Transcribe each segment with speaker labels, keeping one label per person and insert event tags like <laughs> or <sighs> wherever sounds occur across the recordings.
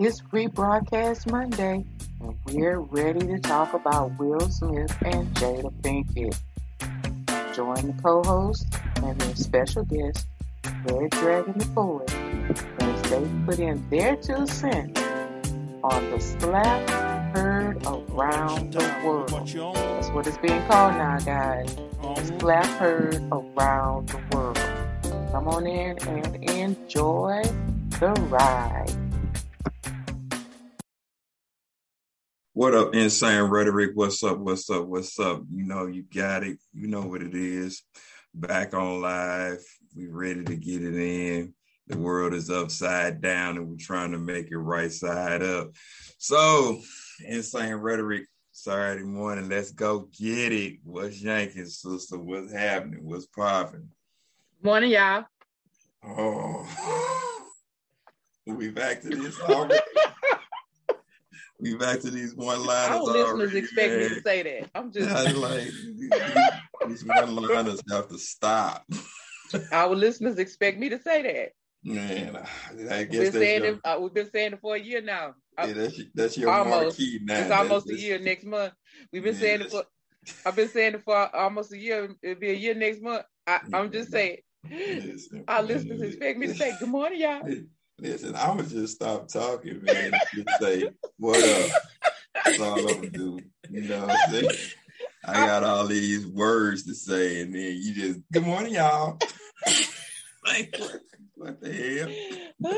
Speaker 1: It's rebroadcast Monday, and we're ready to talk about Will Smith and Jada Pinkett. Join the co-host and their special guest, Red Dragon the Poet, as they put in their two cents on the slap heard around the world. That's what it's being called now, guys. Slap heard around the world. Come on in and enjoy the ride.
Speaker 2: What up, insane rhetoric? What's up? What's up? What's up? You know, you got it. You know what it is. Back on live. We ready to get it in. The world is upside down and we're trying to make it right side up. So, insane rhetoric, Saturday morning. Let's go get it. What's yanking, sister? What's happening? What's popping?
Speaker 1: Morning, y'all.
Speaker 2: Oh, <laughs> we back to this already. <laughs> we back to these one liners.
Speaker 1: Our listeners expect me to say that. I'm just
Speaker 2: I like these one liners have to stop. <laughs>
Speaker 1: our listeners expect me to say that.
Speaker 2: Man, I guess We've
Speaker 1: been
Speaker 2: that's
Speaker 1: saying
Speaker 2: your,
Speaker 1: it. Uh, we've been saying it for a year now.
Speaker 2: Yeah, that's, that's your
Speaker 1: almost.
Speaker 2: marquee now.
Speaker 1: it's
Speaker 2: That's-
Speaker 1: almost a year next month. We've been
Speaker 2: Yeah,
Speaker 1: saying it for. I've been saying it for almost a year. It'll be a year next month. I, I'm just saying. Our listeners expect me to say good morning, y'all.
Speaker 2: Listen, I'ma just stop talking, man. Just say what up. That's all I'm gonna do. You know what I'm saying? I got all these words to say, and then you just good morning, y'all. <laughs> like what, what the hell?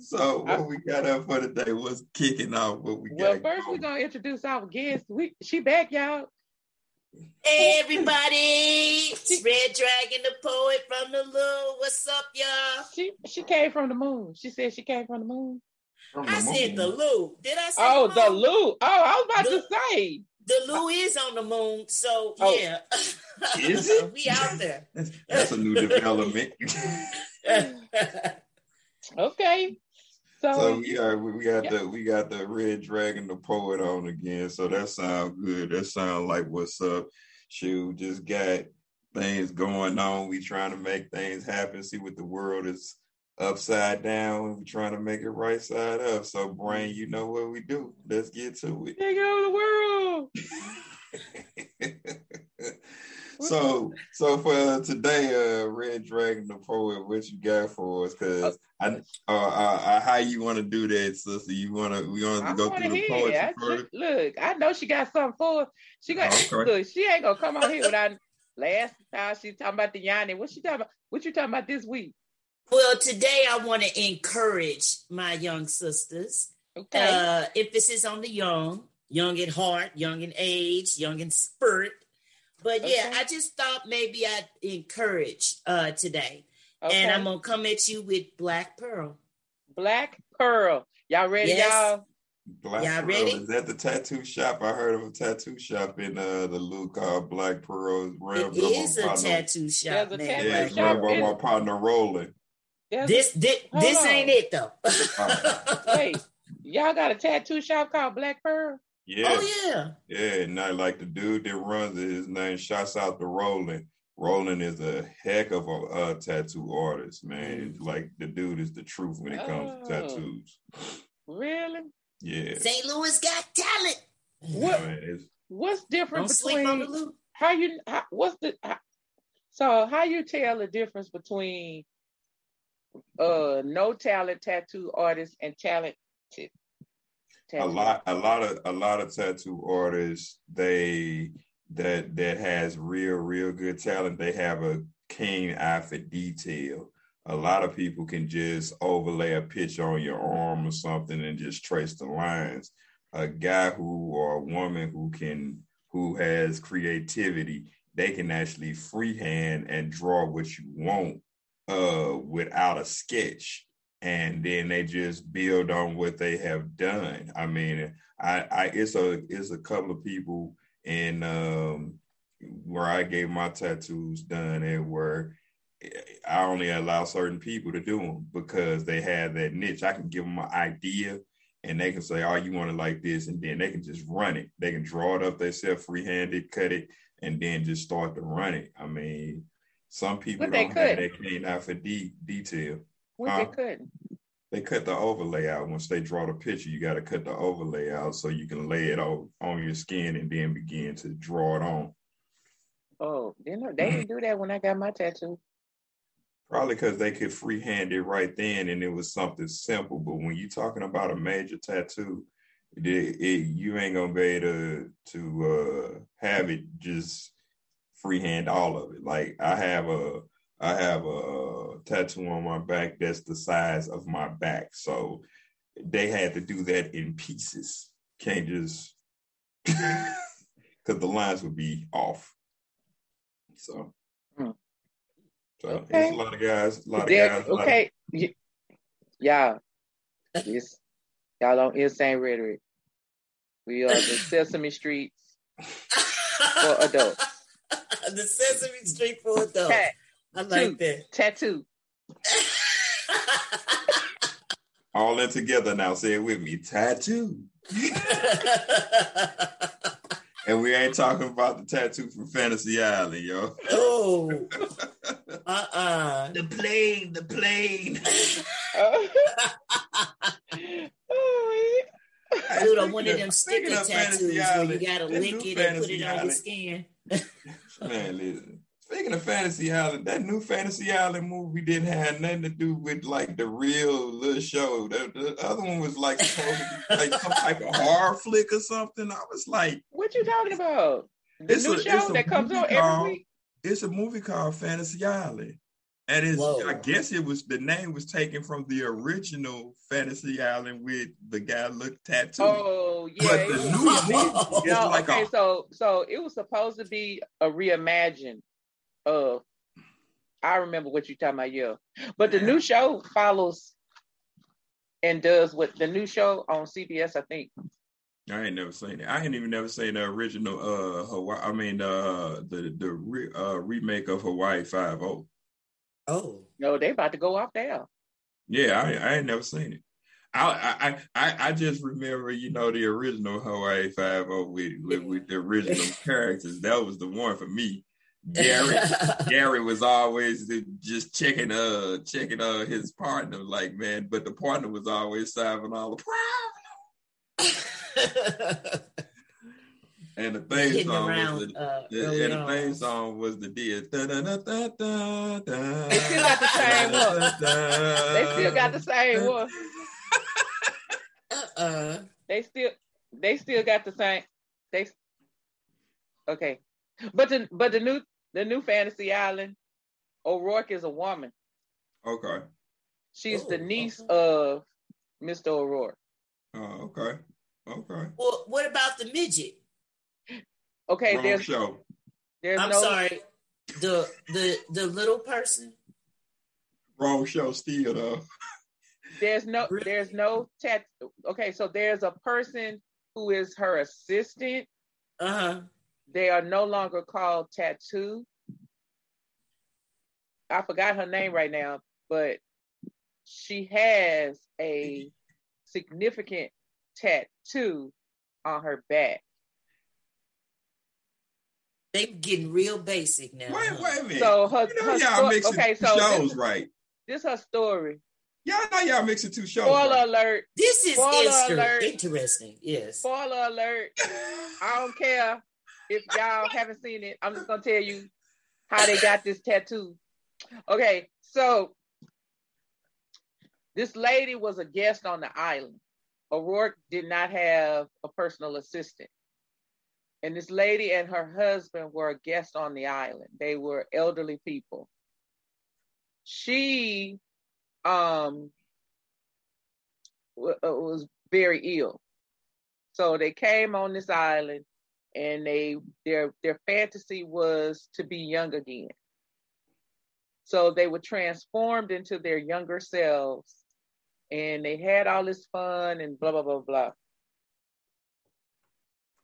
Speaker 2: So what we got up for today was kicking off what we
Speaker 1: well,
Speaker 2: got.
Speaker 1: first we're
Speaker 2: going.
Speaker 1: gonna introduce our guest. We she back, y'all.
Speaker 3: Hey everybody, it's Red Dragon the poet from the Lou. What's up, y'all?
Speaker 1: She she came from the moon. She said she came from the moon.
Speaker 2: From
Speaker 3: I
Speaker 2: the
Speaker 3: said the
Speaker 2: moon.
Speaker 3: Lou. Did I say
Speaker 1: Oh,
Speaker 3: the
Speaker 1: the
Speaker 3: moon?
Speaker 1: Lou. Oh, I was about to say.
Speaker 3: The Lou is on the moon, so
Speaker 1: Oh.
Speaker 3: yeah.
Speaker 2: Is <laughs> it?
Speaker 3: we out there.
Speaker 2: That's, that's a new development. <laughs>
Speaker 1: Okay. So,
Speaker 2: So we are we got the we got the red dragon the poet on again. So that sounds good. That sounds like what's up. Shoot, just got things going on. We trying to make things happen. See what the world is upside down. We trying to make it right side up. So brain, you know what we do. Let's get to it.
Speaker 1: take over the world. <laughs>
Speaker 2: so so for today, uh, Red Dragon the poet, what you got for us? Because I uh, uh, uh, how you want to do that, sister? You want to we want to go
Speaker 1: going
Speaker 2: through the poetry
Speaker 1: I,
Speaker 2: first?
Speaker 1: look, I know she got something for us. She got
Speaker 2: Oh, okay.
Speaker 1: look, she ain't gonna come out here without last time she talking about the Yanni. What she talking about? What you talking about this week?
Speaker 3: well, today I want to encourage my young sisters.
Speaker 1: Okay.
Speaker 3: Uh, emphasis on the young, young at heart, young in age, young in spirit. But yeah,
Speaker 1: Okay.
Speaker 3: I just thought maybe I'd encourage uh, today.
Speaker 1: okay.
Speaker 3: And I'm gonna come at you with Black Pearl.
Speaker 1: Black Pearl. Y'all ready,
Speaker 3: Yes.
Speaker 1: y'all?
Speaker 2: Black
Speaker 3: Y'all
Speaker 2: Pearl.
Speaker 3: ready?
Speaker 2: Is that the tattoo shop? I heard of a tattoo shop in uh, the Lou called Black Pearl. It's run
Speaker 3: It
Speaker 2: by my
Speaker 3: is a
Speaker 2: partner-
Speaker 3: tattoo shop,
Speaker 1: There's a
Speaker 3: man.
Speaker 1: tattoo
Speaker 2: Yeah, it's
Speaker 1: shop
Speaker 2: run by
Speaker 1: in-
Speaker 2: my partner Roland.
Speaker 1: There's
Speaker 3: This this, this
Speaker 1: on.
Speaker 3: ain't it though.
Speaker 2: Oh. <laughs>
Speaker 1: wait, y'all got a tattoo shop called Black Pearl?
Speaker 2: Yeah,
Speaker 3: Oh yeah.
Speaker 2: yeah. Not like the dude that runs it. His name shouts out to Roland. Roland is a heck of a uh, tattoo artist, man.
Speaker 3: Mm.
Speaker 2: Like the dude is the truth when it comes
Speaker 1: Oh.
Speaker 2: to tattoos.
Speaker 1: Really?
Speaker 2: Yeah.
Speaker 3: St. Louis got talent.
Speaker 1: What-
Speaker 2: Man,
Speaker 1: What's different
Speaker 3: Don't sleep on the
Speaker 1: between
Speaker 3: loop.
Speaker 1: how you how, what's the how, so how you tell the difference between uh no talent tattoo artists and talented
Speaker 2: a lot a lot of a lot of tattoo artists they that that has real real good talent they have a keen eye for detail. A lot of people can just overlay a picture on your arm or something and just trace the lines. A guy who or a woman who can who has creativity they can actually freehand and draw what you want uh without a sketch and then they just build on what they have done. I mean, I, I it's a it's a couple of people in um where I gave my tattoos done and where I only allow certain people to do them because they have that niche. I can give them an idea and they can say, "Oh, you want it like this," and then they can just run it. They can draw it up themselves, freehanded, cut it, and then just start to run it. I mean, some people
Speaker 1: But they
Speaker 2: don't have
Speaker 1: could.
Speaker 2: that keen eye for de- detail.
Speaker 1: What
Speaker 2: huh?
Speaker 1: they couldn't
Speaker 2: they cut the overlay out once they draw the picture. You got to cut the overlay out so you can lay it on on your skin and then begin to draw it on.
Speaker 4: Oh, didn't they didn't do that when I got my tattoo?
Speaker 2: Probably because they could freehand it right then and it was something simple. But when you're talking about a major tattoo, it, it, you ain't gonna be able to to uh, have it just freehand all of it. Like I have a I have a tattoo on my back that's the size of my back, so they had to do that in pieces. Can't just <laughs> because the lines would be off. So hmm. so okay. it's a lot of guys, a lot of guys.
Speaker 4: Okay, of... y'all, it's, y'all on insane rhetoric. We are the <laughs> Sesame Streets for adults. <laughs>
Speaker 3: the Sesame Street for adults. Tat- I like that
Speaker 4: tattoo. <laughs>
Speaker 2: All in together now. Say it with me. Tattoo. <laughs> And we ain't talking about the tattoo from Fantasy Island, yo.
Speaker 3: Oh. uh-uh. The plane, the plane. <laughs> Dude, I'm one of them sticker tattoos where you gotta lick it and put it on your skin.
Speaker 2: Man, listen. Speaking of Fantasy Island, that new Fantasy Island movie didn't have nothing to do with like the real little show. The, the other one was like supposed to be like some type of horror flick or something. I was like,
Speaker 4: "What you talking about?" The it's new a, show that comes on every week.
Speaker 2: It's a movie called Fantasy Island, and it's I guess it was the name was taken from the original Fantasy Island with the guy looked tattooed.
Speaker 4: Oh yeah, but the new movie is no, like okay, a, so so it was supposed to be a reimagined uh I remember what you're talking about, yeah. But the new show follows and does what the new show on CBS, I think.
Speaker 2: I ain't never seen it. I ain't even never seen the original uh Hawaii. I mean uh the the re, uh, remake of Hawaii Five O.
Speaker 3: Oh
Speaker 4: no, they about to go off there.
Speaker 2: Yeah, I I ain't never seen it. I I I, I just remember you know the original Hawaii Five O with, with with the original <laughs> characters. That was the one for me. Gary <laughs> Gary was always just checking uh checking uh his partner like man, but the partner was always solving all the <laughs> problems. and the theme song around, was the, uh, the and the theme song was the deal.
Speaker 4: They still got the same one. They still got the same one. Uh-uh. They still they still got the same they okay. But the but the new the new Fantasy Island, O'Rourke is a woman.
Speaker 2: Okay.
Speaker 4: She's oh, the niece okay. of Mr. O'Rourke.
Speaker 2: Oh, okay. Okay.
Speaker 3: Well, what about the midget?
Speaker 4: Okay,
Speaker 2: Wrong
Speaker 4: there's
Speaker 2: show.
Speaker 4: There's
Speaker 3: I'm
Speaker 4: no,
Speaker 3: sorry. The the the little person.
Speaker 2: Wrong show still though.
Speaker 4: There's no there's no tat okay, so there's a person who is her assistant.
Speaker 3: Uh-huh.
Speaker 4: They are no longer called tattoo. I forgot her name right now, but she has a significant tattoo on her back.
Speaker 3: They getting real basic now.
Speaker 2: Wait, wait a minute.
Speaker 4: So her,
Speaker 2: you know
Speaker 4: her
Speaker 2: y'all
Speaker 4: sto-
Speaker 2: mixing
Speaker 4: okay,
Speaker 2: two
Speaker 4: so
Speaker 2: shows,
Speaker 4: this,
Speaker 2: right?
Speaker 4: This her story.
Speaker 2: Y'all know y'all mixing two shows.
Speaker 4: Spoiler
Speaker 2: right?
Speaker 4: alert.
Speaker 3: This is
Speaker 4: Spoiler alert.
Speaker 3: interesting. Yes.
Speaker 4: Spoiler alert. <laughs> I don't care if y'all haven't seen it, I'm just gonna tell you how they got this tattoo. Okay, so this lady was a guest on the island. O'Rourke did not have a personal assistant. And this lady and her husband were a guest on the island. They were elderly people. She um uh, was very ill. So they came on this island and they their their fantasy was to be young again. So they were transformed into their younger selves and they had all this fun and blah blah blah blah.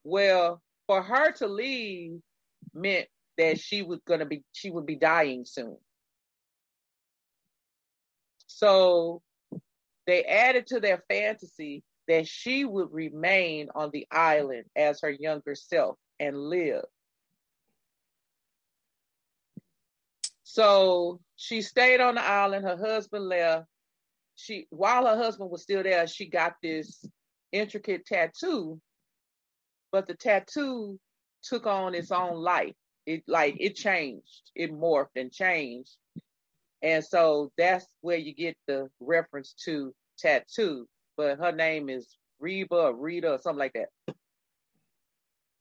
Speaker 4: Well, for her to leave meant that she was gonna be she would be dying soon. So they added to their fantasy that she would remain on the island as her younger self and live. So she stayed on the island. Her husband left. she while her husband was still there, she got this intricate tattoo, but the tattoo took on its own life. It like it changed, it morphed and changed. And so that's where you get the reference to tattoo. But her name is Reba or Rita or something like that.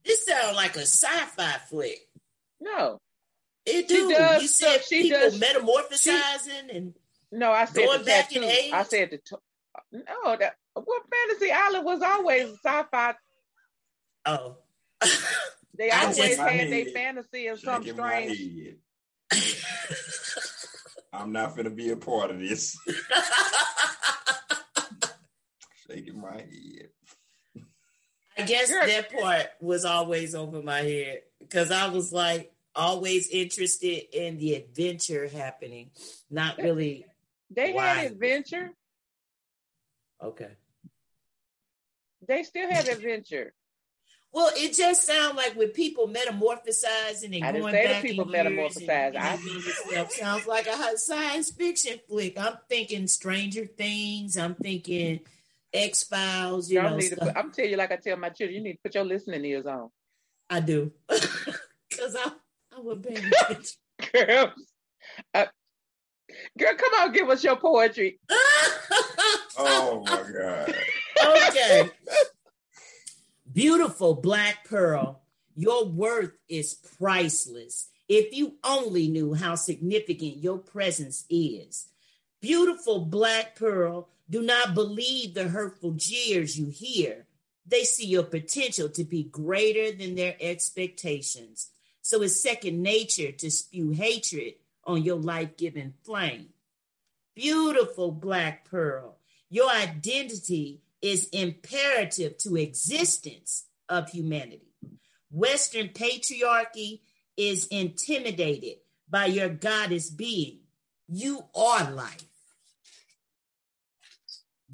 Speaker 3: This sounds like a sci-fi flick.
Speaker 4: No.
Speaker 3: It do.
Speaker 4: does
Speaker 3: you said
Speaker 4: stuff- she
Speaker 3: people
Speaker 4: does-
Speaker 3: metamorphosizing and
Speaker 4: No, I said
Speaker 3: Going
Speaker 4: the
Speaker 3: back in age?
Speaker 4: I said the t- no. That well, Fantasy Island was always sci-fi.
Speaker 3: oh. <laughs>
Speaker 4: They always
Speaker 3: just-
Speaker 4: had their fantasy of some strange. <laughs>
Speaker 2: I'm not gonna be a part of this. <laughs> Shaking my head.
Speaker 3: I guess
Speaker 4: Girl.
Speaker 3: that part was always over my head because I was like always interested in the adventure happening, not really.
Speaker 4: They
Speaker 3: Why?
Speaker 4: had adventure.
Speaker 3: Okay.
Speaker 4: They still have adventure.
Speaker 3: Well, it just sounds like with people metamorphosizing and
Speaker 4: I
Speaker 3: going
Speaker 4: say the
Speaker 3: back
Speaker 4: people
Speaker 3: in years and
Speaker 4: metamorphosize. I-
Speaker 3: doing stuff sounds like a science fiction flick. I'm thinking Stranger Things. I'm thinking X Files. You
Speaker 4: Y'all
Speaker 3: know,
Speaker 4: need to put, I'm telling you, like I tell my children, you need to put your listening ears on.
Speaker 3: I do because I I would pay attention.
Speaker 4: Girl, uh, girl, come on, give us your poetry. <laughs>
Speaker 2: Oh my god.
Speaker 3: okay. Beautiful black pearl, your worth is priceless. If you only knew how significant your presence is. Beautiful black pearl, do not believe the hurtful jeers you hear. They see your potential to be greater than their expectations. So it's second nature to spew hatred on your life giving flame. Beautiful black pearl, your identity is imperative to existence of humanity. Western patriarchy is intimidated by your goddess being. You are life.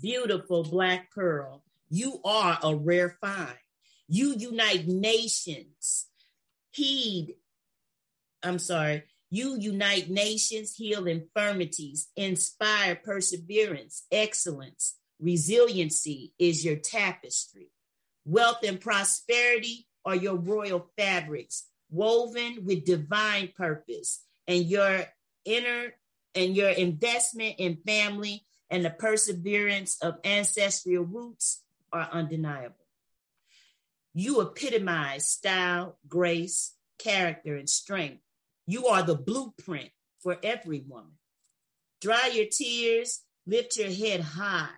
Speaker 3: Beautiful black pearl, you are a rare find. You unite nations. Heed, I'm sorry, you unite nations, heal infirmities, inspire perseverance, excellence, resiliency is your tapestry. Wealth and prosperity are your royal fabrics, woven with divine purpose, and your inner and your investment in family and the perseverance of ancestral roots are undeniable. You epitomize style, grace, character, and strength. You are the blueprint for every woman. Dry your tears, lift your head high,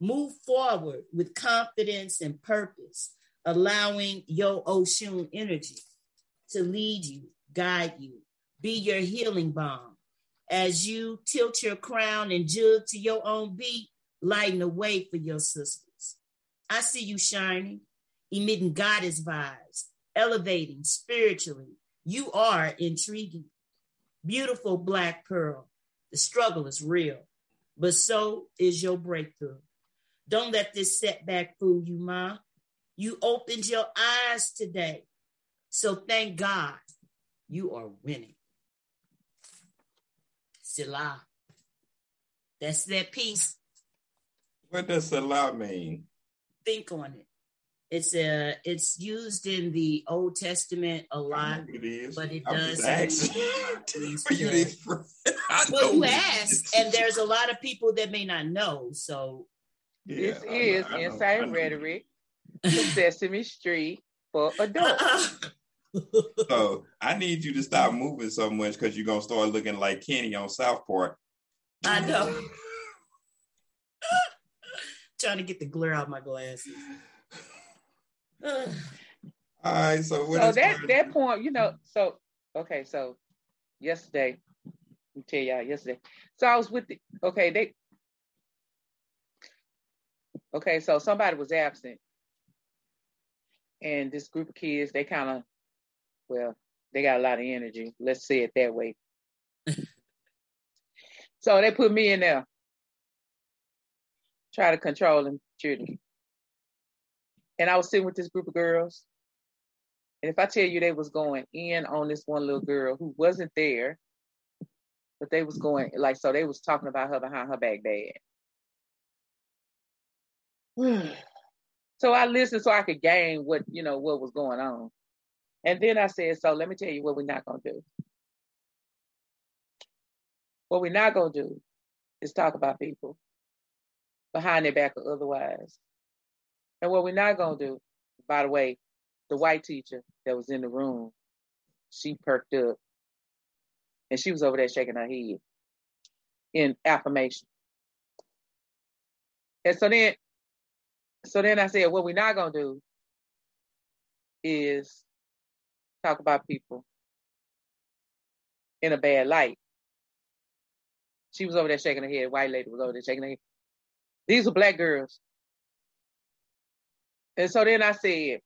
Speaker 3: move forward with confidence and purpose, allowing your Oshun energy to lead you, guide you, be your healing balm. As you tilt your crown and jug to your own beat, lighten the way for your sisters. I see you shining, emitting goddess vibes, elevating spiritually. You are intriguing. Beautiful black pearl. The struggle is real, but so is your breakthrough. Don't let this setback fool you, Ma. You opened your eyes today. So thank God you are winning. Selah. That's that piece.
Speaker 2: What does Selah mean?
Speaker 3: Think on it. It's a it's used in the Old Testament a lot.
Speaker 2: know it is.
Speaker 3: but it
Speaker 2: I'm
Speaker 3: does
Speaker 2: just asking <laughs>
Speaker 3: mean- <laughs>
Speaker 2: you to express. <laughs> I
Speaker 3: Well, you asked, and there's a lot of people that may not know. So
Speaker 2: Yeah,
Speaker 4: this
Speaker 2: I
Speaker 4: is
Speaker 2: know-
Speaker 4: Insane
Speaker 2: know.
Speaker 4: Rhetoric Sesame Street for adults.
Speaker 2: So <laughs> I need you to stop moving so much because you're gonna start looking like Kenny on South Park.
Speaker 3: I know. <laughs> Trying to get the glare out of my glasses.
Speaker 2: All right, so what
Speaker 4: so
Speaker 2: is
Speaker 4: that
Speaker 2: part-
Speaker 4: that point, you know, so okay, so yesterday, let me tell y'all yesterday. So I was with the okay, they okay, so somebody was absent. And this group of kids, they kind of well, they got a lot of energy. Let's say it that way. <laughs> so they put me in there. Try to control them children. And I was sitting with this group of girls. And if I tell you they was going in on this one little girl who wasn't there, but they was going like so they was talking about her behind her back bad. <sighs> so I listened so I could gain what you know what was going on. And then I said, so let me tell you what we're not gonna do. What we're not gonna do is talk about people behind their back or otherwise. And what we're not gonna do, by the way, the white teacher that was in the room, she perked up and she was over there shaking her head in affirmation. And so then, so then I said, what we're not gonna do is talk about people in a bad light. She was over there shaking her head. White lady was over there shaking her head. These are black girls. And so then I said,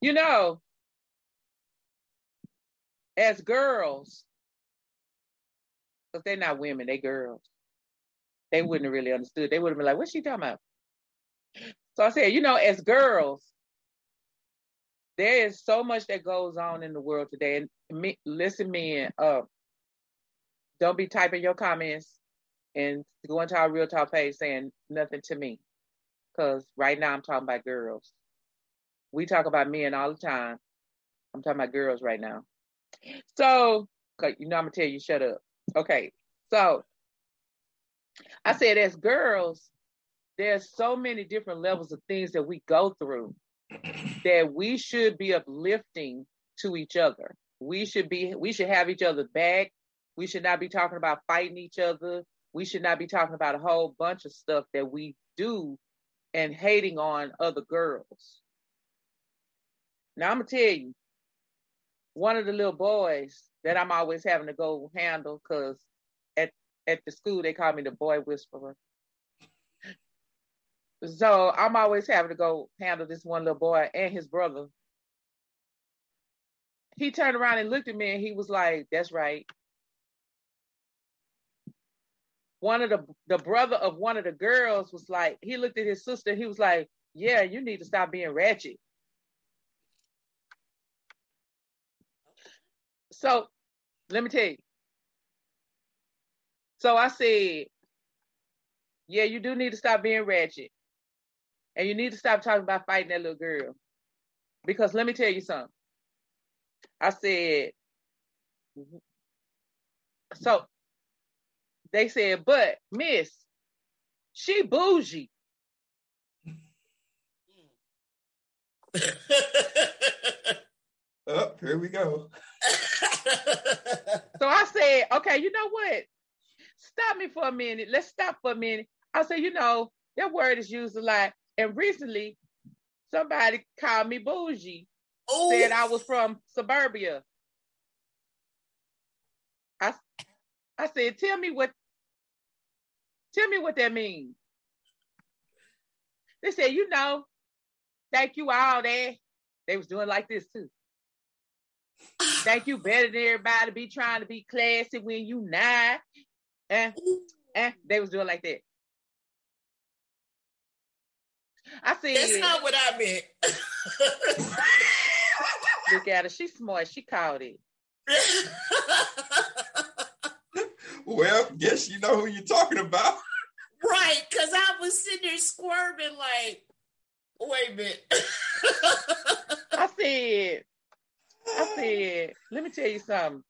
Speaker 4: you know, as girls, because they're not women, they girls. They wouldn't have really understood. They would have been like, what's she talking about? So I said, you know, as girls, there is so much that goes on in the world today. And me, listen, men, uh, don't be typing your comments and going to our real talk page saying nothing to me. Because right now I'm talking about girls. We talk about men all the time. I'm talking about girls right now. So, you know, I'm to tell you, shut up. Okay. So, I said, as girls, there's so many different levels of things that we go through that we should be uplifting to each other. We should be we should have each other back. We should not be talking about fighting each other. We should not be talking about a whole bunch of stuff that we do and hating on other girls. Now I'm gonna tell you, one of the little boys that I'm always having to go handle because at at the school they call me the boy whisperer. So I'm always having to go handle this one little boy and his brother. He turned around and looked at me and he was like, That's right. One of the the brother of one of the girls was like, he looked at his sister, he was like, Yeah, you need to stop being ratchet. So let me tell you. So I said, Yeah, you do need to stop being ratchet. And you need to stop talking about fighting that little girl. Because let me tell you something. I said, so they said, but miss, she bougie. <laughs>
Speaker 2: oh, here we go. <laughs>
Speaker 4: so I said, okay, you know what? Stop me for a minute. Let's stop for a minute. I said, you know, that word is used a lot. And recently, somebody called me bougie. Ooh. Said I was from suburbia. I, I said, tell me what, tell me what that means. They said, you know, thank you all that. They was doing like this too. Thank you better than everybody be trying to be classy when you not. Eh, and, and eh, they was doing like that. I see.
Speaker 3: That's not what I meant. <laughs>
Speaker 4: Look at her. She's smart. She caught it. <laughs>
Speaker 2: well, guess you know who you're talking about.
Speaker 3: Right, because I was sitting there squirming like, wait a minute.
Speaker 4: I <laughs> said, I said, let me tell you something.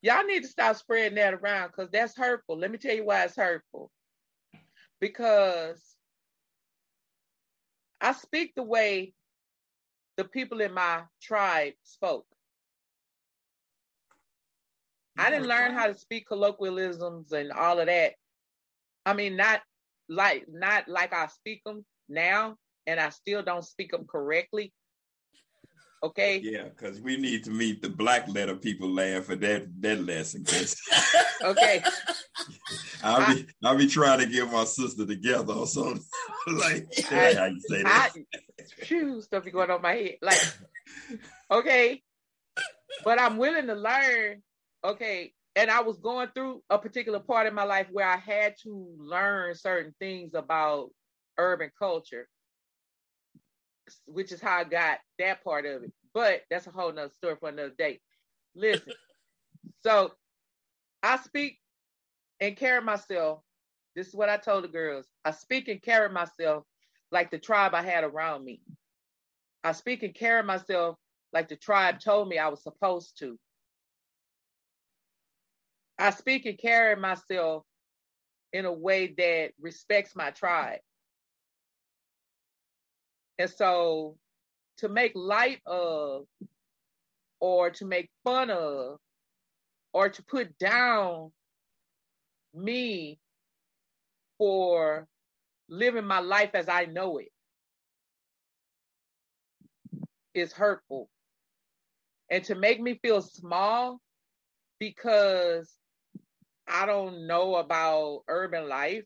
Speaker 4: Y'all need to stop spreading that around because that's hurtful. Let me tell you why it's hurtful because I speak the way the people in my tribe spoke. I didn't learn how to speak colloquialisms and all of that. I mean, not like not like I speak them now, and I still don't speak them correctly. Okay.
Speaker 2: Yeah, because we need to meet the black letter people land for that that lesson. <laughs>
Speaker 4: okay. <laughs>
Speaker 2: I'll be I, will be trying to get my sister together or something. <laughs> like I, how you say that.
Speaker 4: I, stuff be going on my head. Like, okay. But I'm willing to learn. Okay. And I was going through a particular part in my life where I had to learn certain things about urban culture which is how I got that part of it. But that's a whole nother story for another day. Listen, <laughs> so I speak and carry myself this is what I told the girls. I speak and carry myself like the tribe I had around me. I speak and carry myself like the tribe told me I was supposed to. I speak and carry myself in a way that respects my tribe. And so to make light of or to make fun of or to put down me for living my life as I know it is hurtful. And to make me feel small because I don't know about urban life.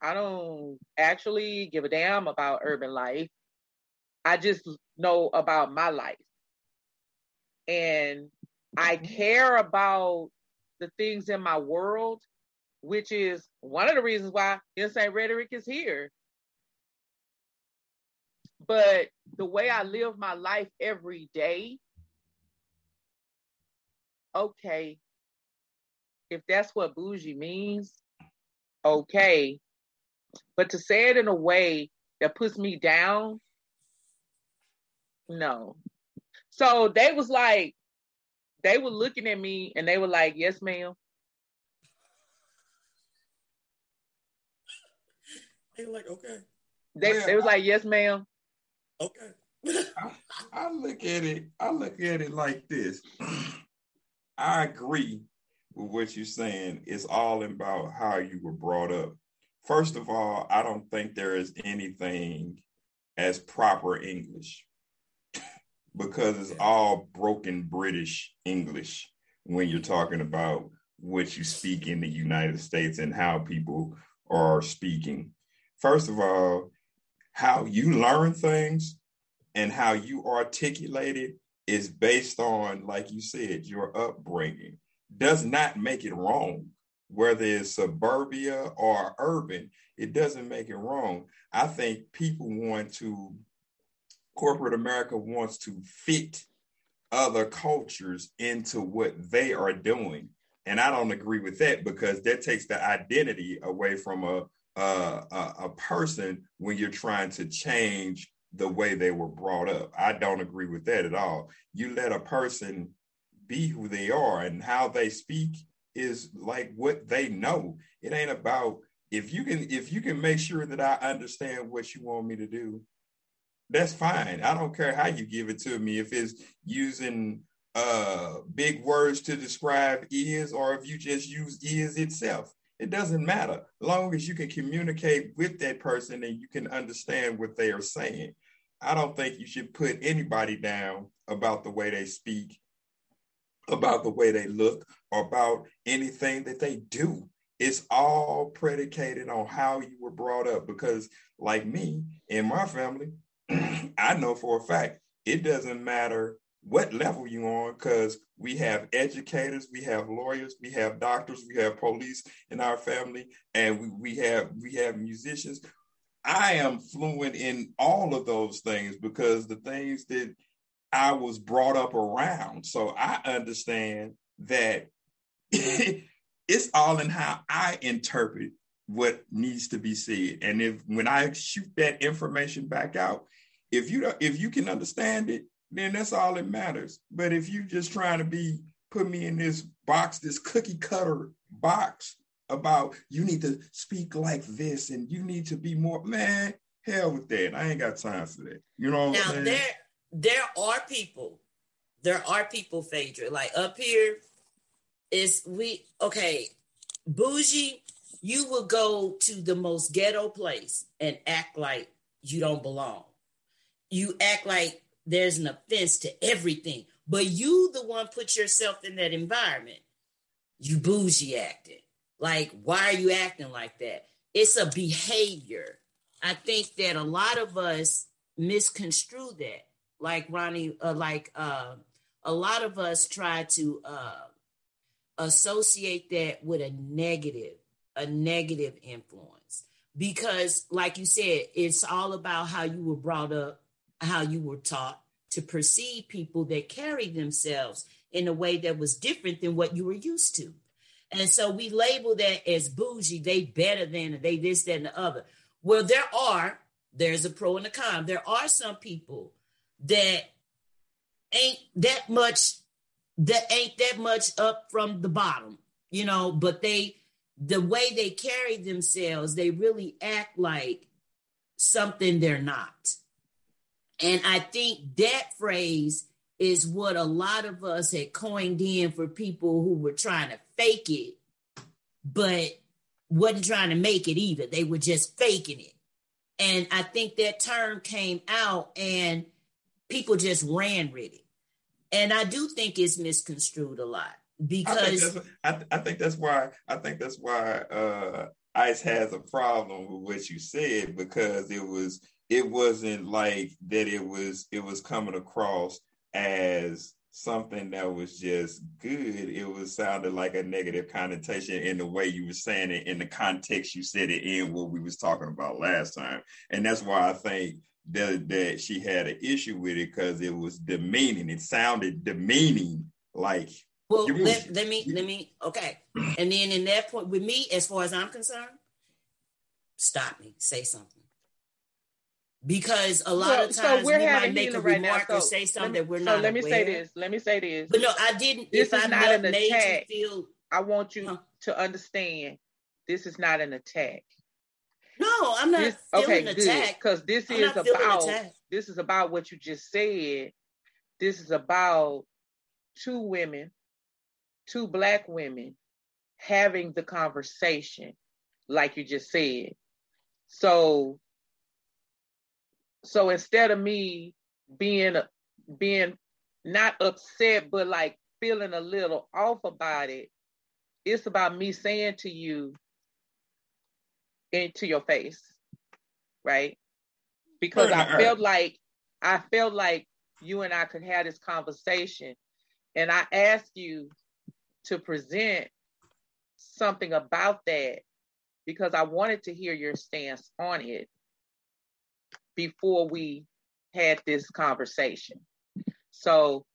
Speaker 4: I don't actually give a damn about urban life. I just know about my life. And I mm-hmm. care about the things in my world, which is one of the reasons why Insane Rhetoric is here. But the way I live my life every day, okay, if that's what bougie means, okay. But to say it in a way that puts me down, no. So they was like, they were looking at me and they were like, yes, ma'am.
Speaker 5: They were like, okay.
Speaker 4: They, they was like, yes, ma'am.
Speaker 5: Okay. <laughs>
Speaker 2: I, I look at it, I look at it like this. <clears throat> I agree with what you're saying. It's all about how you were brought up. First of all, I don't think there is anything as proper English because it's all broken British English when you're talking about what you speak in the United States and how people are speaking. First of all, how you learn things and how you articulate it is based on, like you said, your upbringing. Does not make it wrong. Whether it's suburbia or urban, it doesn't make it wrong. I think people want to corporate America wants to fit other cultures into what they are doing. And I don't agree with that because that takes the identity away from a, a, a person when you're trying to change the way they were brought up. I don't agree with that at all. You let a person be who they are and how they speak is like what they know. It ain't about if you can if you can make sure that I understand what you want me to do, that's fine. I don't care how you give it to me. If it's using uh big words to describe is or if you just use is itself. It doesn't matter. Long as you can communicate with that person and you can understand what they are saying. I don't think you should put anybody down about the way they speak, about the way they look, or about anything that they do. It's all predicated on how you were brought up because, like me and my family, I know for a fact it doesn't matter what level you on because we have educators, we have lawyers, we have doctors, we have police in our family, and we, we have we have musicians. I am fluent in all of those things because the things that I was brought up around. So I understand that <laughs> it's all in how I interpret what needs to be said. And if when I shoot that information back out, if you if you can understand it, then that's all that matters. But if you're just trying to be put me in this box, this cookie cutter box about you need to speak like this and you need to be more man, hell with that. I ain't got time for that. You know
Speaker 3: now there there are people, there are people, Phaedra, like up here is we okay, bougie, you will go to the most ghetto place and act like you don't belong you act like there's an offense to everything, but you the one put yourself in that environment. You bougie acting. Like, why are you acting like that? It's a behavior. I think that a lot of us misconstrue that. Like Ronnie, uh, like uh, a lot of us try to uh, associate that with a negative, a negative influence. Because, like you said, it's all about how you were brought up how you were taught to perceive people that carry themselves in a way that was different than what you were used to. And so we label that as bougie, they better than they this, that, and the other. Well, there are, there's a pro and a con. There are some people that ain't that much, that ain't that much up from the bottom, you know, but they the way they carry themselves, they really act like something they're not. And I think that phrase is what a lot of us had coined in for people who were trying to fake it, but wasn't trying to make it either. They were just faking it. And I think that term came out and people just ran with it. And I do think it's misconstrued a lot because
Speaker 2: I think, I, I think that's why I think that's why uh, Ice has a problem with what you said because it was it wasn't like that it was it was coming across as something that was just good. It was sounded like a negative connotation in the way you were saying it in the context you said it in what we was talking about last time. And that's why i think that, that she had an issue with it because it was demeaning. It sounded demeaning like
Speaker 3: well let, let me let me okay. And then in that point with me as far as i'm concerned stop me say something because a lot so, of times so we might make a right remark so, or say something me, that we're so not.
Speaker 4: let me
Speaker 3: aware.
Speaker 4: say this. Let me say this.
Speaker 3: But no, I didn't. This is I not an attack. Feel,
Speaker 4: I want you huh? to understand. This is not an attack.
Speaker 3: No, I'm not.
Speaker 4: This, okay, good. Because this I'm is about this is about what you just said. This is about two women, two black women, having the conversation, like you just said. So so instead of me being being not upset but like feeling a little off about it it's about me saying to you into your face right? Because i felt uh-huh. like i felt like you and i could have this conversation and i asked you to present something about that because i wanted to hear your stance on it before we had this conversation. So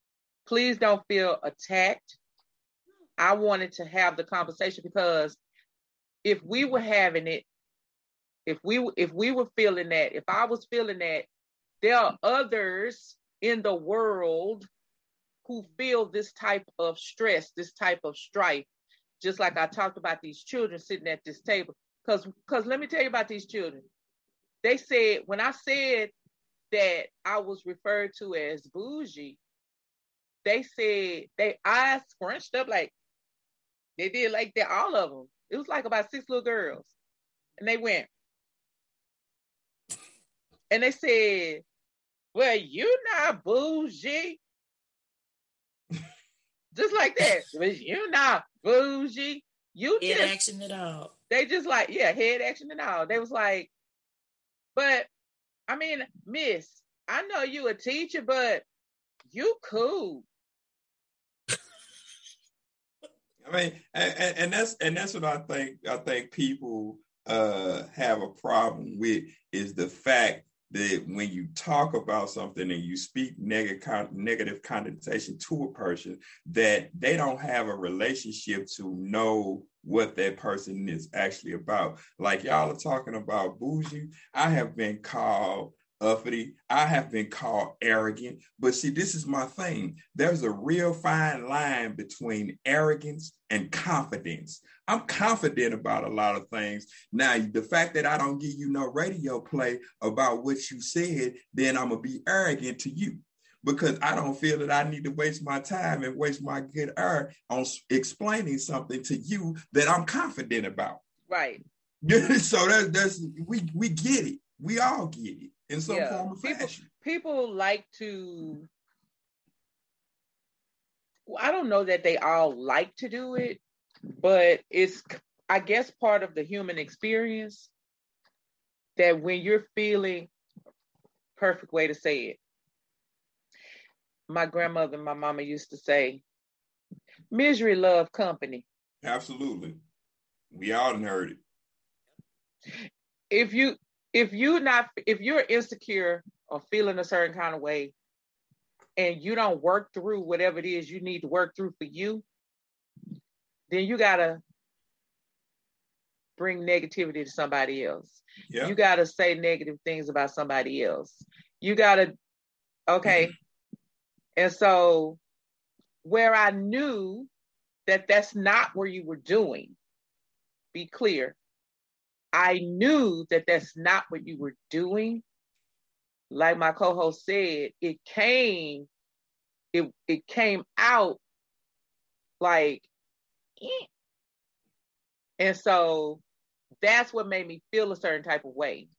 Speaker 4: please don't feel attacked. I wanted to have the conversation because if we were having it, if we if we were feeling that, if I was feeling that, there are others in the world who feel this type of stress, this type of strife, just like I talked about these children sitting at this table. Because because let me tell you about these children they said when I said that I was referred to as bougie, they said they eyes scrunched up like they did like that. All of them. It was like about six little girls, and they went and they said, "Well, you not bougie." just like that. <laughs> you not bougie. You
Speaker 3: head
Speaker 4: just,
Speaker 3: action at all.
Speaker 4: They just like, yeah, head action and all. They was like, but I mean, Miss, I know you a teacher, but you cool.
Speaker 2: I mean, and, and, that's and that's what I think. I think people uh, have a problem with is the fact that when you talk about something and you speak negative negative connotation to a person, that they don't have a relationship to know what that person is actually about. Like y'all are talking about bougie. I have been called uppity. I have been called arrogant. But see, this is my thing. There's a real fine line between arrogance and confidence. I'm confident about a lot of things. Now, the fact that I don't give you no radio play about what you said, then I'm going to be arrogant to you because I don't feel that I need to waste my time and waste my good air on explaining something to you that I'm confident about.
Speaker 4: Right. <laughs>
Speaker 2: so that's that's we we get it. We all get it in some yeah. form of
Speaker 4: people,
Speaker 2: fashion.
Speaker 4: People like to Well, I don't know that they all like to do it, but it's I guess part of the human experience that when you're feeling perfect way to say it my grandmother and my mama used to say, misery love company.
Speaker 2: Absolutely. We all heard it.
Speaker 4: If you if you not if you're insecure or feeling a certain kind of way and you don't work through whatever it is you need to work through for you, then you gotta bring negativity to somebody else.
Speaker 2: Yeah.
Speaker 4: You got to say negative things about somebody else. You got to, okay. Mm-hmm. And so, where I knew that that's not where you were doing, be clear. I knew that that's not what you were doing. Like my co-host said, it came, it it came out like, eh. and so that's what made me feel a certain type of way.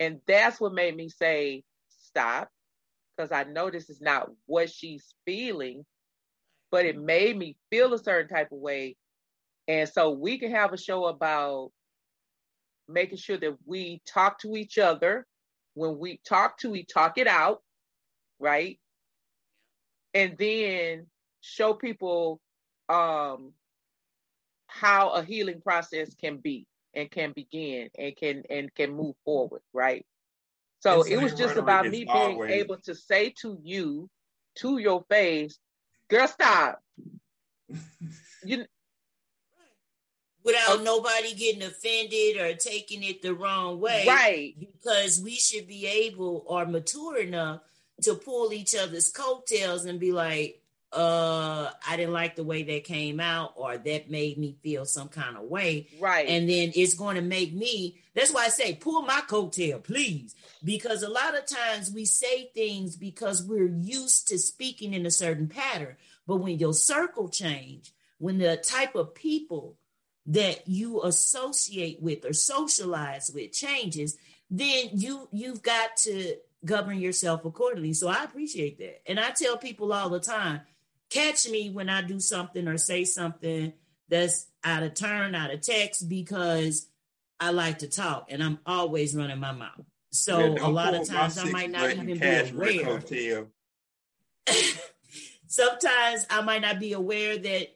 Speaker 4: And that's what made me say, stop, because I know this is not what she's feeling, but it made me feel a certain type of way. And so we can have a show about making sure that we talk to each other. When we talk to, we talk it out, right? And then show people um, how a healing process can be and can begin and can and can move forward, right? So it was just about me being always... able to say to you, to your face, girl, stop. you <laughs>
Speaker 3: without nobody getting offended or taking it the wrong way.
Speaker 4: Right.
Speaker 3: Because we should be able or mature enough to pull each other's coattails and be like, uh i didn't like the way that came out or that made me feel some kind of way
Speaker 4: right
Speaker 3: and then it's going to make me that's why i say pull my coattail please because a lot of times we say things because we're used to speaking in a certain pattern but when your circle change when the type of people that you associate with or socialize with changes then you you've got to govern yourself accordingly so i appreciate that and i tell people all the time catch me when I do something or say something that's out of turn, out of text, because I like to talk and I'm always running my mouth. So yeah, a lot of times I might not even be aware. <laughs> Sometimes I might not be aware that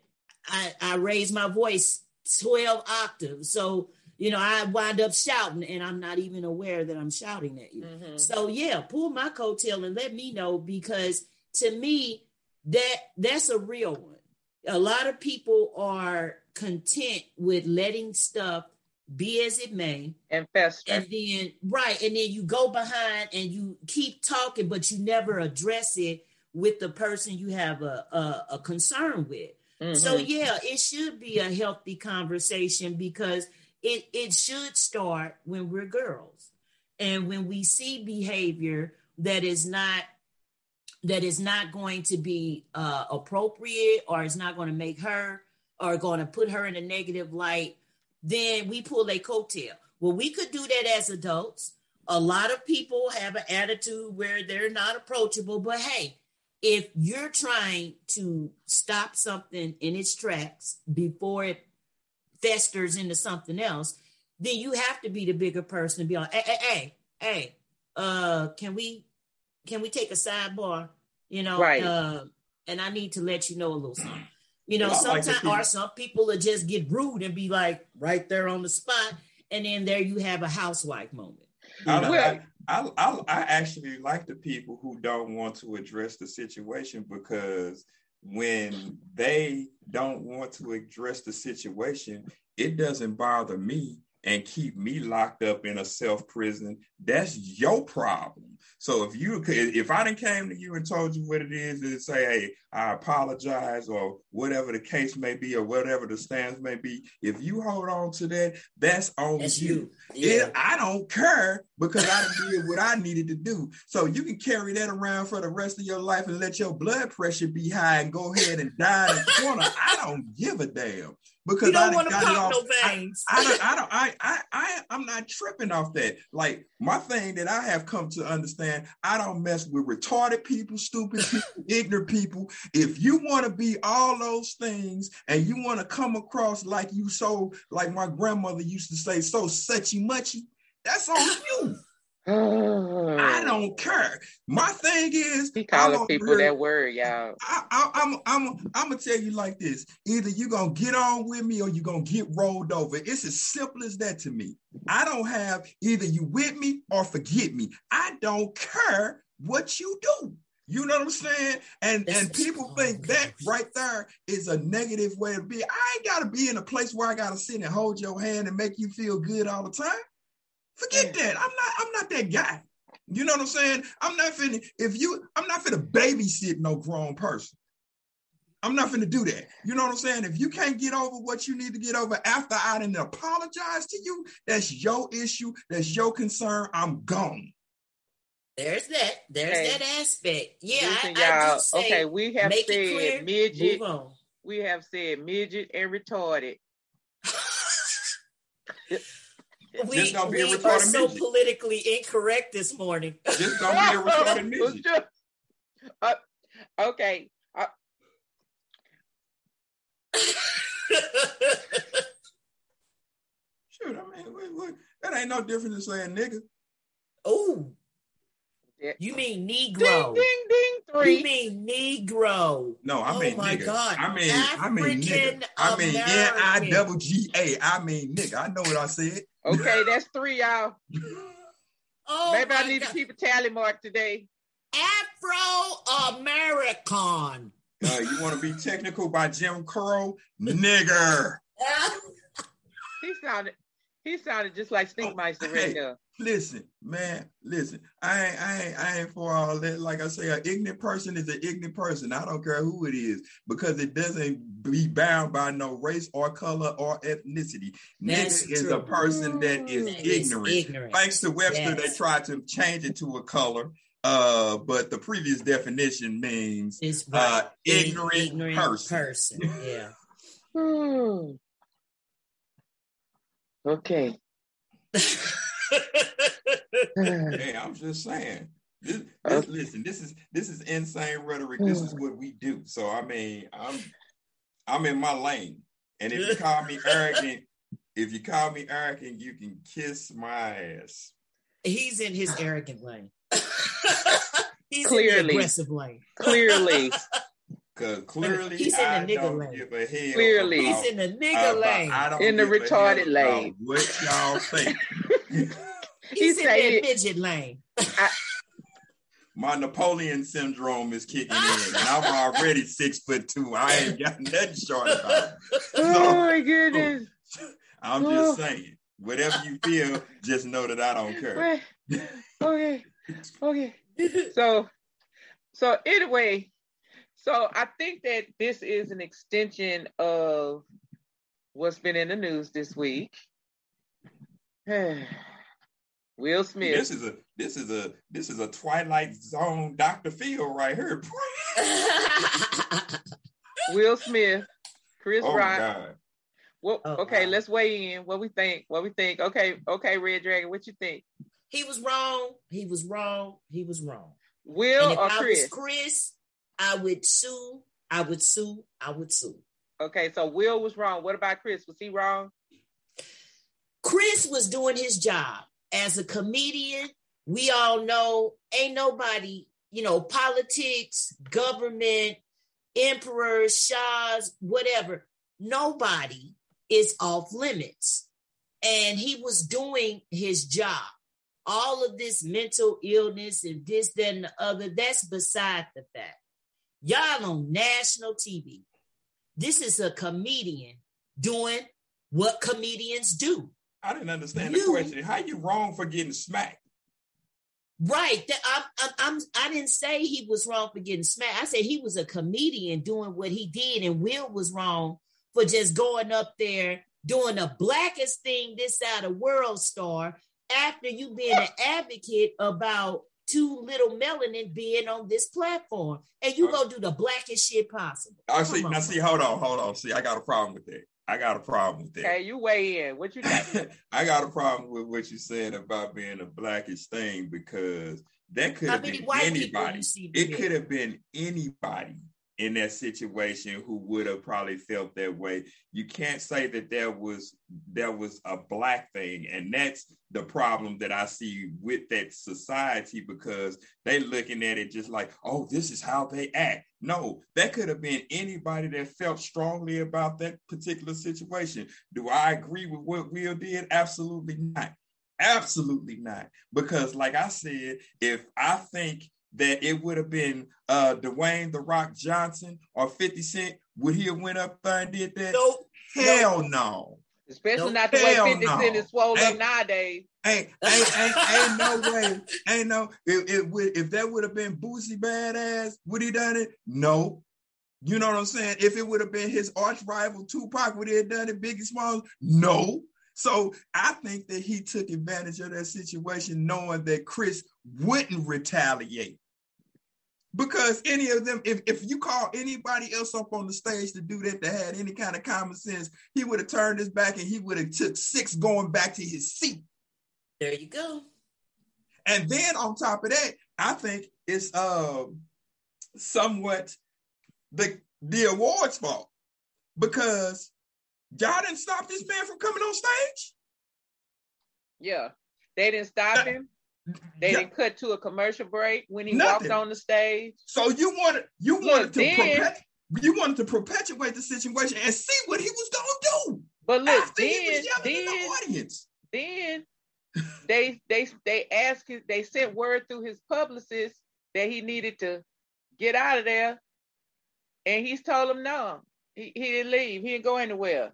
Speaker 3: I, I raise my voice 12 octaves. So, you know, I wind up shouting and I'm not even aware that I'm shouting at you. Mm-hmm. So, yeah, pull my coattail and let me know because to me, that that's a real one. A lot of people are content with letting stuff be as it may
Speaker 4: and fester.
Speaker 3: And then right, and then you go behind and you keep talking, but you never address it with the person you have a a, a concern with. Mm-hmm. So yeah, it should be a healthy conversation because it it should start when we're girls and when we see behavior that is not that is not going to be uh, appropriate or is not going to make her or going to put her in a negative light, then we pull a coattail. Well, we could do that as adults. A lot of people have an attitude where they're not approachable, but hey, if you're trying to stop something in its tracks before it festers into something else, then you have to be the bigger person and be like, hey, hey, hey, hey, uh, can we can we take a sidebar? You know,
Speaker 4: right.
Speaker 3: Uh, and I need to let you know a little something. You know, sometimes like or some people will just get rude and be like right there on the spot, and then there you have a housewife moment.
Speaker 2: I, I, I, I, I actually like the people who don't want to address the situation because when they don't want to address the situation, it doesn't bother me and keep me locked up in a self prison. That's your problem. So if you if I didn't came to you and told you what it is and say, hey, I apologize or whatever the case may be or whatever the stance may be, if you hold on to that, that's on that's you. you. Yeah. It, I don't care because I did what I needed to do. So you can carry that around for the rest of your life and let your blood pressure be high and go ahead and die in the corner. I don't give a damn because
Speaker 3: you don't I want to pop no veins.
Speaker 2: I, I, don't, I don't, I, I, <laughs> I, I'm not tripping off that. Like my thing that I have come to understand, I don't mess with retarded people, stupid <laughs> people, ignorant people. If you want to be all those things and you want to come across like you so, like my grandmother used to say, so suchy muchy, that's on you. I <sighs> don't care. My thing is,
Speaker 4: he calling people real, that word, y'all.
Speaker 2: I, am I'm, I'm, I'm gonna tell you like this: either you're gonna get on with me or you're gonna get rolled over. It's as simple as that to me. I don't have either you with me or forget me. I don't care what you do. You know what I'm saying? And That's and people think that right there is a negative way to be. I ain't gotta be in a place where I gotta sit and hold your hand and make you feel good all the time. Forget that. I'm not, I'm not that guy. You know what I'm saying? I'm not finna, if you, I'm not finna babysit no grown person. I'm not finna do that. You know what I'm saying? If you can't get over what you need to get over after I didn't apologize to you, that's your issue. That's your concern. I'm gone.
Speaker 3: There's that. There's that aspect. Yeah,
Speaker 4: Listen, I, I say, okay. We have said clear, midget. We have said midget and retarded. <laughs>
Speaker 3: we, we are so midget. politically incorrect this morning.
Speaker 2: Just don't be a <laughs> retarded midget.
Speaker 4: Uh, okay. Uh,
Speaker 2: Shoot, I mean, wait, wait. that ain't no different than saying nigga.
Speaker 3: Oh, you mean Negro?
Speaker 4: Ding ding ding three.
Speaker 3: You mean Negro?
Speaker 2: No, I oh mean my nigga. God. I mean African I mean nigga. I mean N I double G A. I mean nigga. I know what I said.
Speaker 4: Okay, that's three, y'all. oh, maybe I need God. to keep a tally mark today.
Speaker 3: Afro American.
Speaker 2: Uh, you want to be technical by Jim Crow, nigger. <laughs>
Speaker 4: he sounded. He sounded just like Stinkmeister oh, right now.
Speaker 2: Listen, man, listen. I ain't, I ain't, I ain't for all that. Like I say, an ignorant person is an ignorant person. I don't care who it is because it doesn't be bound by no race or color or ethnicity. That's Nigga true. is a person that is that ignorant. Is ignorant. Thanks to Webster, yes. they tried to change it to a color. Uh, but the previous definition means
Speaker 3: is uh, right. uh,
Speaker 2: ignorant, ignorant person.
Speaker 3: person. Yeah. <laughs>
Speaker 4: hmm. Okay. <laughs> <laughs>
Speaker 2: hey, I'm just saying. This, this, listen, this is this is insane rhetoric. This is mm. what we do. So I mean, I'm I'm in my lane. And if you <laughs> call me arrogant, if you call me arrogant, you can kiss my ass.
Speaker 3: He's in his arrogant lane. <laughs> He's
Speaker 4: clearly in
Speaker 3: the aggressive lane.
Speaker 4: Clearly.
Speaker 2: Cause clearly he's in the I nigga
Speaker 3: lane. clearly
Speaker 4: he's
Speaker 3: in the nigga lane.
Speaker 4: In the retarded lane.
Speaker 2: What y'all think?
Speaker 3: He's in the midget lane. I,
Speaker 2: my Napoleon syndrome is kicking in, and I'm already six foot two. I ain't got nothing short about
Speaker 4: it. <laughs> Oh, so, oh my goodness! <laughs>
Speaker 2: I'm just oh. saying, whatever you feel, just know that I don't care.
Speaker 4: okay, okay. <laughs> So, so anyway, so I think that this is an extension of what's been in the news this week. <sighs> Will Smith.
Speaker 2: This is a this is a this is a Twilight Zone Dr. Phil right here. <laughs>
Speaker 4: Will Smith, Chris oh Rock. Well, oh, okay, wow. let's weigh in. What we think? What we think? Okay, okay, Red Dragon, what you think?
Speaker 3: He was wrong. He was wrong. He was wrong.
Speaker 4: Will or Chris?
Speaker 3: Chris, I would sue. I would sue. I would sue.
Speaker 4: Okay, so Will was wrong. What about Chris? Was he wrong?
Speaker 3: Chris was doing his job as a comedian. We all know ain't nobody, you know, politics, government, emperors, shahs, whatever. Nobody is off limits. And he was doing his job. All of this mental illness and this, that, and the other, that's beside the fact. Y'all on national TV. This is a comedian doing what comedians do.
Speaker 2: I didn't understand you, the question. How you wrong for getting smacked?
Speaker 3: Right. I'm, I'm, I'm, I didn't say he was wrong for getting smacked. I said he was a comedian doing what he did, and Will was wrong for just going up there doing the blackest thing this side of world star after you being an advocate about too little melanin being on this platform, and you go do the blackest shit possible.
Speaker 2: I see. Now, see, hold on, hold on. See, I got a problem with that. I got a problem with that.
Speaker 4: Hey, you weigh in. What you
Speaker 2: think? <laughs> I got a problem with what you said about being a blackish thing because that could have been anybody. It could have been anybody in that situation who would have probably felt that way. You can't say that there was there was a black thing, and that's the problem that I see with that society because they looking at it just like, oh, this is how they act. No, that could have been anybody that felt strongly about that particular situation. Do I agree with what Will did? Absolutely not. Absolutely not. Because, like I said, if I think that it would have been uh Dwayne the Rock Johnson or 50 Cent, would he have went up there and did that?
Speaker 3: Nope.
Speaker 2: Hell no.
Speaker 4: Especially not the way
Speaker 2: Hell
Speaker 4: 50
Speaker 2: no.
Speaker 4: Cent is swole up
Speaker 2: Ain't-
Speaker 4: nowadays.
Speaker 2: Ain't, ain't, ain't, ain't no way. Ain't no. If, if, if that would have been Boosie Badazz, would he done it? No. You know what I'm saying? If it would have been his arch rival Tupac, would he have done it? Biggie Smalls? No. So I think that he took advantage of that situation, knowing that Chris wouldn't retaliate. Because any of them, if, if you call anybody else up on the stage to do that, that had any kind of common sense, he would have turned his back and he would have took six going back to his seat.
Speaker 3: There you go.
Speaker 2: And then on top of that, I think it's um somewhat the the awards fault because y'all didn't stop this man from coming on stage.
Speaker 4: Yeah. They didn't stop him. They
Speaker 2: Yeah.
Speaker 4: didn't cut to a commercial break when he
Speaker 2: Nothing.
Speaker 4: walked on the stage.
Speaker 2: So you wanted you
Speaker 4: Look,
Speaker 2: wanted to
Speaker 4: then-
Speaker 2: you wanted to perpetuate the situation and see what he was gonna do
Speaker 4: But look,
Speaker 2: after he
Speaker 4: then,
Speaker 2: was yelling in
Speaker 4: then,
Speaker 2: the audience.
Speaker 4: then <laughs> they they they asked his, they sent word through his publicist that he needed to get out of there, and he's told him no, he, he didn't leave, he didn't go anywhere.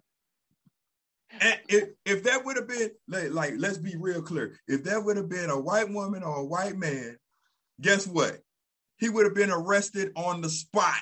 Speaker 2: And if, if that would have been like, like, let's be real clear. If that would have been a white woman or a white man, guess what? He would have been arrested on the spot.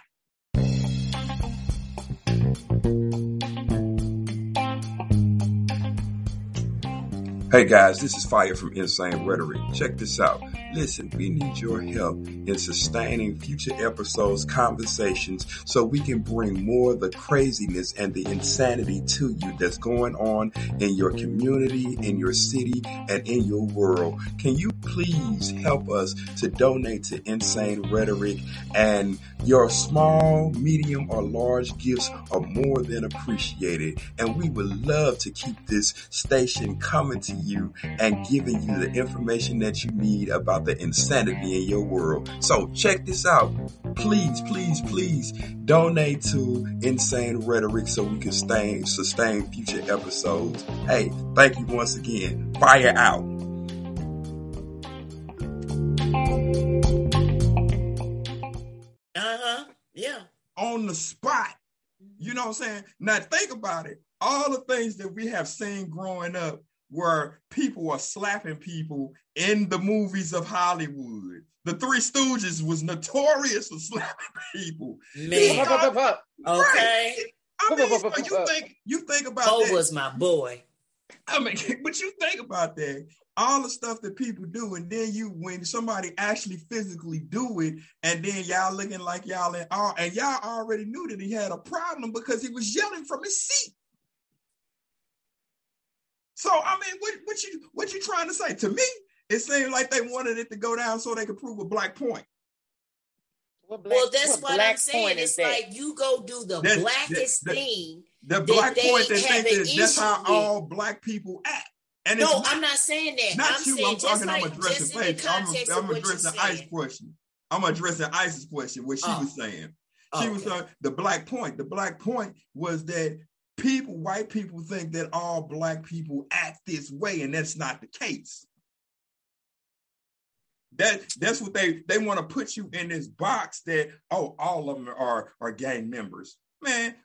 Speaker 2: Hey guys, this is Fire from Insane Rhetoric. Check this out. Listen, we need your help in sustaining future episodes, conversations, so we can bring more of the craziness and the insanity to you that's going on in your community, in your city, and in your world. Can you please help us to donate to Insane Rhetoric? And your small, medium, or large gifts are more than appreciated. And we would love to keep this station coming to you and giving you the information that you need about the insanity in your world. So check this out. Please, please, please donate to Insane Rhetoric so we can stay, sustain future episodes. Hey, thank you once again. Fire out.
Speaker 3: Uh-huh. Yeah.
Speaker 2: on the spot. You know what I'm saying? Now think about it. All the things that we have seen growing up where people are slapping people in the movies of Hollywood. The Three Stooges was notorious for <laughs> slapping people.
Speaker 3: Man. Okay.
Speaker 2: I mean, so you think you think about
Speaker 3: Bo
Speaker 2: that.
Speaker 3: was my boy.
Speaker 2: I mean, <laughs> but you think about that. All the stuff that people do, and then you when somebody actually physically do it, and then y'all looking like y'all in awe, and y'all already knew that he had a problem because he was yelling from his seat. So I mean, what what you what you trying to say to me? It seemed like they wanted it to go down so they could prove a black point.
Speaker 4: Black-
Speaker 3: Well, that's
Speaker 4: what
Speaker 3: what,
Speaker 4: black
Speaker 3: I'm saying. It's
Speaker 4: that?
Speaker 3: like you go do the
Speaker 2: That-
Speaker 3: blackest
Speaker 2: that- that-
Speaker 3: thing.
Speaker 2: The
Speaker 3: That
Speaker 2: black
Speaker 3: they
Speaker 2: point that
Speaker 3: have
Speaker 2: think that that's how
Speaker 3: with.
Speaker 2: all black people act. And
Speaker 3: No,
Speaker 2: it's
Speaker 3: I'm not saying that.
Speaker 2: not
Speaker 3: I'm
Speaker 2: you.
Speaker 3: saying
Speaker 2: I'm talking.
Speaker 3: like
Speaker 2: I'm addressing
Speaker 3: just the
Speaker 2: Faith. I'm, I'm addressing
Speaker 3: you're
Speaker 2: Ice question. I'm addressing Ice's question. What she
Speaker 3: Oh.
Speaker 2: was saying. She was
Speaker 3: Okay.
Speaker 2: uh, the black point. The black point was that people, white people, think that all black people act this way, and that's not the case. That that's what they they want to put you in this box that oh all of them are are gang members. Man,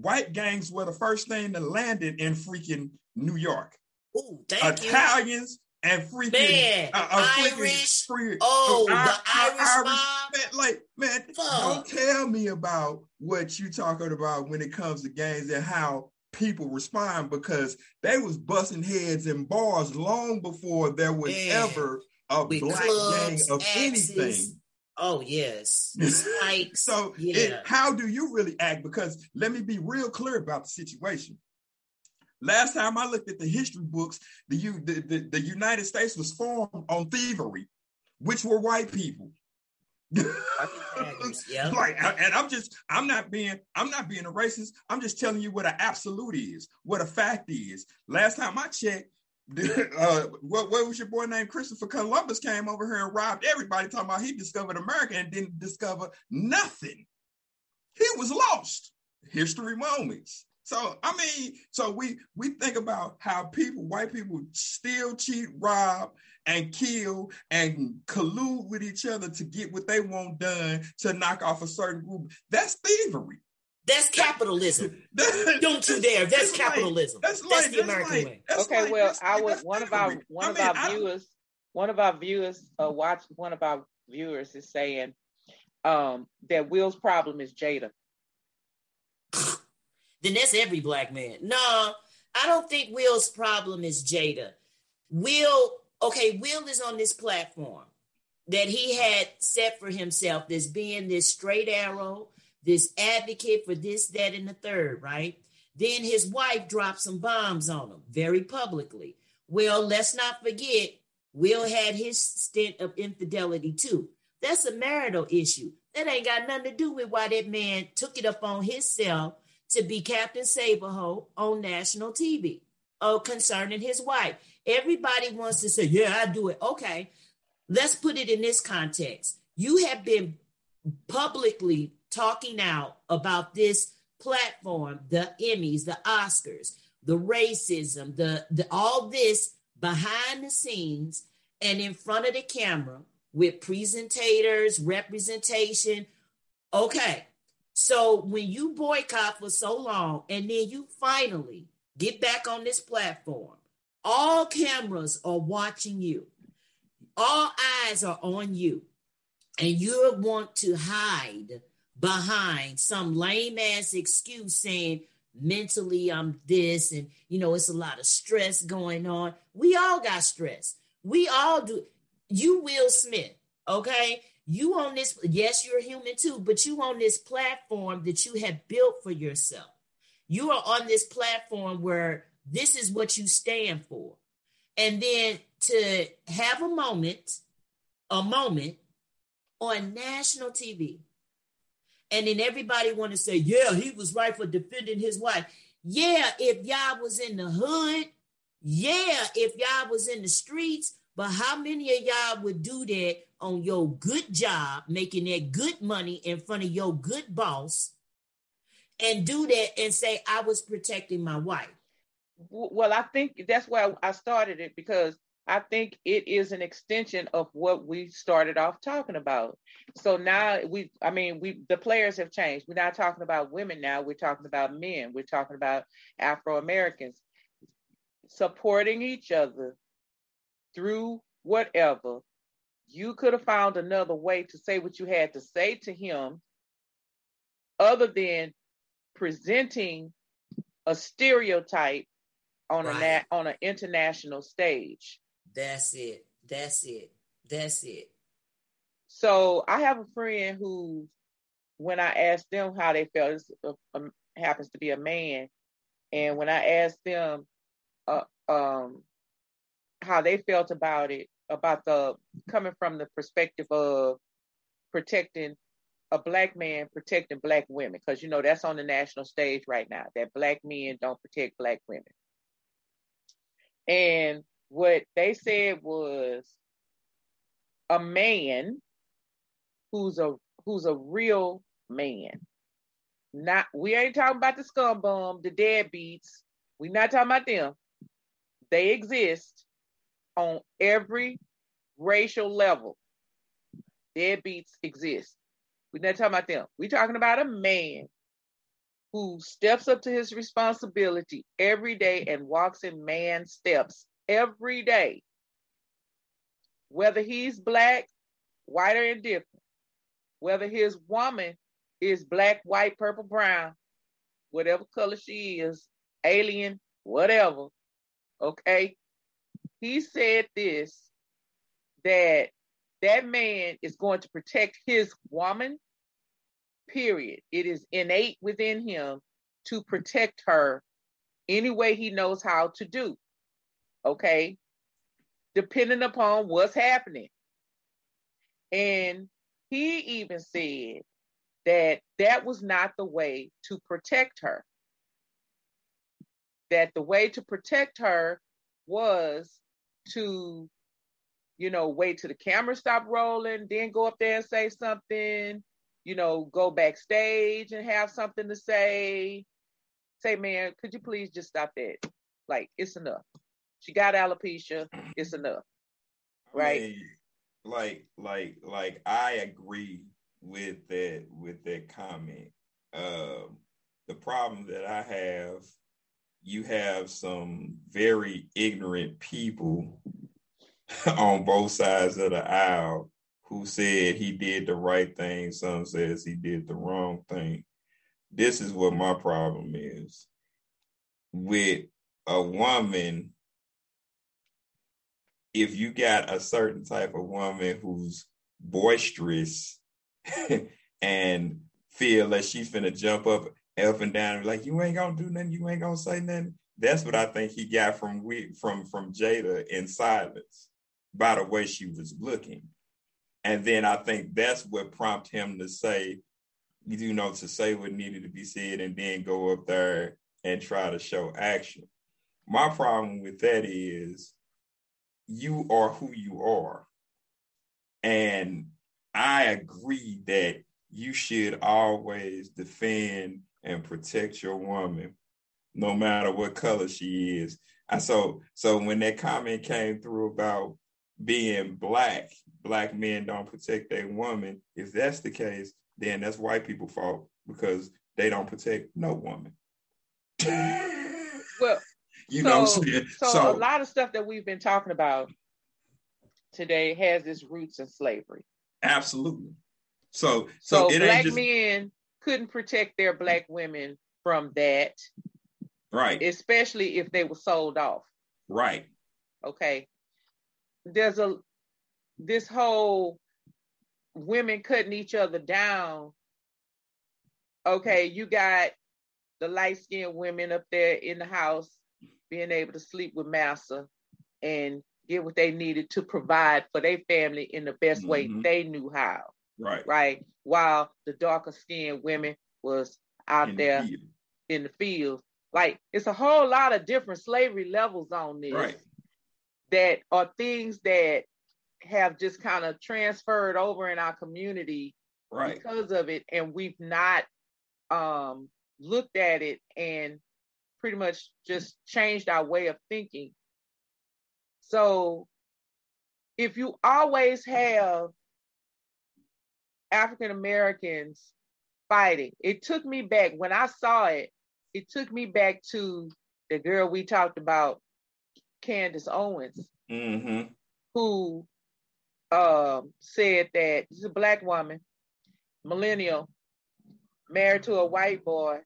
Speaker 2: white gangs were the first thing that landed in freaking New York.
Speaker 3: Ooh, thank you.
Speaker 2: Italians and freaking
Speaker 3: Man,
Speaker 2: uh, uh, freaking
Speaker 3: Irish.
Speaker 2: free-
Speaker 3: Oh,
Speaker 2: uh,
Speaker 3: the
Speaker 2: Ir-
Speaker 3: Irish mob.
Speaker 2: man, like man, don't tell me about what you talking about when it comes to gangs and how people respond because they was busting heads in bars long before there was
Speaker 3: Man,
Speaker 2: ever a black
Speaker 3: clubs,
Speaker 2: gang of
Speaker 3: axes.
Speaker 2: anything.
Speaker 3: Oh yes, <laughs> spikes.
Speaker 2: So
Speaker 3: yeah.
Speaker 2: it, how do you really act? Because let me be real clear about the situation. Last time I looked at the history books, the, the, the, the United States was formed on thievery, which were white people. <laughs>
Speaker 3: yeah.
Speaker 2: Like, and I'm just, I'm not being, I'm not being a racist. I'm just telling you what an absolute is, what a fact is. Last time I checked, <laughs> uh, what, what was your boy named Christopher Columbus came over here and robbed everybody, talking about he discovered America and didn't discover nothing. He was lost. History moments. So I mean, so we we think about how people, white people, steal, cheat, rob, and kill and collude with each other to get what they want done to knock off a certain group. That's thievery.
Speaker 3: That's capitalism. That, <laughs> Don't you dare. That's, that's capitalism. Like, that's, that's like, the American
Speaker 4: like,
Speaker 3: way.
Speaker 4: Okay,
Speaker 3: like,
Speaker 4: well, I was one of our one I of mean, our viewers, one of our viewers, uh, watch one of our viewers is saying um, that Will's problem is Jada.
Speaker 3: Then that's every black man. No, I don't think Will's problem is Jada. Will, okay, Will is on this platform that he had set for himself as being this straight arrow, this advocate for this, that, and the third, right? Then his wife dropped some bombs on him very publicly. Well, let's not forget, Will had his stint of infidelity too. That's a marital issue. That ain't got nothing to do with why that man took it up on himself to be Captain Saberho on national TV oh, uh, concerning his wife. Everybody wants to say, yeah, I do it. Okay, let's put it in this context. You have been publicly talking out about this platform, the Emmys, the Oscars, the racism, the, the all this behind the scenes and in front of the camera with presentators, representation. Okay, so when you boycott for so long and then you finally get back on this platform, all cameras are watching you, all eyes are on you, and you want to hide behind some lame ass excuse saying, mentally I'm this, and you know, it's a lot of stress going on. We all got stress. We all do. You, Will Smith, okay? You on this, yes, you're human too, but you on this platform that you have built for yourself. You are on this platform where this is what you stand for. And then to have a moment, a moment on national TV, and then everybody want to say, yeah, he was right for defending his wife. Yeah, if y'all was in the hood, yeah, if y'all was in the streets, but how many of y'all would do that on your good job, making that good money in front of your good boss, and do that and say, I was protecting my wife?
Speaker 4: Well, I think that's why I started it because I think it is an extension of what we started off talking about. So now we, I mean, we the players have changed. We're not talking about women now. We're talking about men. We're talking about Afro Americans supporting each other through whatever, you could have found another way to say what you had to say to him other than presenting a stereotype on right. a on an international stage.
Speaker 3: That's it. That's it. That's it.
Speaker 4: So I have a friend who, when I asked them how they felt, this happens to be a man, and when I asked them, uh, um, how they felt about it, about the coming from the perspective of protecting a black man protecting black women, because you know that's on the national stage right now that black men don't protect black women. And what they said was a man who's a who's a real man. Not we ain't talking about the scumbum the deadbeats. we not talking about them. They exist on every racial level. Deadbeats exist. We're not talking about them. We're talking about a man who steps up to his responsibility every day and walks in man steps every day. Whether he's black, white, or indifferent, whether his woman is black, white, purple, brown, whatever color she is, alien, whatever, okay? He said this that that man is going to protect his woman period. It is innate within him to protect her any way he knows how to do okay? Depending upon what's happening. And he even said that that was not the way to protect her. That the way to protect her was to, you know, wait till the camera stop rolling, then go up there and say something, you know, go backstage and have something to say, say, man, could you please just stop that? Like, it's enough. She got alopecia. It's enough. Right.
Speaker 2: I mean, like, like, like, I agree with that with that comment. Um, the problem that I have, you have some very ignorant people <laughs> on both sides of the aisle who said he did the right thing. Some says he did the wrong thing. This is what my problem is with a woman. If you got a certain type of woman who's boisterous <laughs> and feel like she's finna jump up, up and down, like you ain't gonna do nothing, you ain't gonna say nothing. That's what I think he got from we from from Jada in silence by the way she was looking. And then I think that's what prompted him to say, you know, to say what needed to be said and then go up there and try to show action. My problem with that is you are who you are. And I agree that you should always defend and protect your woman, no matter what color she is. And so, so when that comment came through about being black, black men don't protect their woman. If that's the case, then that's white people' fault because they don't protect no woman.
Speaker 4: well, <laughs>
Speaker 2: you
Speaker 4: so,
Speaker 2: know what I'm saying?
Speaker 4: So, so a lot of stuff that we've been talking about today has its roots in slavery.
Speaker 2: Absolutely. So,
Speaker 4: so, so black just... men couldn't protect their black women from that.
Speaker 2: Right.
Speaker 4: Especially if they were sold off.
Speaker 2: Right.
Speaker 4: Okay there's a this whole women cutting each other down. Okay, you got the light skinned women up there in the house being able to sleep with massa and get what they needed to provide for their family in the best mm-hmm. way they knew how.
Speaker 2: Right.
Speaker 4: Right. While the darker skinned women was out in there the in the fields. Like it's a whole lot of different slavery levels on this.
Speaker 2: Right
Speaker 4: that are things that have just kind of transferred over in our community
Speaker 2: right.
Speaker 4: because of it and we've not um, looked at it and pretty much just changed our way of thinking so if you always have african americans fighting it took me back when i saw it it took me back to the girl we talked about Candace Owens,
Speaker 2: mm-hmm.
Speaker 4: who uh, said that she's a black woman, millennial, married to a white boy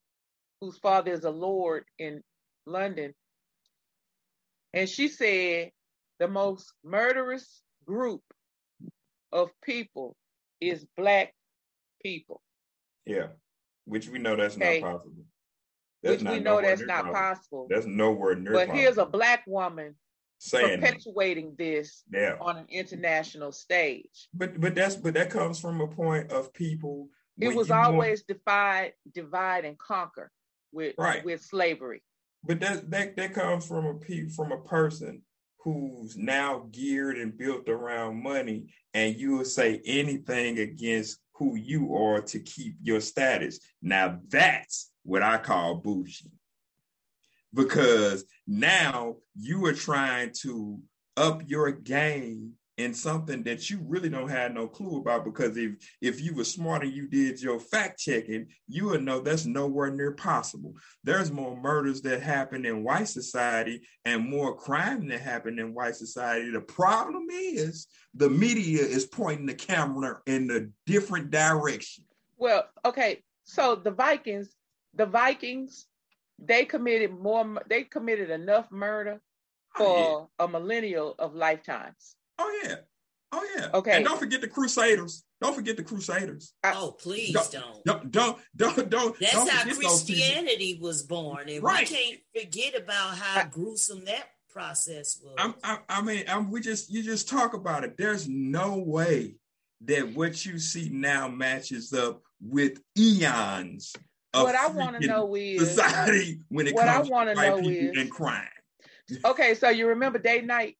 Speaker 4: whose father is a lord in London. And she said the most murderous group of people is black people.
Speaker 2: Yeah, which we know that's okay. not possible.
Speaker 4: That's which we know that's not possible.
Speaker 2: That's nowhere near.
Speaker 4: But
Speaker 2: possible.
Speaker 4: here's a black woman
Speaker 2: saying
Speaker 4: perpetuating this
Speaker 2: yeah.
Speaker 4: on an international stage.
Speaker 2: But but that's but that comes from a point of people.
Speaker 4: It was always want... divide, divide and conquer with
Speaker 2: right.
Speaker 4: with slavery.
Speaker 2: But that that that comes from a pe- from a person who's now geared and built around money, and you will say anything against who you are to keep your status. Now that's what I call bougie. Because now you are trying to up your game in something that you really don't have no clue about because if if you were smart and you did your fact checking you would know that's nowhere near possible there's more murders that happen in white society and more crime that happen in white society the problem is the media is pointing the camera in a different direction
Speaker 4: well okay so the vikings the Vikings, they committed more, they committed enough murder oh, for yeah. a millennial of lifetimes.
Speaker 2: Oh yeah. Oh yeah.
Speaker 4: Okay.
Speaker 2: And don't forget the Crusaders. Don't forget the Crusaders.
Speaker 3: Oh, please don't.
Speaker 2: Don't don't don't. don't
Speaker 3: That's
Speaker 2: don't
Speaker 3: how Christianity was born, and right. we can't forget about how gruesome that process was.
Speaker 2: I'm, I, I mean, I'm, we just you just talk about it. There's no way that what you see now matches up with eons
Speaker 4: what I want to know is
Speaker 2: society when it what comes I want to know is and crime.
Speaker 4: Okay, so you remember date night?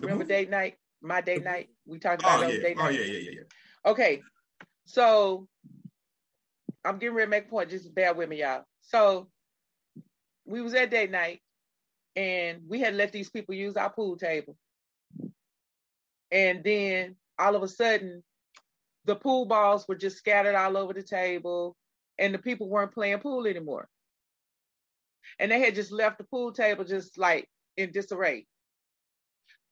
Speaker 4: Remember date night? My date night. We talked about
Speaker 2: oh, yeah.
Speaker 4: date
Speaker 2: oh,
Speaker 4: night.
Speaker 2: yeah, yeah, yeah, yeah.
Speaker 4: Okay, so I'm getting ready to make a point. Just bear with me, y'all. So we was at date night and we had let these people use our pool table. And then all of a sudden, the pool balls were just scattered all over the table, and the people weren't playing pool anymore. And they had just left the pool table just like in disarray.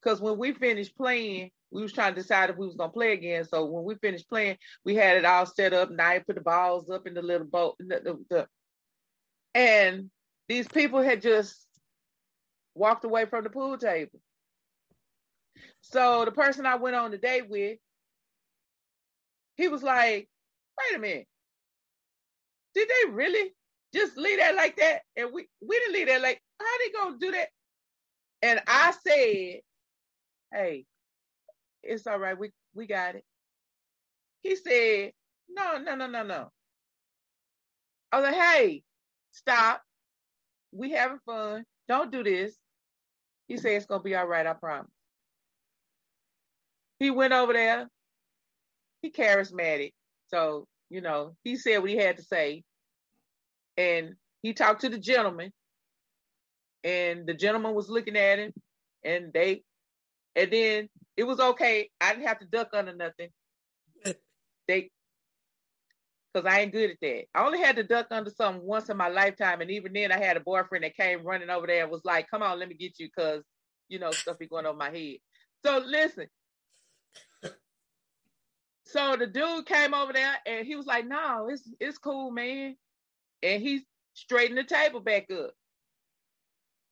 Speaker 4: Because when we finished playing, we was trying to decide if we was gonna play again. So when we finished playing, we had it all set up. And I put the balls up in the little boat. The, the, the, and these people had just walked away from the pool table. So the person I went on the date with, he was like, wait a minute. Did they really just leave that like that? And we, we didn't leave that like, how they gonna do that? And I said, hey, it's all right. We we got it. He said, no, no, no, no, no. I was like, hey, stop. We having fun. Don't do this. He said it's gonna be all right, I promise. He went over there. He charismatic. So, you know, he said what he had to say. And he talked to the gentleman. And the gentleman was looking at him. And they and then it was okay. I didn't have to duck under nothing. they because I ain't good at that. I only had to duck under something once in my lifetime, and even then, I had a boyfriend that came running over there and was like, "Come on, let me get you," because you know stuff be going over my head. So listen. so the dude came over there and he was like, "No, it's it's cool, man," and he straightened the table back up.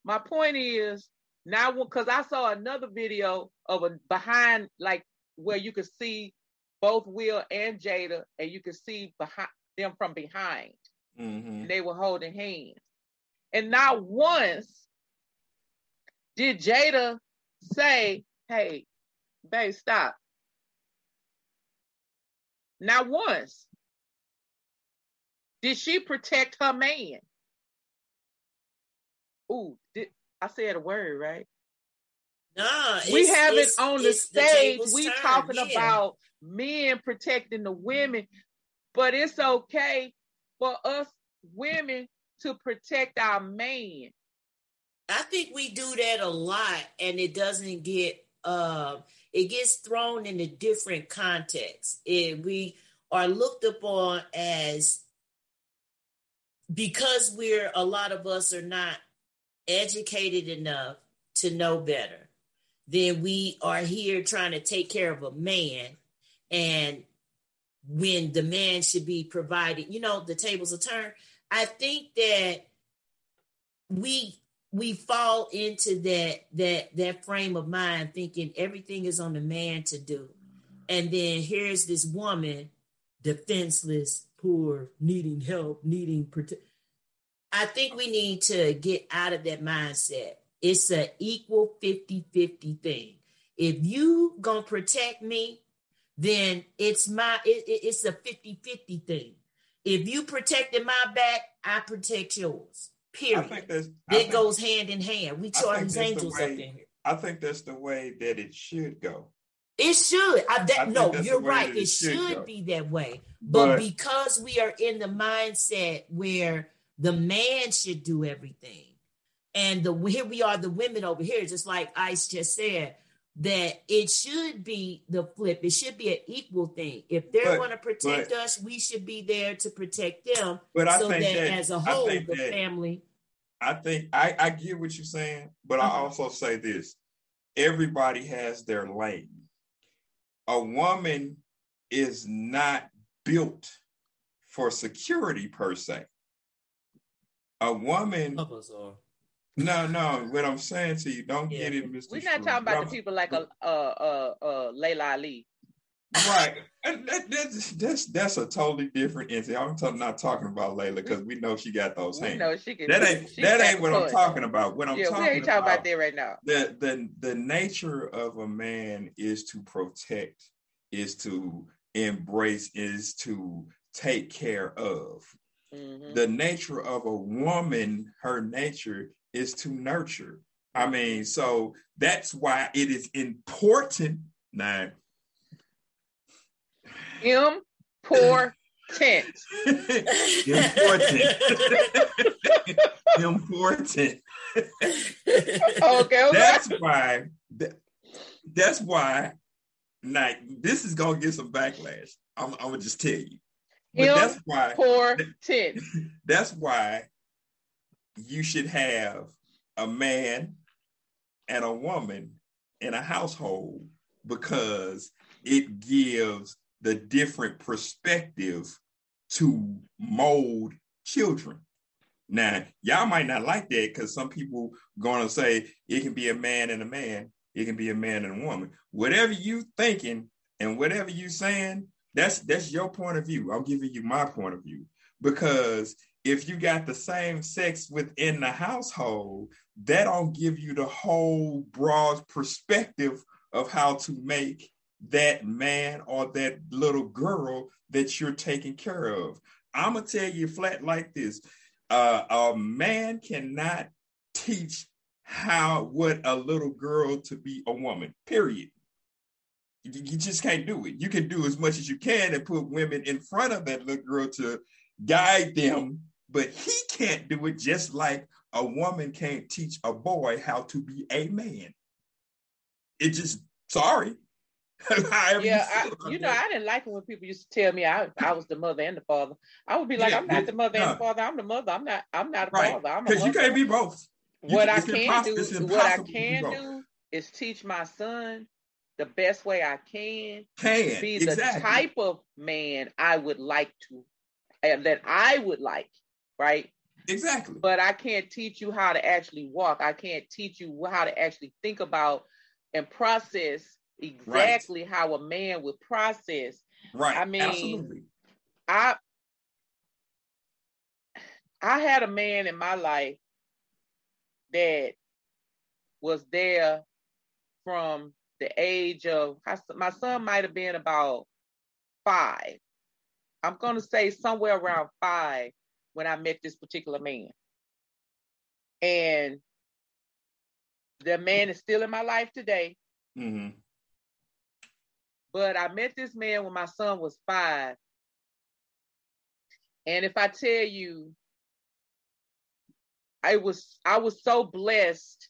Speaker 4: My point is, now, because I saw another video of a behind, like where you could see both Will and Jada, and you could see behind them from behind. Mm-hmm. they were holding hands. And not once did Jada say, Hey, babe, stop. Not once did she protect her man. Ooh, did, I said a word, right?
Speaker 3: Nah,
Speaker 4: we have it on the stage. The we talking yeah. about men protecting the women, but it's okay for us women to protect our man.
Speaker 3: I think we do that a lot, and it doesn't get uh, it gets thrown in a different context. It, we are looked upon as because we're a lot of us are not educated enough to know better, then we are here trying to take care of a man. And when the man should be provided, you know, the tables are turned. I think that we we fall into that that that frame of mind thinking everything is on the man to do. And then here's this woman defenseless, poor, needing help, needing protection I think we need to get out of that mindset. It's an equal 50-50 thing. If you gonna protect me, then it's my it, it's a 50-50 thing. If you protected my back, I protect yours. Period. It goes hand in hand. We charge angels way, up in here.
Speaker 2: I think that's the way that it should go.
Speaker 3: It should. I, that, I no, you're right. It, it, should, should be that way. But, but because we are in the mindset where the man should do everything. And the here we are, the women over here, just like Ice just said, that it should be the flip. It should be an equal thing. If they want to protect but, us, we should be there to protect them.
Speaker 2: But I
Speaker 3: so
Speaker 2: think
Speaker 3: that,
Speaker 2: that
Speaker 3: as a whole, the that, family.
Speaker 2: I think I, I get what you're saying, but uh-huh. I also say this: everybody has their lane. A woman is not built for security per se a woman. No, no. What I'm saying to you, don't yeah. get it, Mr.
Speaker 4: We're not talking about the people like a uh uh uh Laila Ali.
Speaker 2: Right. that, that's, that's that's a totally different incident. I'm talking, not talking about Laila because we know she got those hands. No, she can, that ain't that ain't what I'm talking about. What I'm yeah, talking, we ain't talking about, about
Speaker 4: that right now.
Speaker 2: The the the nature of a man is to protect, is to embrace, is to take care of. Mm-hmm. The nature of a woman, her nature is to nurture. I mean, so that's why it is important now.
Speaker 4: Important. <laughs>
Speaker 2: Important. <laughs> Important.
Speaker 4: okay, okay.
Speaker 2: That's why. That, that's why. Like this is gonna get some backlash. I'm, I'm gonna just tell you. But that's why.
Speaker 4: Important. <laughs>
Speaker 2: That's why you should have a man and a woman in a household because it gives the different perspective to mold children. Now, y'all might not like that because some people gonna say it can be a man and a man, it can be a man and a woman. Whatever you thinking and whatever you saying, that's that's your point of view. I'm giving you my point of view because if you got the same sex within the household, that don't give you the whole broad perspective of how to make that man or that little girl that you're taking care of. I'm gonna tell you flat like this: uh, a man cannot teach how what a little girl to be a woman. Period. You, just can't do it. You can do as much as you can and put women in front of that little girl to guide them, but he can't do it just like a woman can't teach a boy how to be a man. It just sorry. <laughs>
Speaker 4: yeah, I, you know, I didn't like it when people used to tell me I, I was the mother and the father. I would be like, yeah, I'm not the mother and the father. I'm the mother. I'm not. I'm not a right. father.
Speaker 2: Because you can't be both.
Speaker 4: You, what I can do, what I can do, is teach my son the best way I can,
Speaker 2: can
Speaker 4: be the exactly. type of man I would like to, and that I would like, right?
Speaker 2: Exactly.
Speaker 4: But I can't teach you how to actually walk. I can't teach you how to actually think about and process exactly right. how a man would process.
Speaker 2: Right.
Speaker 4: I mean,
Speaker 2: Absolutely.
Speaker 4: I I had a man in my life that was there from the age of my son might have been about five. I'm going to say somewhere around five when I met this particular man. And the man is still in my life today.
Speaker 2: Mm-hmm.
Speaker 4: But I met this man when my son was five. And if I tell you, I was I was so blessed,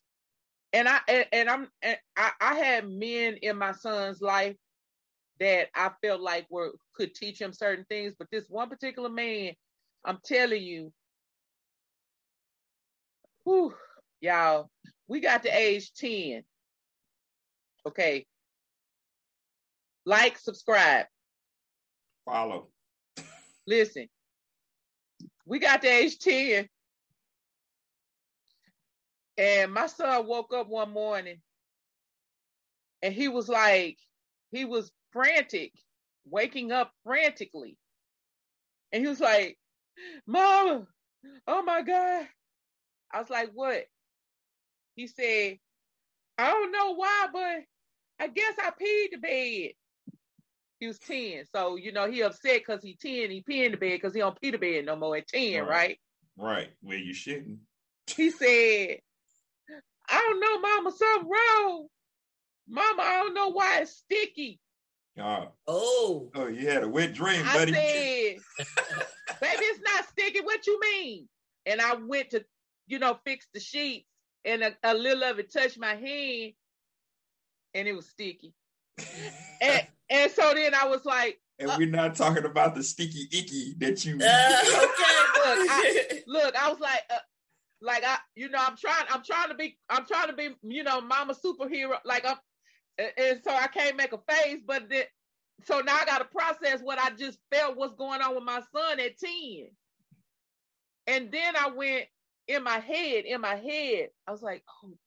Speaker 4: and I and, I'm and I, I had men in my son's life that I felt like were could teach him certain things, but this one particular man, I'm telling you, whew, y'all, we got to age 10. Okay, like, subscribe,
Speaker 2: follow.
Speaker 4: Listen, we got to age 10. And my son woke up one morning and he was like, he was frantic, waking up frantically. And he was like, Mama, oh my God. I was like, what? He said, I don't know why, but I guess I peed the bed. He was 10. So, you know, he upset because he 10, he pee in the bed because he don't pee the bed no more at 10, right? Right.
Speaker 2: right. Well, you shouldn't.
Speaker 4: He said, I don't know, mama, something wrong. Mama, I don't know why it's sticky.
Speaker 2: Uh,
Speaker 3: oh.
Speaker 2: Oh, you had a wet dream, buddy.
Speaker 4: I said, <laughs> baby, it's not sticky. What you mean? And I went to, you know, fix the sheets and a, a little of it touched my hand and it was sticky. <laughs> and and so then I was like,
Speaker 2: and uh, we're not talking about the sticky icky that you. <laughs> Uh,
Speaker 4: okay, look, I, look, I was like, uh, like I, you know, I'm trying, I'm trying to be, I'm trying to be, you know, mama superhero. Like I'm, and, so I can't make a face, but then, so now I got to process what I just felt what's going on with my son at ten. And then I went in my head, in my head, I was like, oh,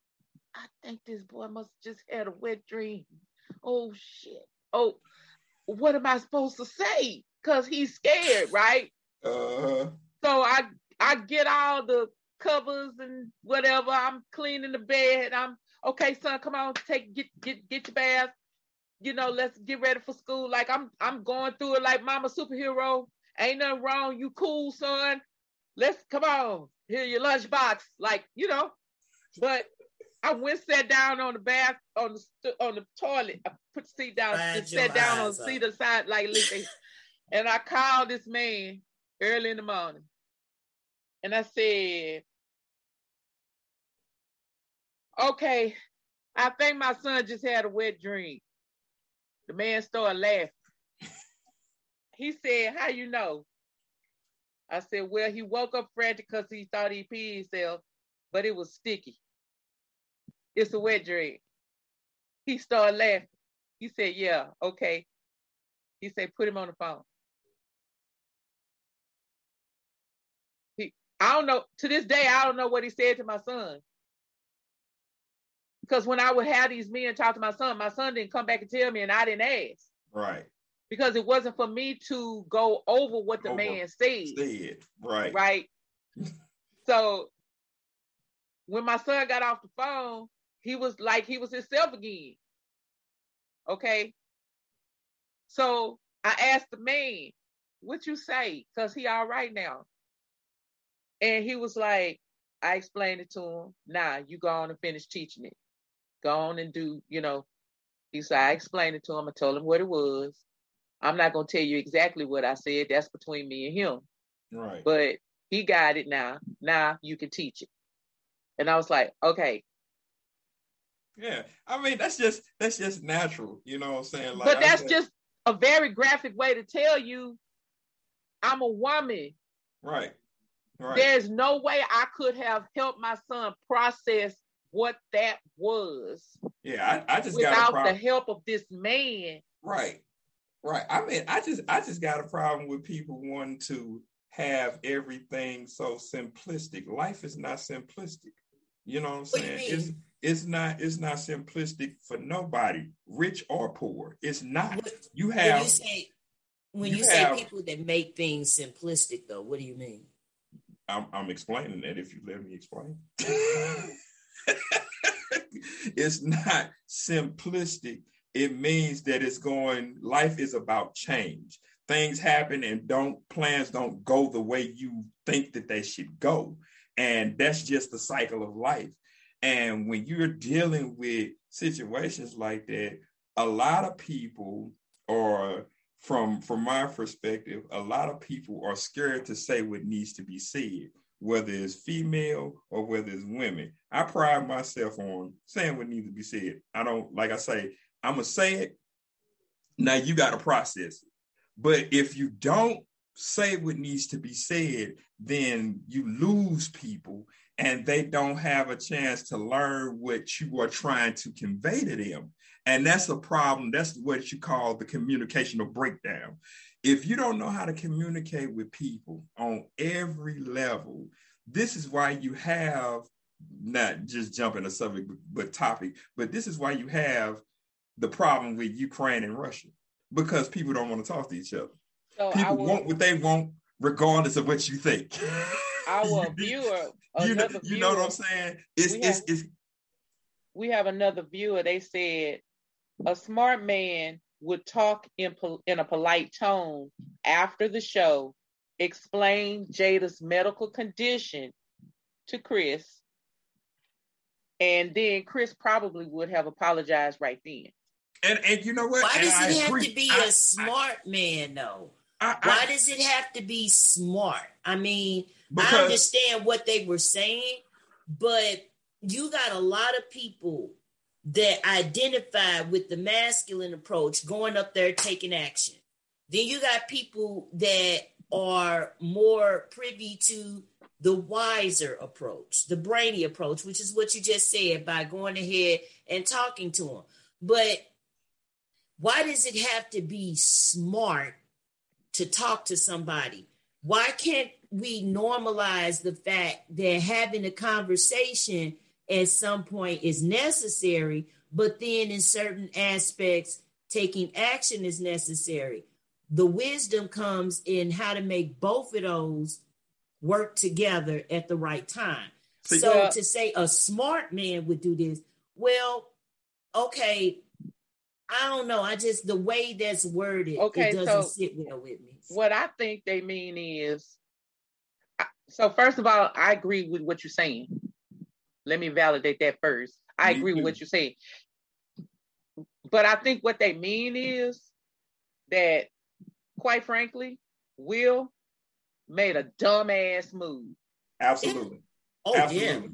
Speaker 4: I think this boy must just had a wet dream. Oh shit oh, what am I supposed to say? Cause he's scared, right?
Speaker 2: Uh-huh.
Speaker 4: So I I get all the covers and whatever. I'm cleaning the bed. I'm okay, son. Come on, take get get get your bath. You know, let's get ready for school. Like I'm I'm going through it like mama superhero. Ain't nothing wrong. You cool, son. Let's come on. Here your lunchbox. Like you know, but I went sat down on the bath on the on the toilet. I put the seat down, and sat down on the seat side, like listen. And I called this man early in the morning. And I said, okay, I think my son just had a wet dream. The man started laughing. He said, How you know? I said, Well, he woke up frantic because he thought he peed himself, but it was sticky. It's a wet dream. He started laughing. He said, Yeah, okay. He said, Put him on the phone. He, I don't know, to this day, I don't know what he said to my son. Because when I would have these men talk to my son, my son didn't come back and tell me, and I didn't ask.
Speaker 2: Right
Speaker 4: because it wasn't for me to go over what the over. man said.
Speaker 2: Said right,
Speaker 4: right. <laughs> so when my son got off the phone, he was like he was himself again. Okay. So I asked the man, "What you say?" Because he all right now. And he was like, I explained it to him. Nah, you go on and finish teaching it. Go on and do, you know. He said, I explained it to him. I told him what it was. I'm not gonna tell you exactly what I said. That's between me and him.
Speaker 2: Right.
Speaker 4: But he got it now. Now you can teach it. And I was like, okay.
Speaker 2: Yeah. I mean, that's just that's just natural, you know what I'm saying?
Speaker 4: Like, but that's just a very graphic way to tell you I'm a woman.
Speaker 2: Right. Right.
Speaker 4: There's no way I could have helped my son process what that was.
Speaker 2: Yeah, I, I just
Speaker 4: without the help of this man.
Speaker 2: Right. Right. I mean, I just I just got a problem with people wanting to have everything so simplistic. Life is not simplistic. You know what I'm saying? What it's it's not it's not simplistic for nobody, rich or poor. It's not. What, you have
Speaker 3: when you say when you, you say have, people that make things simplistic though, what do you mean?
Speaker 2: I'm I'm explaining that if you let me explain. <laughs> <laughs> it's not simplistic it means that it's going, life is about change. Things happen and don't, plans don't go the way you think that they should go. And that's just the cycle of life. And when you're dealing with situations like that, a lot of people are from from my perspective, a lot of people are scared to say what needs to be said, whether it's female or whether it's women. I pride myself on saying what needs to be said. I don't like I say, I'm gonna say it. Now you got to process it. But if you don't say what needs to be said, then you lose people and they don't have a chance to learn what you are trying to convey to them. And that's a problem. That's what you call the communicational breakdown. If you don't know how to communicate with people on every level, this is why you have not just jumping a subject but topic, but this is why you have the problem with Ukraine and Russia because people don't want to talk to each other. So people will, want what they want, regardless of what you think.
Speaker 4: Our <laughs> viewer,
Speaker 2: you know, you know what I'm saying? It's, it's,
Speaker 4: have,
Speaker 2: it's,
Speaker 4: we have another viewer. They said a smart man would talk in in a polite tone after the show, explain Jada's medical condition to Chris, and then Chris probably would have apologized right then.
Speaker 2: And and you know what?
Speaker 3: Why
Speaker 2: and
Speaker 3: does I it have to be I, a smart I, man though? Why does it have to be smart? I mean, because, I understand what they were saying, but you got a lot of people that identify with the masculine approach going up there taking action. Then you got people that are more privy to the wiser approach, the brainy approach, which is what you just said by going ahead and talking to them. But why does it have to be smart to talk to somebody? Why can't we normalize the fact that having a conversation at some point is necessary, but then in certain aspects, taking action is necessary? The wisdom comes in how to make both of those work together at the right time. So, yeah. to say a smart man would do this, well, okay, I don't know. I just the way that's worded, okay, it doesn't so sit well with me.
Speaker 4: What I think they mean is, so first of all, I agree with what you're saying. Let me validate that first. I agree with what you're saying, but I think what they mean is that quite frankly, Will made a dumbass move.
Speaker 2: Absolutely.
Speaker 3: Oh
Speaker 2: Absolutely.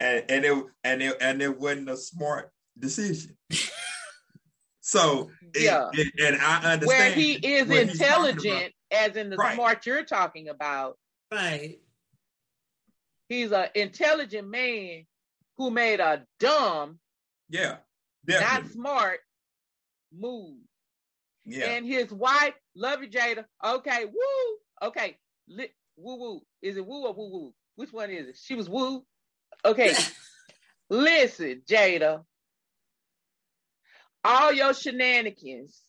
Speaker 3: yeah.
Speaker 2: And and it and it and it wasn't a smart decision. <laughs> so it-
Speaker 4: Yeah.
Speaker 2: it- and I understand
Speaker 4: Where he is
Speaker 2: what
Speaker 4: intelligent, as in the
Speaker 2: Right.
Speaker 4: smart you're talking about,
Speaker 3: Right.
Speaker 4: he's an intelligent man who made a dumb,
Speaker 2: Yeah,
Speaker 4: not smart move.
Speaker 2: yeah,
Speaker 4: And his wife, love you, Jada. Okay, woo. Okay, woo woo. Is it woo or woo woo? Which one is it? She was woo. Okay, <laughs> listen, Jada. All your shenanigans,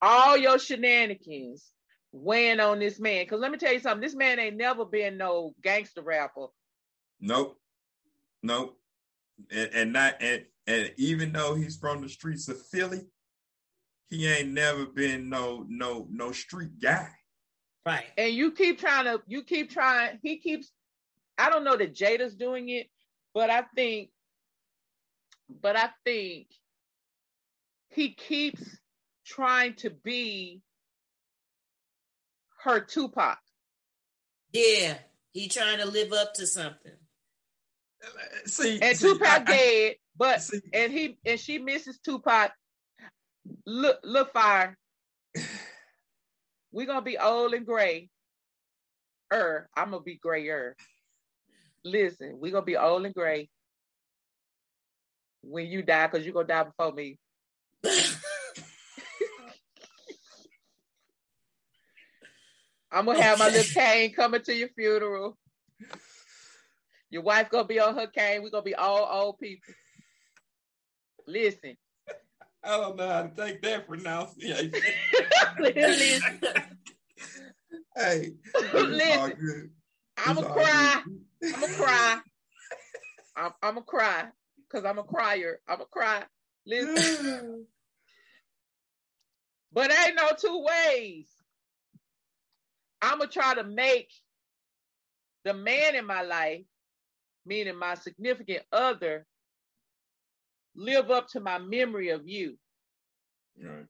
Speaker 4: all your shenanigans weighing on this man. Because let me tell you something, this man ain't never been no gangster rapper.
Speaker 2: nope, nope, and, and not and and even though he's from the streets of Philly, he ain't never been no no no street guy.
Speaker 3: Right.
Speaker 4: and you keep trying to you keep trying he keeps i don't know that jada's doing it but i think but i think he keeps trying to be her tupac
Speaker 3: Yeah. He trying to live up to something.
Speaker 2: See,
Speaker 4: and
Speaker 2: see,
Speaker 4: tupac
Speaker 2: I-
Speaker 4: dead but
Speaker 2: see,
Speaker 4: and he and she misses tupac. Look look fire. We're gonna be old and gray. Er i'm gonna be grayer. Listen we're gonna be old and gray. When you die because you're gonna die before me. <laughs> I'm gonna have my little cane coming to your funeral your wife gonna be on her cane we're gonna be all old people listen
Speaker 2: I don't know how to take that pronunciation. <laughs>
Speaker 4: listen
Speaker 2: hey,
Speaker 4: Listen,
Speaker 2: it's all good.
Speaker 4: i'm
Speaker 2: It's
Speaker 4: gonna cry. I'm gonna cry. I'm, I'm gonna cry because I'm a crier. I'm gonna cry. Listen, <sighs> but ain't no two ways. I'm gonna try to make the man in my life, meaning my significant other, live up to my memory of you
Speaker 2: Right.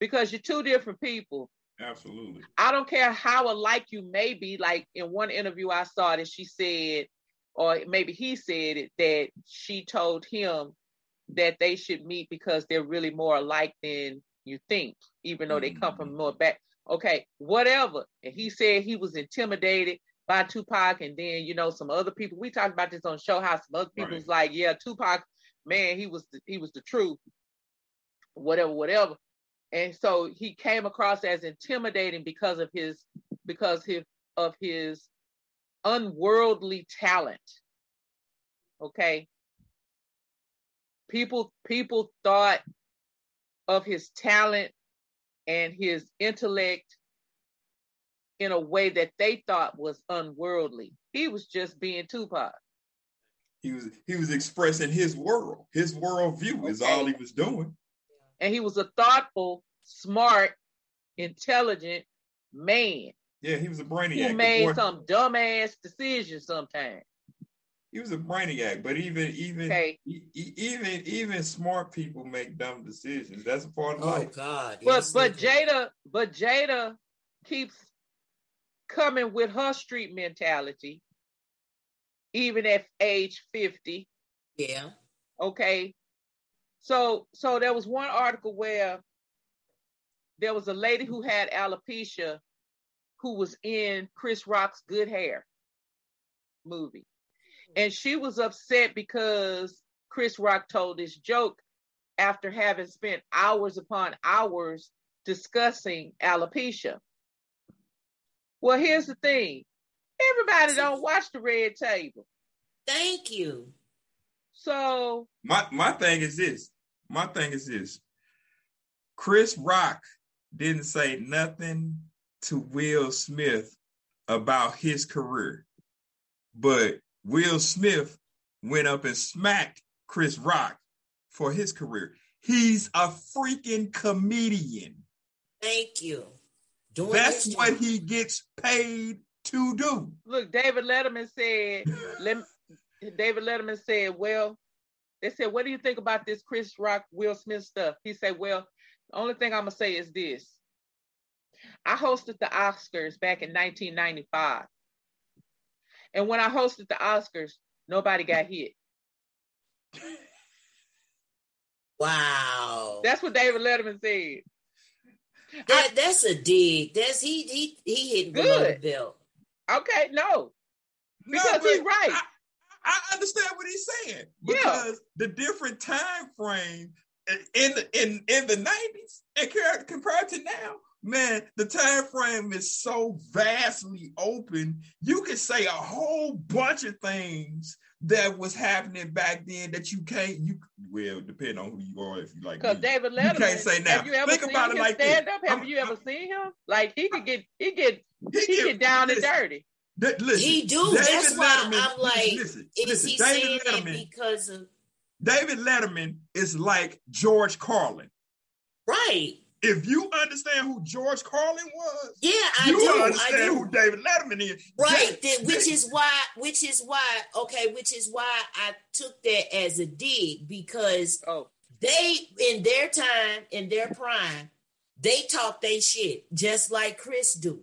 Speaker 4: because you're two different people.
Speaker 2: Absolutely.
Speaker 4: I don't care how alike you may be. Like in one interview I saw that she said, or maybe he said it, that she told him that they should meet because they're really more alike than you think, even though they come from mm-hmm. more back. Okay, whatever. And he said he was intimidated by Tupac, and then you know some other people. We talked about this on Show how Some other people
Speaker 2: Right.
Speaker 4: was like, "Yeah, Tupac, man, he was the, he was the truth." Whatever, whatever and so he came across as intimidating because of his because his, of his unworldly talent okay people people thought of his talent and his intellect in a way that they thought was unworldly he was just being tupac
Speaker 2: He was he was expressing his world. His world view is all he was doing.
Speaker 4: and he was a thoughtful smart intelligent man
Speaker 2: Yeah, he was a brainiac.
Speaker 4: who
Speaker 2: The
Speaker 4: made
Speaker 2: boy-
Speaker 4: some dumbass decisions sometimes.
Speaker 2: he was a brainiac, but even even
Speaker 4: Okay.
Speaker 2: e- e- even even smart people make dumb decisions. That's a part of
Speaker 3: Oh
Speaker 2: life.
Speaker 3: God.
Speaker 4: But but. Jada, but Jada keeps coming with her street mentality, even at age 50.
Speaker 3: Yeah.
Speaker 4: Okay. So so there was one article where there was a lady who had alopecia who was in Chris Rock's Good Hair movie. And she was upset because Chris Rock told this joke after having spent hours upon hours discussing alopecia. Well, here's the thing. Everybody don't watch the red table.
Speaker 3: Thank you.
Speaker 4: So
Speaker 2: My my thing is this. My thing is this. Chris Rock didn't say nothing to Will Smith about his career. But Will Smith went up and smacked Chris Rock for his career. He's a freaking comedian.
Speaker 3: Thank you. Doing
Speaker 2: That's
Speaker 3: his
Speaker 2: what he gets paid to do.
Speaker 4: look, David Letterman said, let, David Letterman said, well, they said, what do you think about this Chris Rock, Will Smith stuff? He said, well, the only thing I'm going to say is this. I hosted the Oscars back in 1995. And when I hosted the Oscars, nobody got hit.
Speaker 3: Wow.
Speaker 4: That's what David Letterman said.
Speaker 3: That, that's a dig. That's he he he hitting below the
Speaker 4: Good.
Speaker 3: belt.
Speaker 4: Okay, no.
Speaker 2: No,
Speaker 4: Because he's right.
Speaker 2: I, I understand what he's saying
Speaker 4: Yeah.
Speaker 2: because the different time frame in the in in the nineties and compared- compared to now, man, the time frame is so vastly open. You can say a whole bunch of things that was happening back then that you can't. You well, depend on who you are. If you like,
Speaker 4: Because
Speaker 2: me.
Speaker 4: David
Speaker 2: You
Speaker 4: Letterman,
Speaker 2: can't say now.
Speaker 4: have you ever
Speaker 2: Think
Speaker 4: seen
Speaker 2: about it
Speaker 4: him
Speaker 2: like this.
Speaker 4: up? Have
Speaker 2: I'm-
Speaker 4: you ever
Speaker 2: I'm-
Speaker 4: seen him? Like he could get he get
Speaker 2: He
Speaker 4: he
Speaker 2: get-
Speaker 4: get down and dirty.
Speaker 2: Th- listen,
Speaker 3: He do.
Speaker 2: David
Speaker 3: That's why
Speaker 2: Letterman-
Speaker 3: I'm like,
Speaker 2: listen,
Speaker 3: Is
Speaker 2: listen,
Speaker 3: he
Speaker 2: David
Speaker 3: saying that
Speaker 2: Letterman-
Speaker 3: because of
Speaker 2: David Letterman is like George Carlin.
Speaker 3: right?
Speaker 2: If you understand who George Carlin was,
Speaker 3: Yeah, I
Speaker 2: you
Speaker 3: do. I
Speaker 2: understand
Speaker 3: do.
Speaker 2: who David Letterman is.
Speaker 3: Right,
Speaker 2: Yeah.
Speaker 3: that, which is why, which is why, okay, which is why I took that as a dig because
Speaker 4: Oh,
Speaker 3: they, in their time, in their prime, they talk they shit just like Chris do.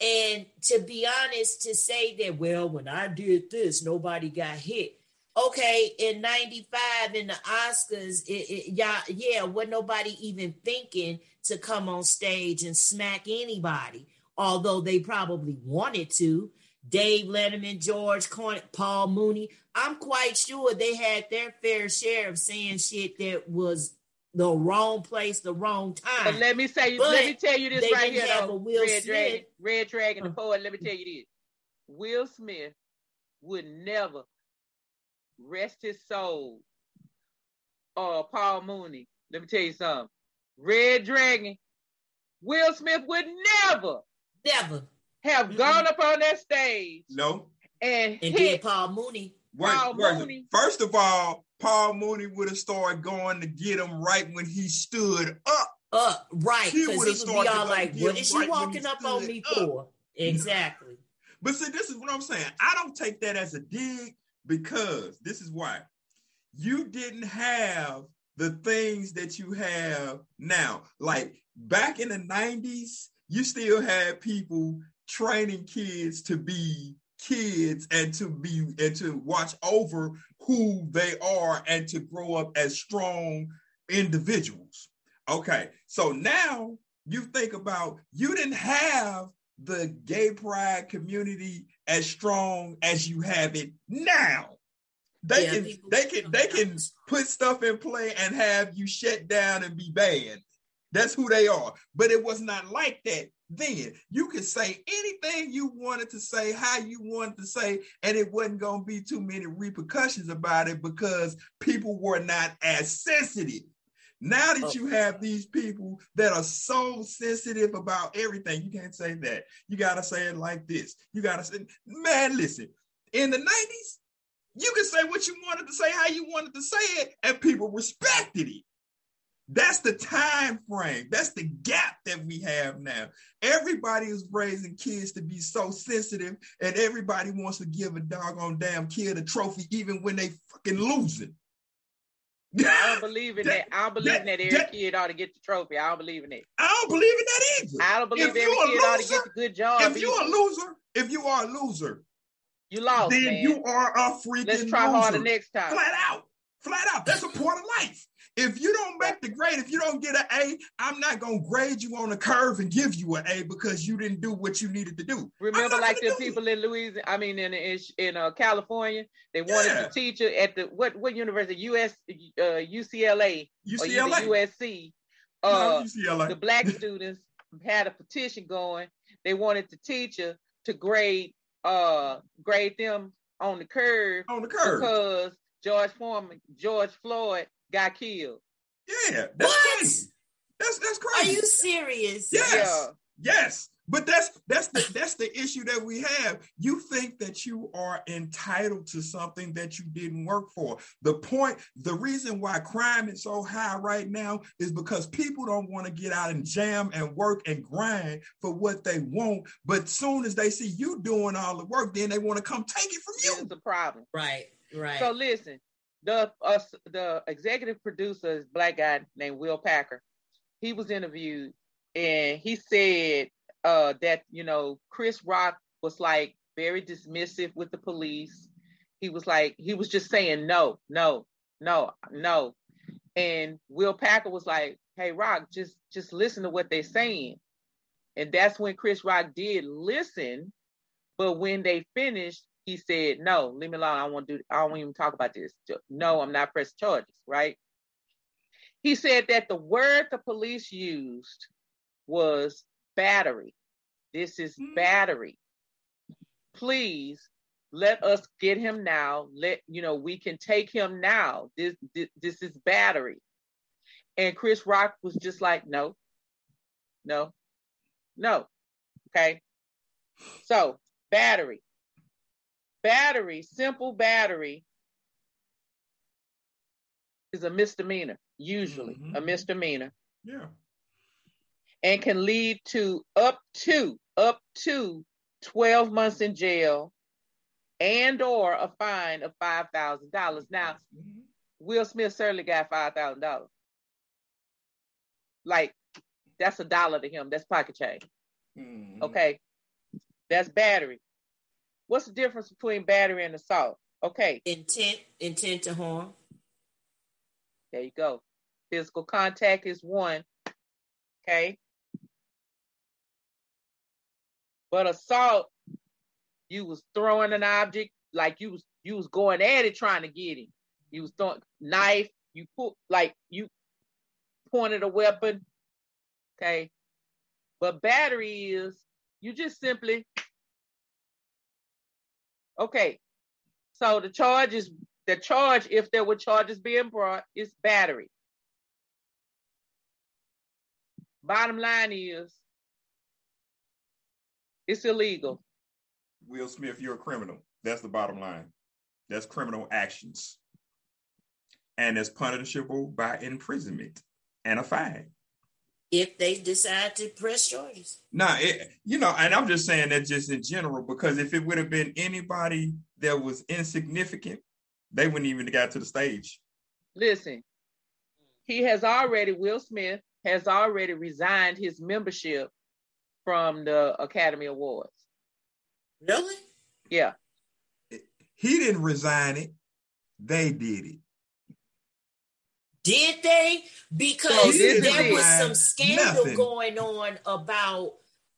Speaker 3: And to be honest, to say that, well, when I did this, nobody got hit. Okay, in '95 in the Oscars, it, it, yeah, yeah, wasn't nobody even thinking to come on stage and smack anybody, although they probably wanted to. Dave Letterman, George Carlin, Paul Mooney. I'm quite sure they had their fair share of saying shit that was the wrong place, the wrong time.
Speaker 4: but let me say,
Speaker 3: But
Speaker 4: let me tell you this right here, though.
Speaker 3: Will
Speaker 4: Red
Speaker 3: Smith.
Speaker 4: Dragon, Red Dragon, the
Speaker 3: Uh.
Speaker 4: poet. Let me tell you this: Will Smith would never rest his soul. Or Paul Mooney. Let me tell you something. Red Dragon, Will Smith would never
Speaker 3: Never.
Speaker 4: have
Speaker 3: Mm-mm.
Speaker 4: gone up on that stage
Speaker 2: No.
Speaker 4: and,
Speaker 3: And then
Speaker 4: hit.
Speaker 3: Paul Mooney.
Speaker 2: Wait,
Speaker 4: Paul
Speaker 2: wait.
Speaker 4: Mooney.
Speaker 2: First of all, Paul Mooney would have started going to get him right when he stood up.
Speaker 3: Uh, right,
Speaker 2: He
Speaker 3: because
Speaker 2: would've
Speaker 3: would be
Speaker 2: started
Speaker 3: all like,
Speaker 2: get
Speaker 3: "What
Speaker 2: him
Speaker 3: is she
Speaker 2: right
Speaker 3: walking up on me
Speaker 2: up."
Speaker 3: for?" Exactly.
Speaker 2: But see, this is what I'm saying. I don't take that as a dig because this is why you didn't have the things that you have now. Like back in the 90s, you still had people training kids to be kids and to be and to watch over who they are and to grow up as strong individuals. Okay, so now you think about you didn't have the gay pride community as strong as you have it now. They
Speaker 3: Yeah,
Speaker 2: can they can they can put stuff in play and have you shut down and be banned. That's who they are. But it was not like that then. You could say anything you wanted to say, how you wanted to say, and it wasn't going to be too many repercussions about it because people were not as sensitive. Now that
Speaker 3: Oh.
Speaker 2: you have these people that are so sensitive about everything, you can't say that. You got to say it like this. You got to say, man, listen, in the 90s, you could say what you wanted to say, how you wanted to say it, and people respected it. That's the time frame. That's the gap that we have now. Everybody is raising kids to be so sensitive, and everybody wants to give a doggone damn kid a trophy, even when they fucking losing.
Speaker 4: I don't believe in that.
Speaker 2: That-
Speaker 4: I don't believe
Speaker 2: that-
Speaker 4: in that every
Speaker 2: that-
Speaker 4: kid ought to get the trophy. I don't believe in that.
Speaker 2: I don't believe in that either.
Speaker 4: I don't believe
Speaker 2: If
Speaker 4: every kid ought to get the good job.
Speaker 2: if you're a loser, if you are a loser,
Speaker 4: you lost,
Speaker 2: then
Speaker 4: man.
Speaker 2: you are a freaking loser.
Speaker 4: Let's try
Speaker 2: loser.
Speaker 4: harder next time.
Speaker 2: Flat out. Flat out. That's a part of life. If you don't make the grade, if you don't get an A, I'm not gonna grade you on a curve and give you an A because you didn't do what you needed to do.
Speaker 4: Remember, like the people in Louisiana, I mean, in in, in uh, California, they wanted
Speaker 2: Yeah.
Speaker 4: the teacher at the what what university? US uh, UCLA or
Speaker 2: UCLA.
Speaker 4: USC.
Speaker 2: No,
Speaker 4: Uh,
Speaker 2: UCLA.
Speaker 4: the black students had a petition going. They wanted the teacher to grade uh grade them on the curve
Speaker 2: on the curve.
Speaker 4: because George Foreman, George Floyd got killed.
Speaker 2: yeah, that's
Speaker 3: What?
Speaker 2: crazy. That's that's crazy.
Speaker 3: Are you serious?
Speaker 2: Yes.
Speaker 4: Yeah.
Speaker 2: Yes. But that's that's the that's the issue that we have. You think that you are entitled to something that you didn't work for. The point, the reason why crime is so high right now is because people don't want to get out and jam and work and grind for what they want. But soon as they see you doing all the work, then they want to come take it from
Speaker 4: This is
Speaker 2: you.
Speaker 4: the problem.
Speaker 3: Right, right.
Speaker 4: So listen, the uh, the executive producer is black guy named Will Packer. He was interviewed and he said uh, that you know Chris Rock was like very dismissive with the police. He was like he was just saying no, no, no, no, and Will Packer was like, "Hey, Rock, just just listen to what they're saying." And that's when Chris Rock did listen, but when they finished, he said, "No, leave me alone. I won't do. I don't even talk about this. No, I'm not pressing charges." Right? He said that the word the police used was battery. This is mm-hmm. battery. Please let us get him now. Let you know we can take him now. This this, this is battery. And Chris Rock was just like, no, no, no. Okay. So battery. Battery, simple battery is a misdemeanor, usually mm-hmm. a misdemeanor.
Speaker 2: Yeah
Speaker 4: and can lead to up to up to 12 months in jail and or a fine of $5,000. Now, Will Smith certainly got $5,000. Like that's a dollar to him. That's pocket change. Mm-hmm. Okay. That's battery. What's the difference between battery and assault? Okay.
Speaker 3: Intent, intent to harm.
Speaker 4: There you go. Physical contact is one. Okay. But assault, you was throwing an object like you was you was going at it trying to get him. You was throwing knife. You put like you pointed a weapon. Okay. But battery is you just simply okay. So the charge is the charge, if there were charges being brought, is battery. Bottom line is it's illegal.
Speaker 2: Will Smith, you're a criminal. That's the bottom line. That's criminal actions. And it's punishable by imprisonment and a fine.
Speaker 3: If they decide to press charges.
Speaker 2: Nah, it, you know, and I'm just saying that just in general, because if it would have been anybody that was insignificant, they wouldn't even have got to the stage.
Speaker 4: Listen, he has already, Will Smith has already resigned his membership from the Academy Awards.
Speaker 3: Really?
Speaker 4: Yeah.
Speaker 2: He didn't resign it. They did it.
Speaker 3: Did they? Because so there was some scandal nothing. going on about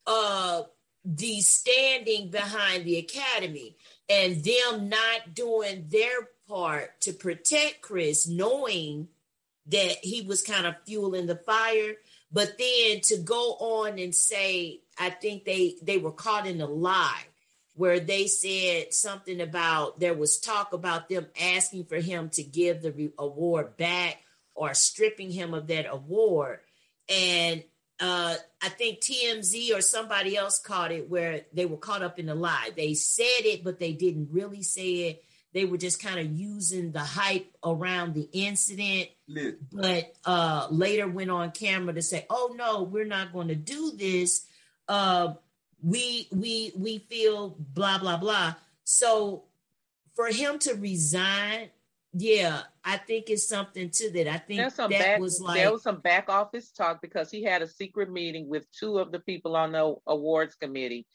Speaker 3: uh the standing behind the academy and them not doing their part to protect Chris, knowing that he was kind of fueling the fire. But then to go on and say, I think they they were caught in a lie where they said something about there was talk about them asking for him to give the re- award back or stripping him of that award. And uh, I think TMZ or somebody else caught it where they were caught up in the lie. They said it, but they didn't really say it they were just kind of using the hype around the incident Lit. but uh, later went on camera to say oh no we're not going to do this uh, we we we feel blah blah blah so for him to resign yeah i think it's something to that i think that
Speaker 4: back,
Speaker 3: was like
Speaker 4: there was some back office talk because he had a secret meeting with two of the people on the awards committee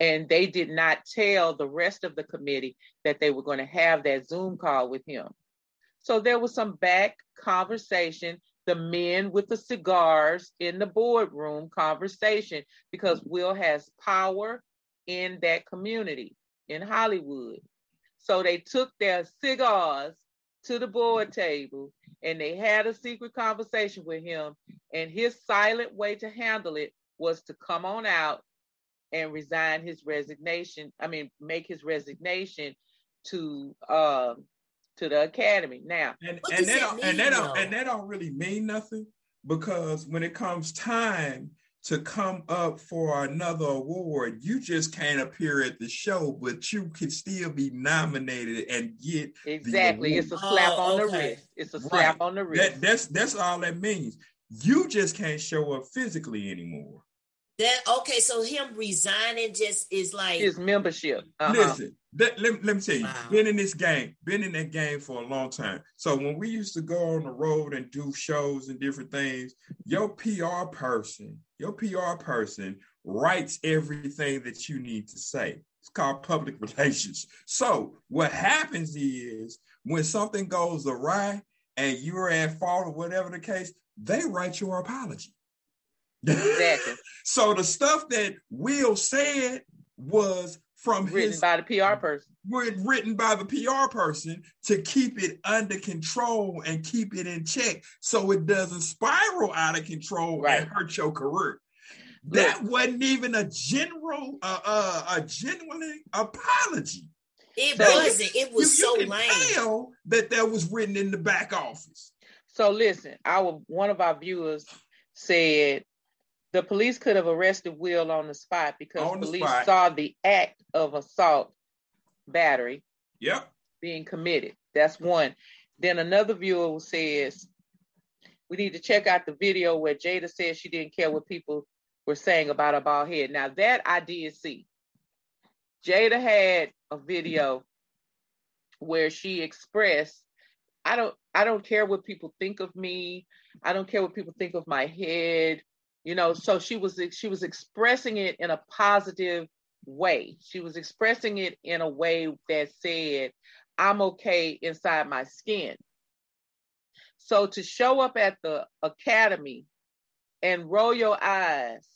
Speaker 4: and they did not tell the rest of the committee that they were going to have that Zoom call with him. So there was some back conversation, the men with the cigars in the boardroom conversation, because Will has power in that community in Hollywood. So they took their cigars to the board table and they had a secret conversation with him. And his silent way to handle it was to come on out and resign his resignation. I mean, make his resignation to uh, to the academy. Now,
Speaker 2: and, and that, don't, and that don't and that don't really mean nothing because when it comes time to come up for another award, you just can't appear at the show, but you can still be nominated and get
Speaker 4: exactly. It's a slap oh, on okay. the wrist. It's a slap right. on the wrist.
Speaker 2: That, that's that's all that means. You just can't show up physically anymore.
Speaker 3: That okay, so him resigning just is like
Speaker 4: his membership. Uh-huh.
Speaker 2: Listen, let, let, let me tell you, wow. been in this game, been in that game for a long time. So when we used to go on the road and do shows and different things, your PR person, your PR person writes everything that you need to say. It's called public <laughs> relations. So what happens is when something goes awry and you're at fault or whatever the case, they write your apology.
Speaker 4: Exactly. <laughs>
Speaker 2: so the stuff that Will said was from
Speaker 4: written
Speaker 2: his
Speaker 4: by the PR person.
Speaker 2: Written by the PR person to keep it under control and keep it in check so it doesn't spiral out of control right. and hurt your career. That wasn't even a general, uh, uh, a genuine apology.
Speaker 3: It so wasn't. It was you, you so lame.
Speaker 2: Tell that that was written in the back office.
Speaker 4: So listen, our one of our viewers said the police could have arrested Will on the spot because on police spot. saw the act of assault battery
Speaker 2: yep.
Speaker 4: being committed. That's one. Then another viewer says we need to check out the video where Jada says she didn't care what people were saying about her bald head. Now that I did see. Jada had a video where she expressed, I don't I don't care what people think of me. I don't care what people think of my head you know so she was she was expressing it in a positive way. She was expressing it in a way that said i'm okay inside my skin. So to show up at the academy and roll your eyes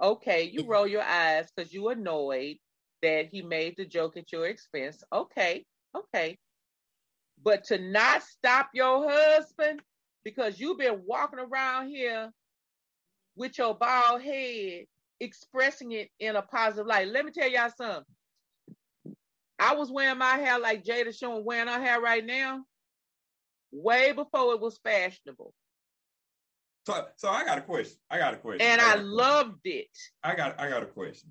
Speaker 4: okay you mm-hmm. roll your eyes because you annoyed that he made the joke at your expense. Okay okay. But to not stop your husband because you've been walking around here with your bald head, expressing it in a positive light. Let me tell y'all something. I was wearing my hair like Jada showing wearing her hair right now, way before it was fashionable.
Speaker 2: So, so I got a question. I got a question.
Speaker 4: And I,
Speaker 2: I
Speaker 4: loved it.
Speaker 2: I got, I got a question.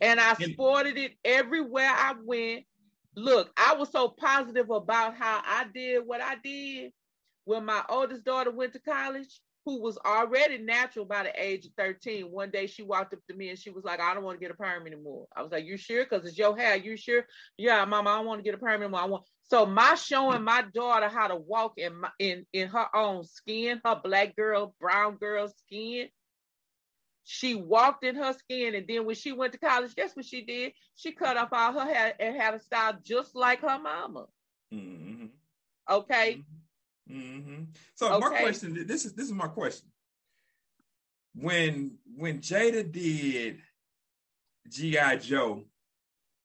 Speaker 4: And I sported it everywhere I went. Look, I was so positive about how I did what I did when my oldest daughter went to college who was already natural by the age of 13. One day she walked up to me and she was like, I don't want to get a perm anymore. I was like, You sure? Because it's your hair. You sure? Yeah, mama, I don't want to get a perm anymore. I want so my showing my daughter how to walk in my, in in her own skin, her black girl, brown girl skin. She walked in her skin, and then when she went to college, guess what she did? She cut off all her hair and had a style just like her mama. Mm-hmm. Okay. Mm-hmm.
Speaker 2: Mm-hmm. So okay. my question, this is this is my question. When when Jada did GI Joe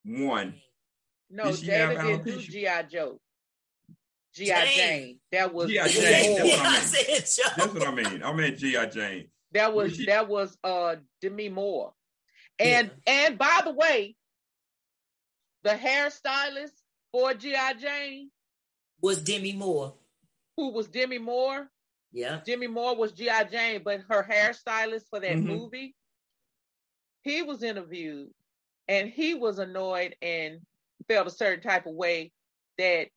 Speaker 2: one,
Speaker 4: no, did Jada didn't do GI Joe. GI Jane. Jane. That was GI Jane.
Speaker 2: That's what I <laughs> mean. That's what I mean. I meant GI Jane.
Speaker 4: That was she... that was uh Demi Moore. And yeah. and by the way, the hairstylist for GI Jane
Speaker 3: was Demi Moore
Speaker 4: who was Demi Moore.
Speaker 3: Yeah.
Speaker 4: Demi Moore was G.I. Jane, but her hairstylist for that mm-hmm. movie, he was interviewed and he was annoyed and felt a certain type of way that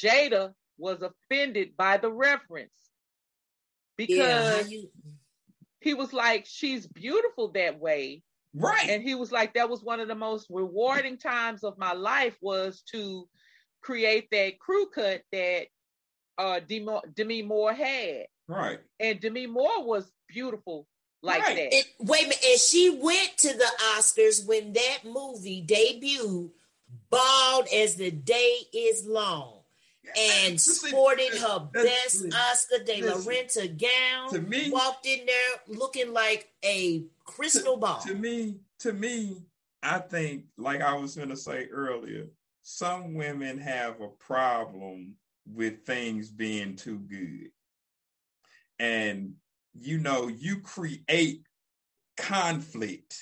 Speaker 4: Jada was offended by the reference because yeah, he was like, she's beautiful that way.
Speaker 2: Right.
Speaker 4: And he was like, that was one of the most rewarding times of my life was to create that crew cut that uh Demi, Moore had.
Speaker 2: Right.
Speaker 4: And Demi Moore was beautiful like right. that.
Speaker 3: It, wait a minute. And she went to the Oscars when that movie debuted, bald as the day is long. And sported her best Oscar de la Renta gown. To me, walked in there looking like a crystal
Speaker 2: to,
Speaker 3: ball.
Speaker 2: To me, to me, I think, like I was going to say earlier, some women have a problem with things being too good. And you know, you create conflict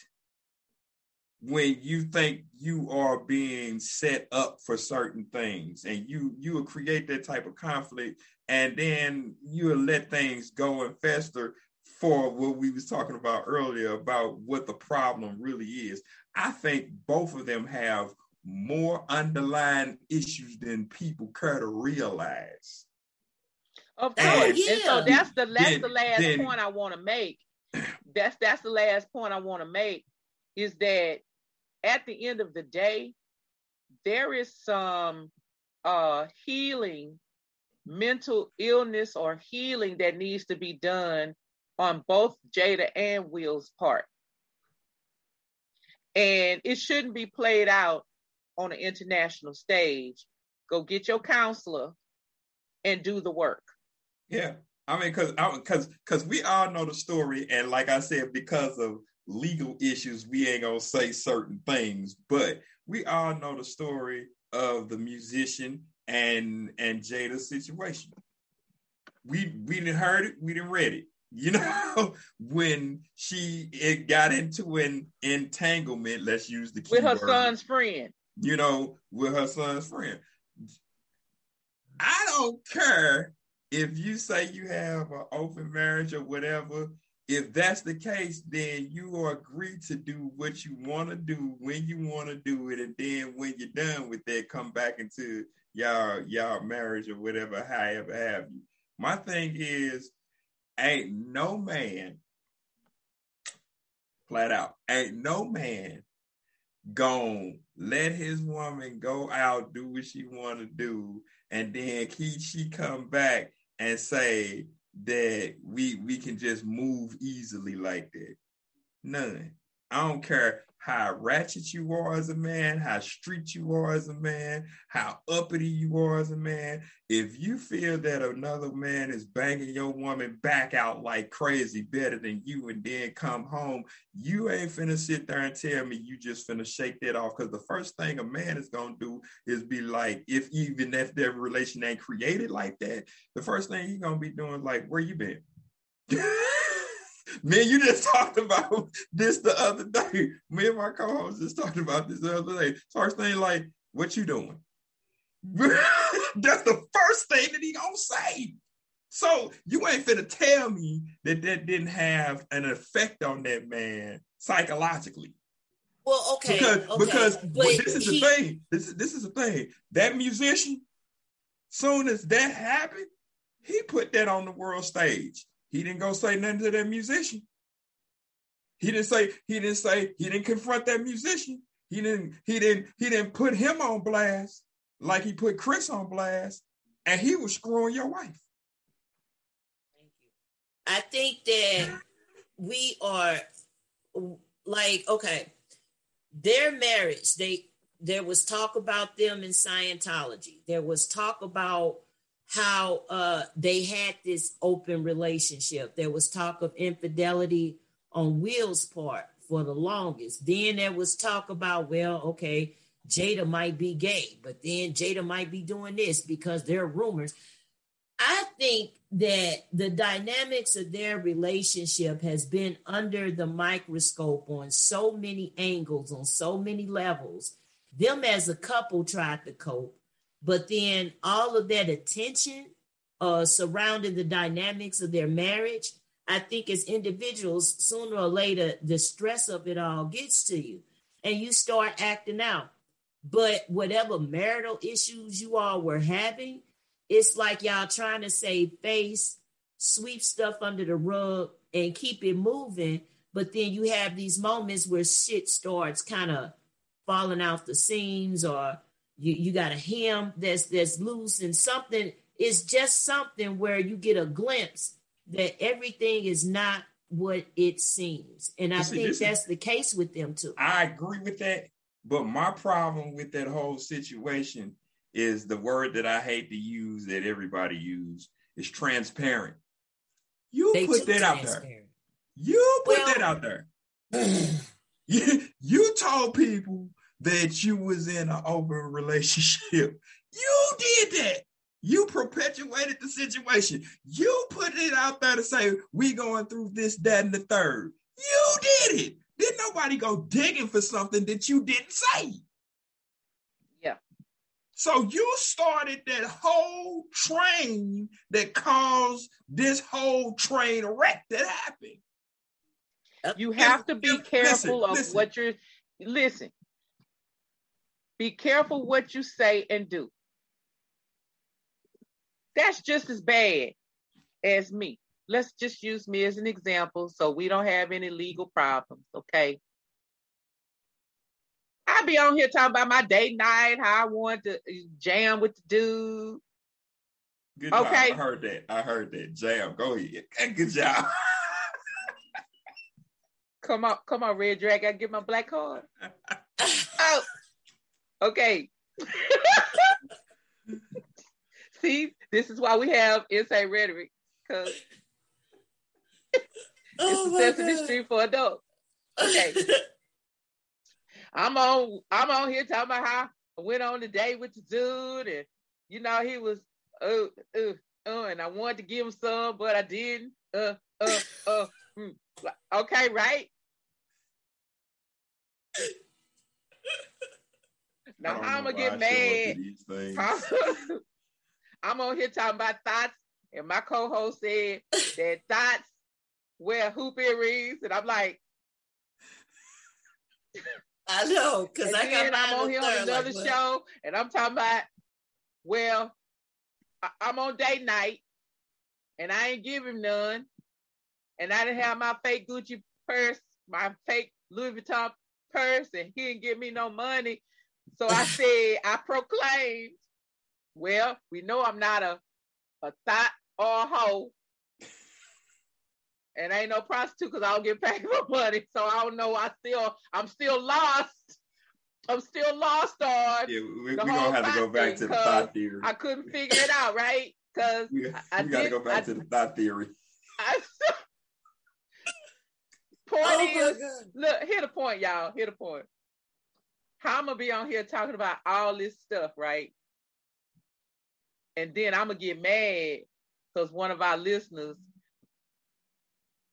Speaker 2: when you think you are being set up for certain things and you you will create that type of conflict and then you'll let things go and fester for what we was talking about earlier about what the problem really is i think both of them have more underlying issues than people care to realize.
Speaker 4: Of course. And, yeah. and so that's the that's then, the last then, point I want to make that's that's the last point I want to make is that at the end of the day, there is some uh, healing, mental illness or healing that needs to be done on both Jada and Will's part. And it shouldn't be played out on an international stage. Go get your counselor and do the work.
Speaker 2: Yeah. I mean, cause, cause, cause we all know the story, and like I said, because of legal issues, we ain't gonna say certain things, but we all know the story of the musician and and Jada's situation. We we didn't heard it, we didn't read it. You <laughs> know, when she it got into an entanglement, let's use the
Speaker 4: with her
Speaker 2: word,
Speaker 4: son's friend.
Speaker 2: You know, with her son's friend. I don't care if you say you have an open marriage or whatever, if that's the case, then you agree to do what you want to do when you want to do it, and then when you're done with that, come back into y'all y'all marriage or whatever, however have you. My thing is, ain't no man, flat out, ain't no man gon' let his woman go out do what she want to do, and then he she come back and say that we we can just move easily like that. None. I don't care how ratchet you are as a man, how street you are as a man, how uppity you are as a man. If you feel that another man is banging your woman back out like crazy better than you and then come home, you ain't finna sit there and tell me you just finna shake that off. Because the first thing a man is gonna do is be like, if even if their relation ain't created like that, the first thing he's gonna be doing like, where you been? <laughs> Man, you just <laughs> talked about this the other day. Me and my co-host just talked about this the other day. First thing, like, what you doing? <laughs> That's the first thing that he gonna say. So you ain't finna tell me that that didn't have an effect on that man psychologically.
Speaker 3: Well, okay,
Speaker 2: because
Speaker 3: okay,
Speaker 2: because
Speaker 3: but
Speaker 2: this is
Speaker 3: he-
Speaker 2: the thing. This is this is the thing. That musician, soon as that happened, he put that on the world stage. He didn't go say nothing to that musician. He didn't say he didn't say he didn't confront that musician. He didn't he didn't he didn't put him on blast like he put Chris on blast, and he was screwing your wife. Thank you.
Speaker 3: I think that we are like okay, their marriage. They there was talk about them in Scientology. There was talk about how uh, they had this open relationship. There was talk of infidelity on Will's part for the longest. Then there was talk about well, okay, Jada might be gay, but then Jada might be doing this because there are rumors. I think that the dynamics of their relationship has been under the microscope on so many angles, on so many levels. Them as a couple tried to cope, but then all of that attention uh, surrounding the dynamics of their marriage, I think as individuals, sooner or later, the stress of it all gets to you and you start acting out. But whatever marital issues you all were having, it's like y'all trying to save face, sweep stuff under the rug, and keep it moving. But then you have these moments where shit starts kind of falling off the seams, or you, you got a hem that's that's loose, and something is just something where you get a glimpse that everything is not what it seems. And I
Speaker 2: see,
Speaker 3: think
Speaker 2: this is-
Speaker 3: that's the case with them too.
Speaker 2: I agree with that, but my problem with that whole situation is the word that I hate to use that everybody use is transparent. You
Speaker 3: They
Speaker 2: put that out there. You put
Speaker 3: Well-
Speaker 2: that out there. <clears throat> <laughs> You, you told people that you was in an open relationship. <laughs> You did that. You perpetuated the situation. You put it out there to say we going through this, that, and the third. You did it. Did nobody go digging for something that you didn't say?
Speaker 4: Yeah.
Speaker 2: So you started that whole train that caused this whole train wreck that happened.
Speaker 4: You have to be
Speaker 2: Listen,
Speaker 4: careful of
Speaker 2: listen.
Speaker 4: what you're listen. Be careful what you say and do. That's just as bad as me. let's just use me as an example so we don't have any legal problems, okay? I be on here talking about my date night, how I want to jam with the dude.
Speaker 2: Good okay. Job. I heard that. I heard that. Jam. Go ahead. <laughs> Good job.
Speaker 4: come on, come on, Red Drag. I get my black card. <laughs> oh, okay. <laughs> See, this is why we have insane rhetoric because <laughs> oh it's a Sesame Street for adults. Okay. <laughs> I'm on I'm on here talking about how I went on the date with the dude and you know he was uh uh uh and I wanted to give him some, but I didn't. Uh uh uh hmm. okay, right? Now I'm gonna get mad? <laughs> I'm on here talking about thoughts, and my co-host said that thoughts wear hoop earrings, and I'm like,
Speaker 3: I know, because I got
Speaker 4: I'm on here on another like, show, and I'm talking about, well, I- I'm on date night, and I ain't give him none, and I didn't have my fake Gucci purse, my fake Louis Vuitton purse, and he didn't give me no money. So I <laughs> said, I proclaimed well, we know I'm not a, a thought or a hoe. And I ain't no prostitute because I don't get paid <laughs> for money. So I don't know. I still, I'm still lost. I'm still lost on.
Speaker 2: Yeah, we, we gonna have to go back to the thought theory.
Speaker 4: I couldn't figure it out, right? <laughs> Because
Speaker 2: we, I, we gotta go back I, to the thought theory. I,
Speaker 4: point oh is, look, hit a point, y'all. Hit a point. How I'm gonna be on here talking about all this stuff, right? and then I'm gonna get mad because one of our listeners,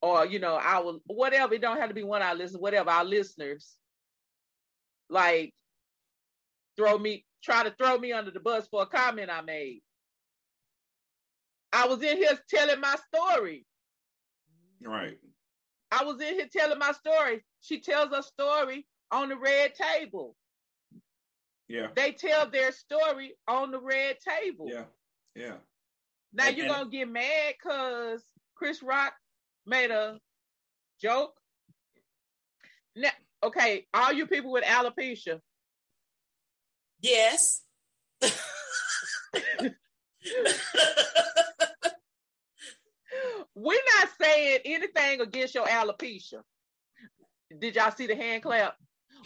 Speaker 4: or you know, our whatever, it don't have to be one of our listeners, whatever our listeners, like throw me, try to throw me under the bus for a comment I made. I was in here telling my story.
Speaker 2: Right.
Speaker 4: I was in here telling my story. She tells a story on the red table.
Speaker 2: Yeah.
Speaker 4: They tell their story on the red table.
Speaker 2: Yeah. Yeah.
Speaker 4: Now and, you're gonna get mad because Chris Rock made a joke. Now, okay, all you people with alopecia.
Speaker 3: Yes. <laughs>
Speaker 4: We're not saying anything against your alopecia. Did y'all see the hand clap?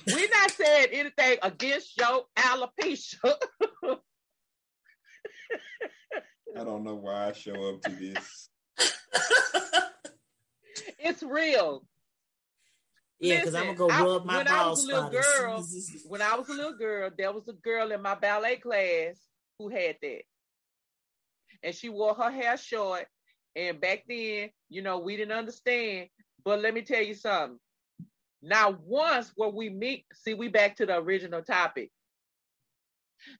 Speaker 4: We're not saying anything against your alopecia.
Speaker 2: I don't know why I show up to this.
Speaker 4: it's real.
Speaker 3: Yeah, because I'm gonna go rub my balls.
Speaker 4: when
Speaker 3: I
Speaker 4: was a little girl, when I was a little girl, there was a girl in my ballet class who had that, and she wore her hair short. And back then, you know, we didn't understand. But let me tell you something. Now, once where we meet, see, we back to the original topic.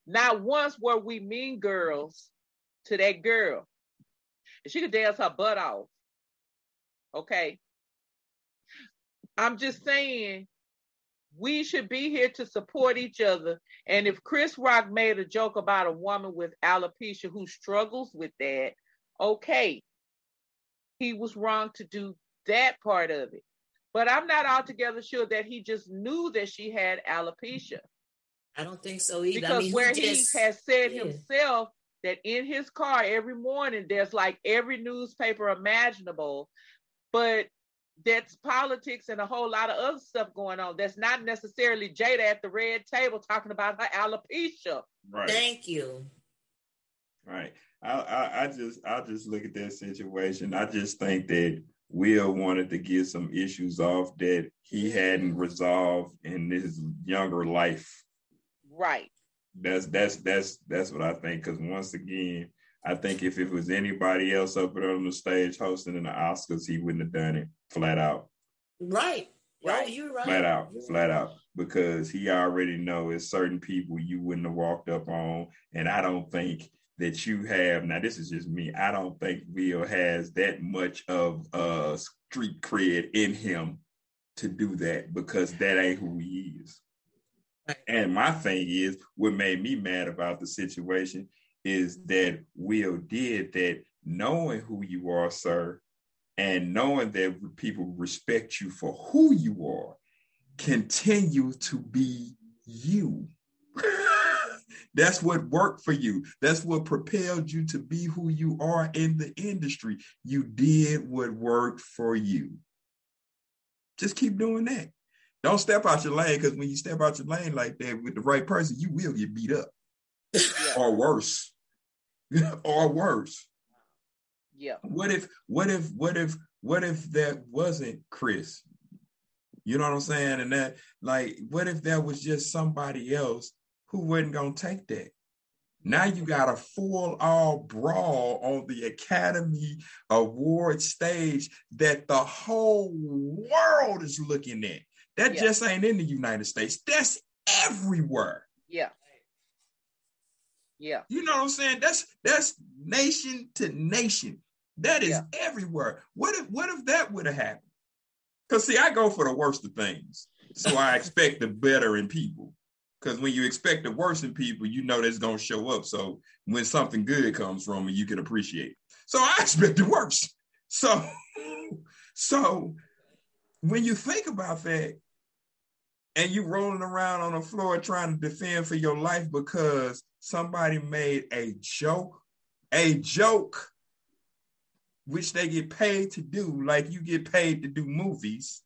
Speaker 4: Not once were we mean girls to that girl. And she could dance her butt off. Okay. I'm just saying we should be here to support each other. And if Chris Rock made a joke about a woman with alopecia who struggles with that, okay. He was wrong to do that part of it. But I'm not altogether sure that he just knew that she had alopecia.
Speaker 3: I don't think so either.
Speaker 4: Because
Speaker 3: I mean,
Speaker 4: where
Speaker 3: he,
Speaker 4: just, he has said yeah. himself that in his car every morning there's like every newspaper imaginable, but that's politics and a whole lot of other stuff going on. That's not necessarily Jada at the red table talking about her alopecia.
Speaker 3: Right. Thank you.
Speaker 2: Right. I, I, I just I just look at that situation. I just think that Will wanted to get some issues off that he hadn't resolved in his younger life.
Speaker 4: Right.
Speaker 2: That's that's that's that's what I think. Because once again, I think if it was anybody else up there on the stage hosting in the Oscars, he wouldn't have done it flat out.
Speaker 3: Right. Right. Oh, you're right.
Speaker 2: Flat out, flat out. Because he already know it's certain people you wouldn't have walked up on. And I don't think that you have now this is just me. I don't think Will has that much of uh street cred in him to do that because that ain't who he is. And my thing is, what made me mad about the situation is that Will did that knowing who you are, sir, and knowing that people respect you for who you are, continue to be you. <laughs> That's what worked for you. That's what propelled you to be who you are in the industry. You did what worked for you. Just keep doing that. Don't step out your lane because when you step out your lane like that with the right person, you will get beat up <laughs> or worse. <laughs> or worse.
Speaker 4: Yeah.
Speaker 2: What if, what if, what if, what if that wasn't Chris? You know what I'm saying? And that, like, what if that was just somebody else who wasn't gonna take that? Now you got a full all brawl on the Academy Award stage that the whole world is looking at. That yeah. just ain't in the United States. That's everywhere.
Speaker 4: Yeah. Yeah.
Speaker 2: You know what I'm saying? That's that's nation to nation. That is yeah. everywhere. What if what if that would have happened? Because see, I go for the worst of things. So I expect the better in people. Because when you expect the worst in people, you know that's gonna show up. So when something good comes from it, you can appreciate. So I <laughs> expect the worst. So so when you think about that, and you rolling around on the floor trying to defend for your life because somebody made a joke, a joke which they get paid to do, like you get paid to do movies.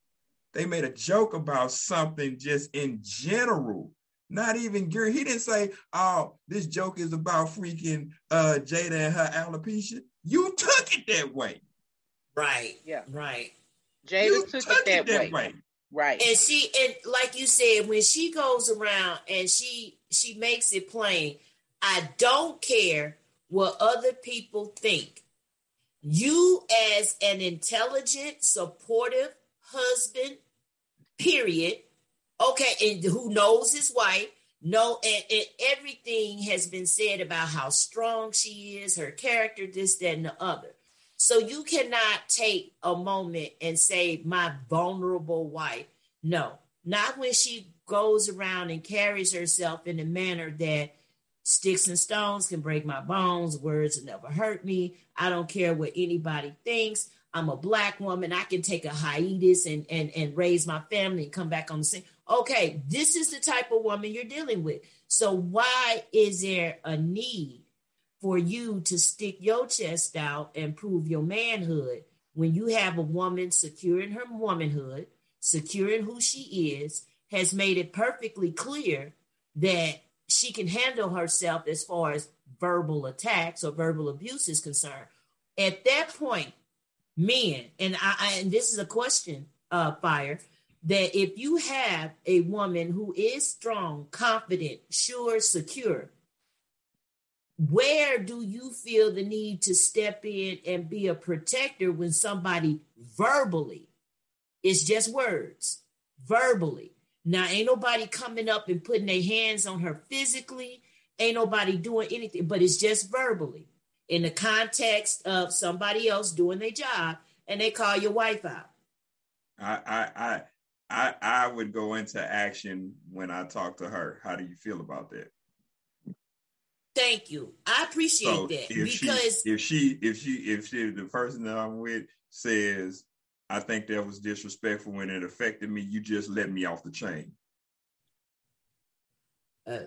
Speaker 2: They made a joke about something just in general, not even Gary. He didn't say, "Oh, this joke is about freaking uh, Jada and her alopecia." You took it that way,
Speaker 3: right?
Speaker 4: Yeah,
Speaker 3: right.
Speaker 4: Jada you took, took, it that, it that way. way. Right.
Speaker 3: And she and like you said, when she goes around and she she makes it plain, I don't care what other people think. You, as an intelligent, supportive husband, period. Okay, and who knows his wife, no, and, and, everything has been said about how strong she is, her character, this, that, and the other. So you cannot take a moment and say, my vulnerable wife. No, not when she goes around and carries herself in a manner that Sticks and stones can break my bones. Words will never hurt me. I don't care what anybody thinks. I'm a black woman. I can take a hiatus and, and, and raise my family and come back on the scene. Okay, this is the type of woman you're dealing with. So why is there a need for you to stick your chest out and prove your manhood when you have a woman secure in her womanhood, secure in who she is, has made it perfectly clear that she can handle herself as far as verbal attacks or verbal abuse is concerned. At that point, men, and I, I and this is a question, uh, fire, that if you have a woman who is strong, confident, sure, secure, where do you feel the need to step in and be a protector when somebody verbally, it's just words, verbally now, ain't nobody coming up and putting their hands on her physically. Ain't nobody doing anything, but it's just verbally in the context of somebody else doing their job, and they call your wife out.
Speaker 2: I I I I, I would go into action when I talk to her. How do you feel about that?
Speaker 3: Thank you. I appreciate so that
Speaker 2: if
Speaker 3: because
Speaker 2: she, if she if she if she the person that I'm with says I think that was disrespectful when it affected me. You just let me off the chain.
Speaker 3: Uh,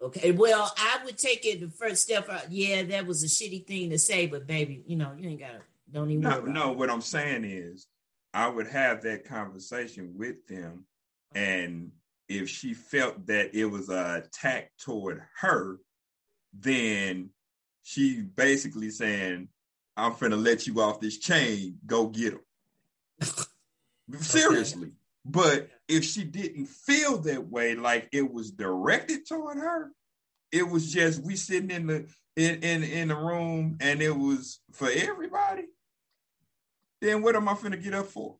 Speaker 3: okay. Well, I would take it the first step. Out. Yeah, that was a shitty thing to say, but baby, you know, you ain't got to, don't even
Speaker 2: no, No, it. what I'm saying is I would have that conversation with them. And if she felt that it was an attack toward her, then she basically saying, I'm finna let you off this chain, go get him. <laughs> Seriously. But if she didn't feel that way, like it was directed toward her, it was just we sitting in the in in, in the room and it was for everybody. Then what am I finna get up for?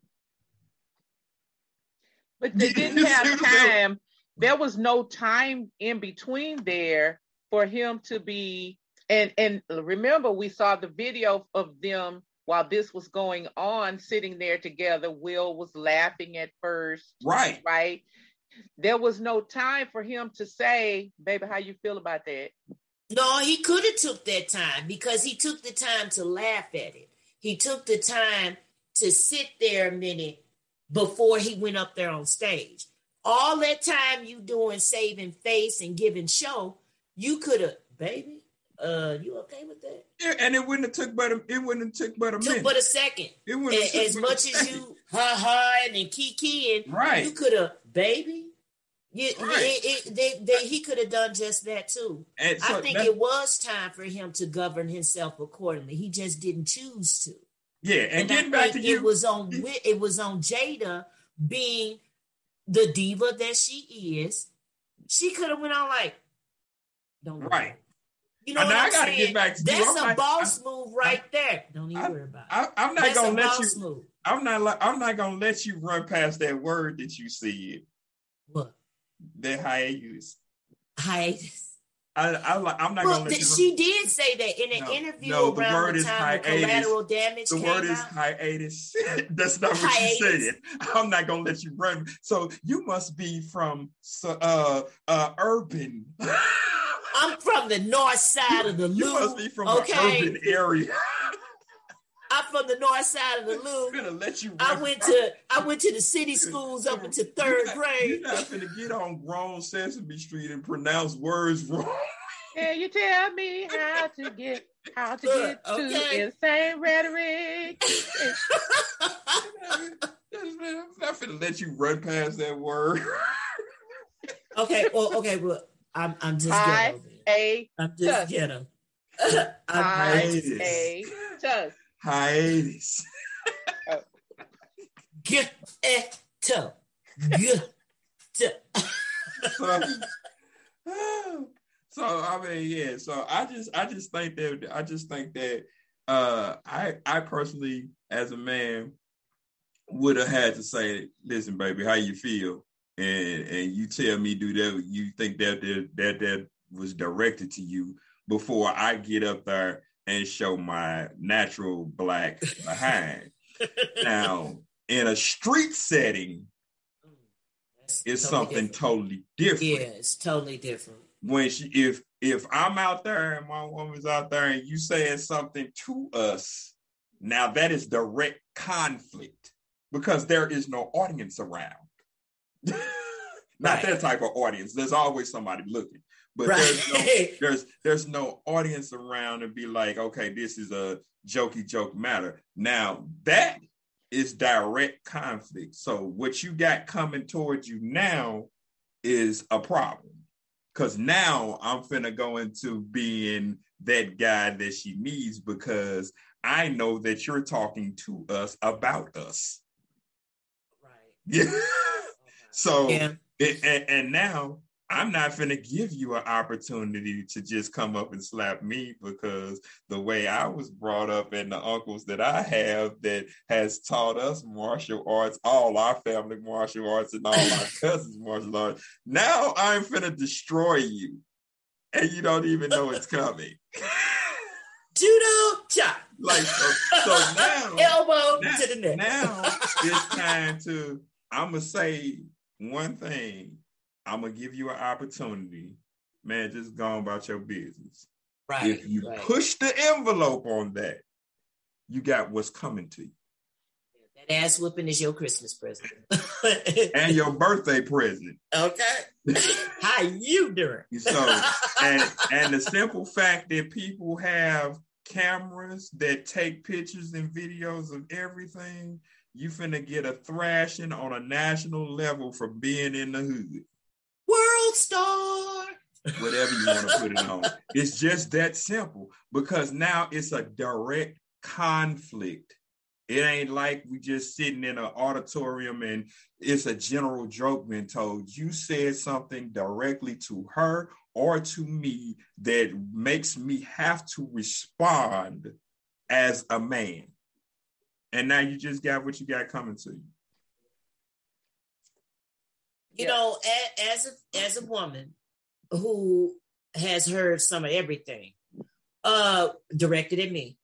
Speaker 4: But <laughs> they didn't have time. There was no time in between there for him to be and and remember we saw the video of them while this was going on, sitting there together, Will was laughing at first.
Speaker 2: Right.
Speaker 4: Right. There was no time for him to say, baby, how you feel about that?
Speaker 3: No, he could have took that time because he took the time to laugh at it. He took the time to sit there a minute before he went up there on stage. All that time you doing saving face and giving show, you could have, baby. Uh, you okay with that?
Speaker 2: Yeah, and it wouldn't have took but a, it wouldn't have took but a
Speaker 3: Took
Speaker 2: minute.
Speaker 3: but a second.
Speaker 2: it wouldn't
Speaker 3: A- as much as you ha ha and kikiing,
Speaker 2: right.
Speaker 3: you could have, baby. You,
Speaker 2: Right.
Speaker 3: it, it, they, they, he could have done just that too.
Speaker 2: so
Speaker 3: I think
Speaker 2: that-
Speaker 3: it was time for him to govern himself accordingly. He just didn't choose to.
Speaker 2: yeah, and,
Speaker 3: And,
Speaker 2: getting
Speaker 3: I
Speaker 2: back to you,
Speaker 3: it was on it was on Jada being the diva that she is. She could have went on like, don't worry.
Speaker 2: right.
Speaker 3: You know
Speaker 2: And
Speaker 3: what
Speaker 2: I
Speaker 3: I'm
Speaker 2: gotta
Speaker 3: saying?
Speaker 2: get back to you.
Speaker 3: That's
Speaker 2: I'm
Speaker 3: a
Speaker 2: like-
Speaker 3: boss move right there. Don't even
Speaker 2: I-
Speaker 3: worry about it.
Speaker 2: I, I'm not
Speaker 3: That's
Speaker 2: gonna let
Speaker 3: boss
Speaker 2: you.
Speaker 3: move.
Speaker 2: I'm not. I'm not gonna let you run past that word that you said.
Speaker 3: What?
Speaker 2: That hiatus.
Speaker 3: Hiatus.
Speaker 2: I, I, I'm not
Speaker 3: Well,
Speaker 2: gonna let
Speaker 3: th- she did say that in an
Speaker 2: No,
Speaker 3: interview
Speaker 2: no, the
Speaker 3: around
Speaker 2: word
Speaker 3: the
Speaker 2: is
Speaker 3: the
Speaker 2: hiatus.
Speaker 3: collateral damage
Speaker 2: the word is hiatus. <laughs> That's not what
Speaker 3: Hiatus.
Speaker 2: you said. I'm not gonna let you run. So you must be from uh uh urban.
Speaker 3: I'm from the north side of the <laughs>
Speaker 2: you must
Speaker 3: loop.
Speaker 2: be from
Speaker 3: okay?
Speaker 2: an urban area.
Speaker 3: I'm from the north side of the
Speaker 2: I'm
Speaker 3: loop.
Speaker 2: gonna let you.
Speaker 3: I went to I went to the city schools up into <laughs>
Speaker 2: You're
Speaker 3: third
Speaker 2: not-
Speaker 3: grade.
Speaker 2: You're not gonna get on grown Sesame Street and pronounce words wrong. <laughs>
Speaker 4: Can you tell me how to get how to
Speaker 3: Look,
Speaker 4: get <laughs> to
Speaker 3: okay.
Speaker 4: insane rhetoric?
Speaker 2: I'm not gonna let you run past that word.
Speaker 3: okay, well, okay, well, I'm I'm just
Speaker 4: Hi.
Speaker 3: ghetto. then.
Speaker 4: A
Speaker 3: I'm just
Speaker 4: Tuck.
Speaker 3: ghetto. I'm
Speaker 4: I
Speaker 2: Hiatus.
Speaker 4: A just
Speaker 2: Hiatus.
Speaker 3: ghetto. Ghetto.
Speaker 2: so, so I mean, yeah. So I just, I just think that, I just think that, uh, I, I personally, as a man, would have had to say, "Listen, baby, how you feel?" And and you tell me, do that? You think that that that, that was directed to you before I get up there and show my natural black <laughs> behind. now, <laughs> in a street setting,
Speaker 3: That's
Speaker 2: it's
Speaker 3: totally
Speaker 2: something
Speaker 3: different.
Speaker 2: totally different.
Speaker 3: Yeah, it's totally different.
Speaker 2: when she if if I'm out there and my woman's out there and you saying something to us, now that is direct conflict because there is no audience around. <laughs> Not
Speaker 3: Right.
Speaker 2: that type of audience. There's always somebody looking, but there's no <laughs> there's there's no audience around and be like, okay, this is a jokey joke matter. Now that is direct conflict. So what you got coming towards you now is a problem. Cause now I'm finna go into being that guy that she needs because I know that you're talking to us about us.
Speaker 3: Right. <laughs>
Speaker 2: Yeah. so
Speaker 3: Yeah.
Speaker 2: it- and, and now I'm not going to give you an opportunity to just come up and slap me because the way I was brought up and the uncles that I have that has taught us martial arts, all our family martial arts and all our <laughs> cousins martial arts. Now I'm going to destroy you. And you don't even know it's coming. <laughs>
Speaker 3: Judo chop.
Speaker 2: like so, so now <laughs>
Speaker 3: Elbow
Speaker 2: now,
Speaker 3: to the neck.
Speaker 2: now it's time to i'm gonna say one thing i'm gonna give you an opportunity man just go on about your business
Speaker 3: right.
Speaker 2: if you
Speaker 3: right.
Speaker 2: push the envelope on that you got what's coming to you
Speaker 3: that ass whooping is your Christmas present. <laughs>
Speaker 2: and your birthday present
Speaker 3: okay. <laughs> How you doing?
Speaker 2: so <laughs> and and the simple fact that people have cameras that take pictures and videos of everything you finna get a thrashing on a national level for being in the hood
Speaker 3: World star.
Speaker 2: whatever you want to put it on. It's just that simple because now it's a direct conflict. It ain't like we just sitting in an auditorium and it's a general joke being told. You said something directly to her or to me that makes me have to respond as a man. And now you just got what you got coming to you.
Speaker 3: You
Speaker 4: Yeah.
Speaker 3: know, as a as a woman who has heard some of everything uh directed at me,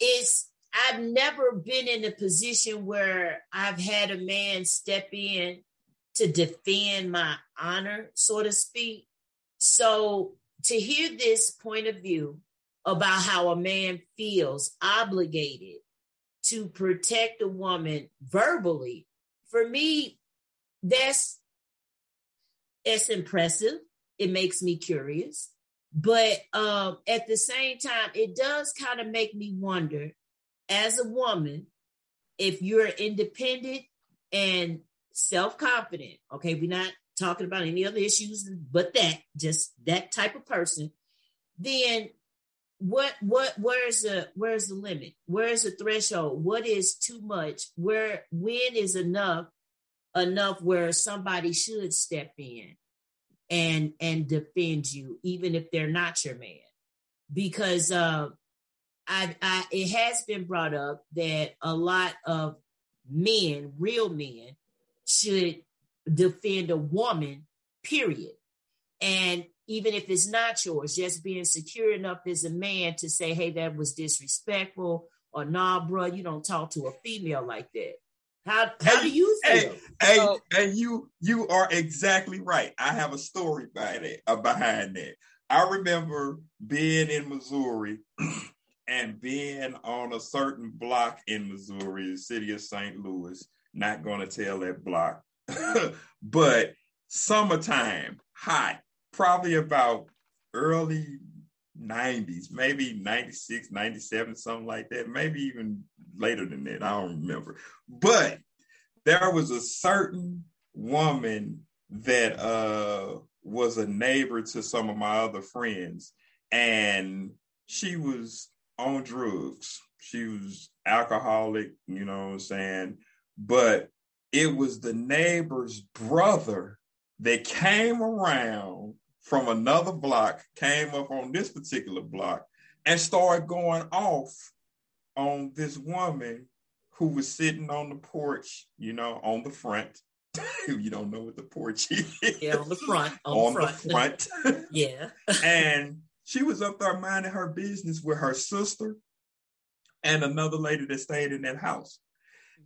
Speaker 3: is I've never been in a position where I've had a man step in to defend my honor, so to speak. So to hear this point of view about how a man feels obligated to protect a woman verbally, for me, that's it's impressive. It makes me curious. But um, at the same time, it does kind of make me wonder as a woman, if you're independent and self-confident, okay, we're not talking about any other issues but that, just that type of person, then what what where's the where's the limit? Where's the threshold? What is too much? Where when is enough enough where somebody should step in and and defend you, even if they're not your man? Because uh I, I it has been brought up that a lot of men, real men, should defend a woman, period. And even if it's not yours, just being secure enough as a man to say, hey, that was disrespectful, or nah, bro, you don't talk to a female like that. How how do you feel?
Speaker 2: Hey, hey, and you you are exactly right. I have a story behind it uh, behind that. I remember being in Missouri <clears throat> and being on a certain block in Missouri, the city of St. Louis. Not going to tell that block, <laughs> but summertime, hot, probably about early 90s, maybe 96, 97, something like that, maybe even later than that. I don't remember. But there was a certain woman that uh, was a neighbor to some of my other friends, and she was on drugs. She was alcoholic, you know what I'm saying? But it was the neighbor's brother that came around from another block, came up on this particular block, and started going off on this woman who was sitting on the porch, you know, on the front. <laughs> you don't know what the porch is.
Speaker 3: Yeah, on the front. On,
Speaker 2: on
Speaker 3: the front.
Speaker 2: The front. <laughs> <laughs>
Speaker 3: yeah.
Speaker 2: and she was up there minding her business with her sister and another lady that stayed in that house.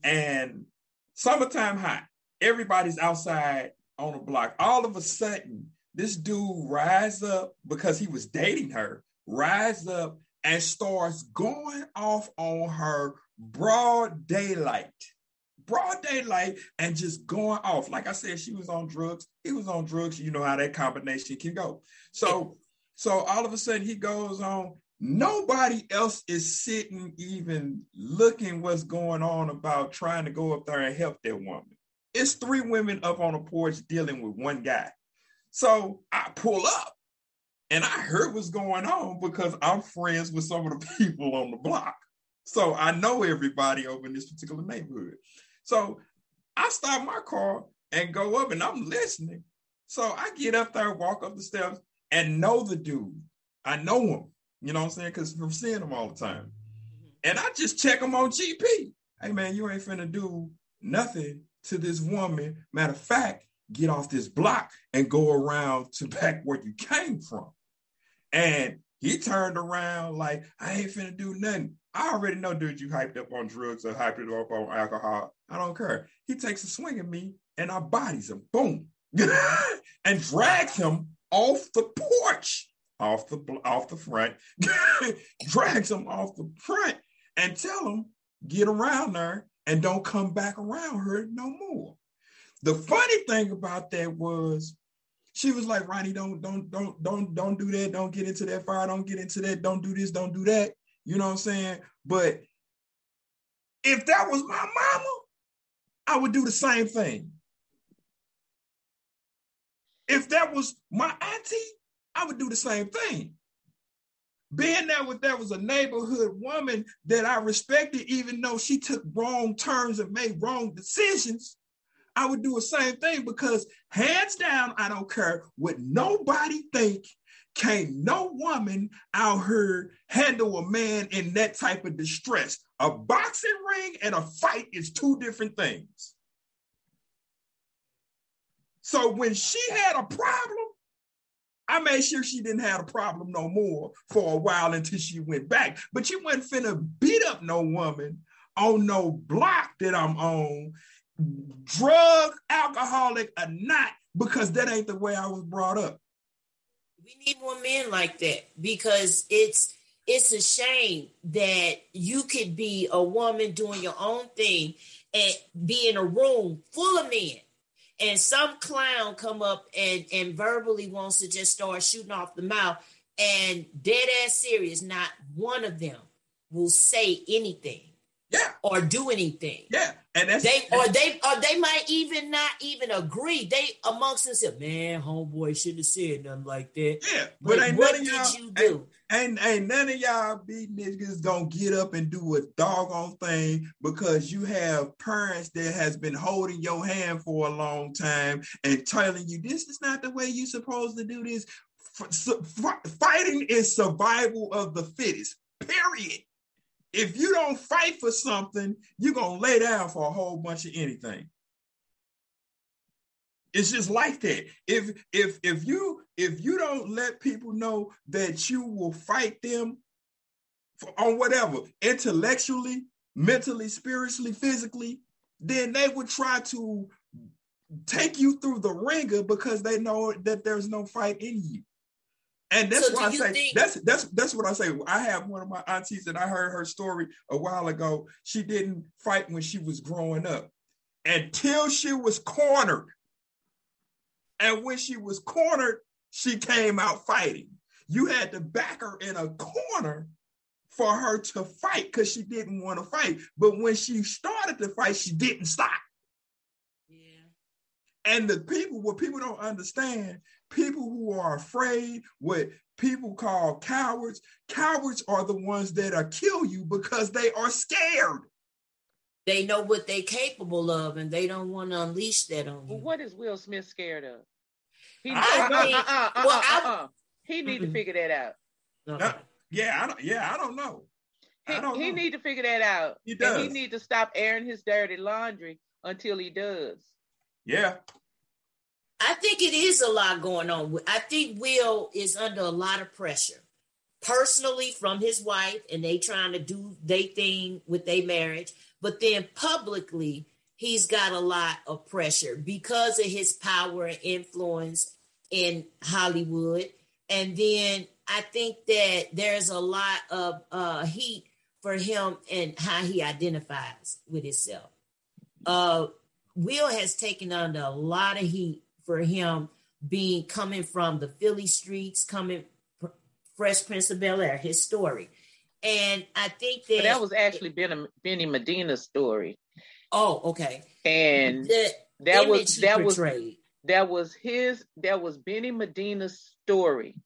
Speaker 2: And summertime hot, everybody's outside on the block. All of a sudden, this dude rise up because he was dating her, rise up and starts going off on her broad daylight. Broad daylight and just going off. Like I said, she was on drugs. He was on drugs. You know how that combination can go. So, so all of a sudden he goes on. Nobody else is sitting, even looking what's going on about trying to go up there and help that woman. It's three women up on a porch dealing with one guy. So I pull up and I heard what's going on because I'm friends with some of the <laughs> people on the block. So I know everybody over in this particular neighborhood. So I stop my car and go up and I'm listening. So I get up there, walk up the steps and know the dude. I know him, you know what I'm saying? Because from seeing him all the time. Mm-hmm. And I just check him on GP. Hey man, you ain't finna do nothing to this woman. Matter of fact, get off this block and go around to back where you came from. And he turned around like, I ain't finna do nothing. I already know, dude, you hyped up on drugs or hyped up on alcohol. I don't care. He takes a swing at me and I bodies him, boom, <laughs> and drags him off the porch, off the off the front, <laughs> drags him off the front, and tell him get around her and don't come back around her no more. The funny thing about that was she was like, Ronnie, don't, don't, don't, don't, don't do that. Don't get into that fire. Don't get into that. Don't do this. Don't do that. You know what I'm saying? But if that was my mama, I would do the same thing. If that was my auntie, I would do the same thing. Being there with that was a neighborhood woman that I respected, even though she took wrong turns and made wrong decisions, I would do the same thing because hands down, I don't care what nobody think. Can't no woman out here handle a man in that type of distress. A boxing ring and a fight is two different things. So when she had a problem, I made sure she didn't have a problem no more for a while until she went back. But you wasn't finna beat up no woman on no block that I'm on drug, alcoholic, or not, because that ain't the way I was brought up.
Speaker 3: We need more men like that because it's it's a shame that you could be a woman doing your own thing and be in a room full of men and some clown come up and and verbally wants to just start shooting off the mouth and dead ass serious not one of them will say anything
Speaker 2: yeah.
Speaker 3: or do anything.
Speaker 2: Yeah. And that's
Speaker 3: they or they or they might even not even agree. They amongst themselves man homeboy shouldn't have said nothing like that.
Speaker 2: Yeah but ain't
Speaker 3: what
Speaker 2: none of y'all
Speaker 3: you do?
Speaker 2: ain't, ain't, ain't none of y'all big niggas gonna get up and do a doggone thing because you have parents that has been holding your hand for a long time and telling you this is not the way you supposed to do this. Fighting is survival of the fittest period if you don't fight for something, you're gonna lay down for a whole bunch of anything. It's just like that. If if if you if you don't let people know that you will fight them for, on whatever intellectually, mentally, spiritually, physically, then they would try to take you through the wringer because they know that there's no fight in you. And that's so why I say think- that's that's that's what I say. I have one of my aunties and I heard her story a while ago. She didn't fight when she was growing up until she was cornered. And when she was cornered, she came out fighting. You had to back her in a corner for her to fight because she didn't want to fight. But when she started to fight, she didn't stop.
Speaker 3: Yeah.
Speaker 2: And the people, what people don't understand, people who are afraid, what people call cowards, cowards are the ones that are kill you because they are scared.
Speaker 3: They know what they're capable of and they don't want to unleash that on you.
Speaker 4: Well, what is Will Smith scared of? He
Speaker 3: I think-
Speaker 4: uh, uh, uh,
Speaker 3: well,
Speaker 4: uh,
Speaker 3: I-
Speaker 4: uh, uh. He need to figure that out.
Speaker 3: Okay.
Speaker 2: Yeah, I don't, yeah, I don't know.
Speaker 4: He,
Speaker 2: don't
Speaker 4: he
Speaker 2: know.
Speaker 4: need to figure that out.
Speaker 2: He
Speaker 4: And
Speaker 2: does.
Speaker 4: he need to stop airing his dirty laundry until he does.
Speaker 2: Yeah,
Speaker 3: I think it is a lot going on. I think Will is under a lot of pressure, personally from his wife, and they trying to do their thing with their marriage. But then publicly, he's got a lot of pressure because of his power and influence in Hollywood. And then I think that there's a lot of uh, heat for him and how he identifies with himself. Uh, Will has taken under a lot of heat for him being coming from the Philly streets, coming fr- Fresh Prince of Bel Air, his story. And I think that
Speaker 4: But that was actually Benny, Benny Medina's story.
Speaker 3: oh, okay.
Speaker 4: And
Speaker 3: The
Speaker 4: that
Speaker 3: image
Speaker 4: was
Speaker 3: he
Speaker 4: that was that was his that was Benny Medina's story.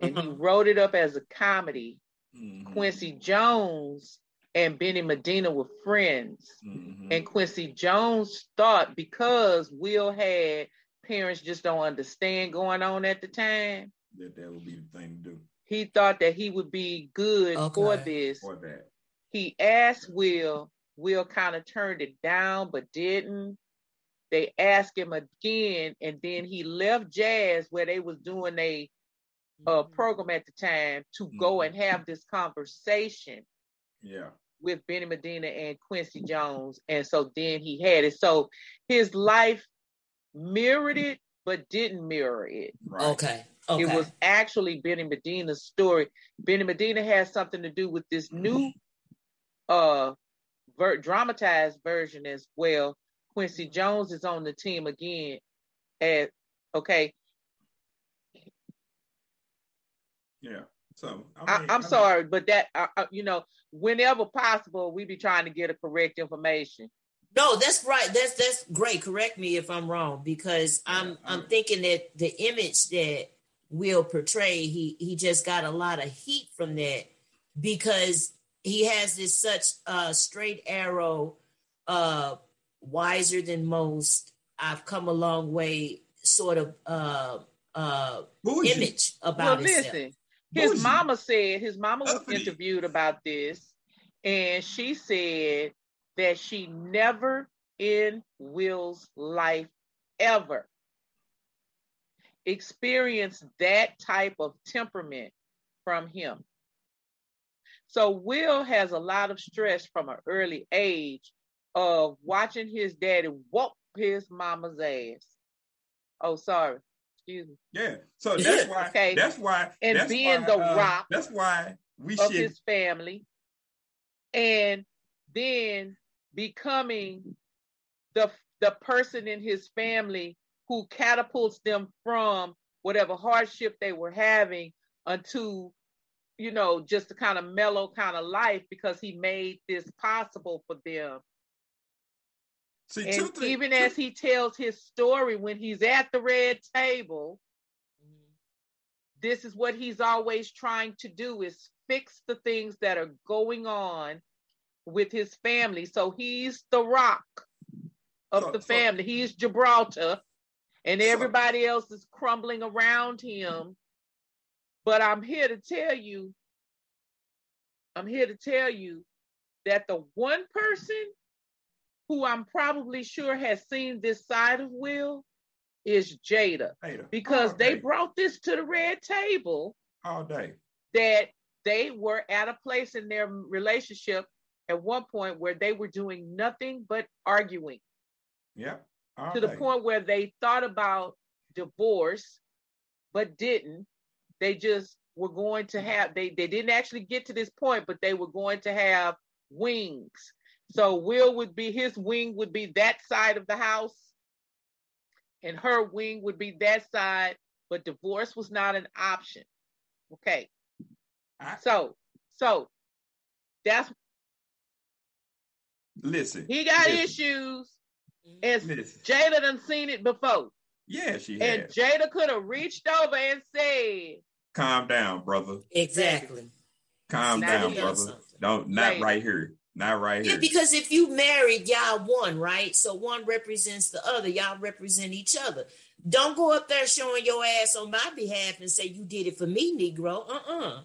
Speaker 4: And he
Speaker 3: Mhm.
Speaker 4: wrote it up as a comedy.
Speaker 2: Mhm,
Speaker 4: Quincy Jones and Benny Medina were friends.
Speaker 2: mhm.
Speaker 4: And Quincy Jones thought because Will had parents just don't understand going on at the time,
Speaker 2: that that would be the thing to do
Speaker 4: he thought that he would be good for this.
Speaker 2: for that.
Speaker 4: He asked Will, Will kind of turned it down, but didn't. They asked him again, and then he left Jazz where they was doing a uh, program at the time to go
Speaker 2: Mhm.
Speaker 4: and have this conversation
Speaker 2: Yeah,
Speaker 4: with Benny Medina and Quincy Jones. And so then he had it. So his life mirrored it, but didn't mirror it.
Speaker 2: right.
Speaker 3: Okay. Okay.
Speaker 4: It was actually Benny Medina's story. Benny Medina has something to do with this new uh ver- dramatized version as well. Quincy Jones is on the team again. As okay,
Speaker 2: Yeah. So
Speaker 4: I,
Speaker 2: mean-
Speaker 4: I'm
Speaker 2: mean,
Speaker 4: sorry, but that uh, uh, you know, whenever possible, we be trying to get a correct information.
Speaker 3: No, that's right. That's that's great. Correct me if I'm wrong because I'm
Speaker 2: Yeah,
Speaker 3: I'm
Speaker 2: I-
Speaker 3: thinking that the image that Will portray, he he just got a lot of heat from that because he has this such uh straight arrow, uh wiser than most. I've come a long way sort of uh uh
Speaker 2: bougie.
Speaker 3: image
Speaker 4: Well,
Speaker 3: about himself.
Speaker 4: listen, his mama said his mama was interviewed about this, and she said that she never in Will's life ever experienced that type of temperament from him. So Will has a lot of stress from an early age of watching his daddy whoop his mama's ass. Oh, sorry.
Speaker 2: Yeah. So <laughs> that's why.
Speaker 4: Okay.
Speaker 2: That's why.
Speaker 4: And
Speaker 2: that's
Speaker 4: being
Speaker 2: why,
Speaker 4: the
Speaker 2: uh,
Speaker 4: rock.
Speaker 2: That's why we
Speaker 4: of
Speaker 2: should
Speaker 4: his family and then becoming the the person in his family who catapults them from whatever hardship they were having unto you know just a kind of mellow kind of life because he made this possible for them
Speaker 2: see
Speaker 4: and
Speaker 2: two things-
Speaker 4: even
Speaker 2: two-
Speaker 4: as he tells his story when he's at the red table mm-hmm. this is what he's always trying to do is fix the things that are going on with his family. So he's the rock of
Speaker 2: So-
Speaker 4: the
Speaker 2: so-
Speaker 4: family. He's gibraltar and
Speaker 2: So-
Speaker 4: everybody else is crumbling around him. But i'm here to tell you i'm here to tell you that the one person who i'm probably sure has seen this side of will is jada.
Speaker 2: Hater,
Speaker 4: because they brought this to the red table
Speaker 2: all day.
Speaker 4: that they were at a place in their relationship at one point where they were doing nothing but arguing.
Speaker 2: Yep. all
Speaker 4: to the point where they thought about divorce but didn't. They just were going to have they they didn't actually get to this point but they were going to have wings so will would be his wing would be that side of the house and her wing would be that side but divorce was not an option okay
Speaker 2: I-
Speaker 4: so so that's
Speaker 2: listen.
Speaker 4: he got
Speaker 2: listen,
Speaker 4: issues and
Speaker 2: Listen.
Speaker 4: jada done seen it before
Speaker 2: Yeah, she had.
Speaker 4: and
Speaker 2: has.
Speaker 4: jada could have reached over and said
Speaker 2: Calm down, brother.
Speaker 3: Exactly.
Speaker 2: Calm
Speaker 4: Now
Speaker 2: down, brother. Don't not
Speaker 4: Right.
Speaker 2: right here. Not right
Speaker 3: Yeah,
Speaker 2: here.
Speaker 3: because if you married, y'all one, right? So one represents the other. Y'all represent each other. Don't go up there showing your ass on my behalf and say you did it for me, Negro. Uh-uh.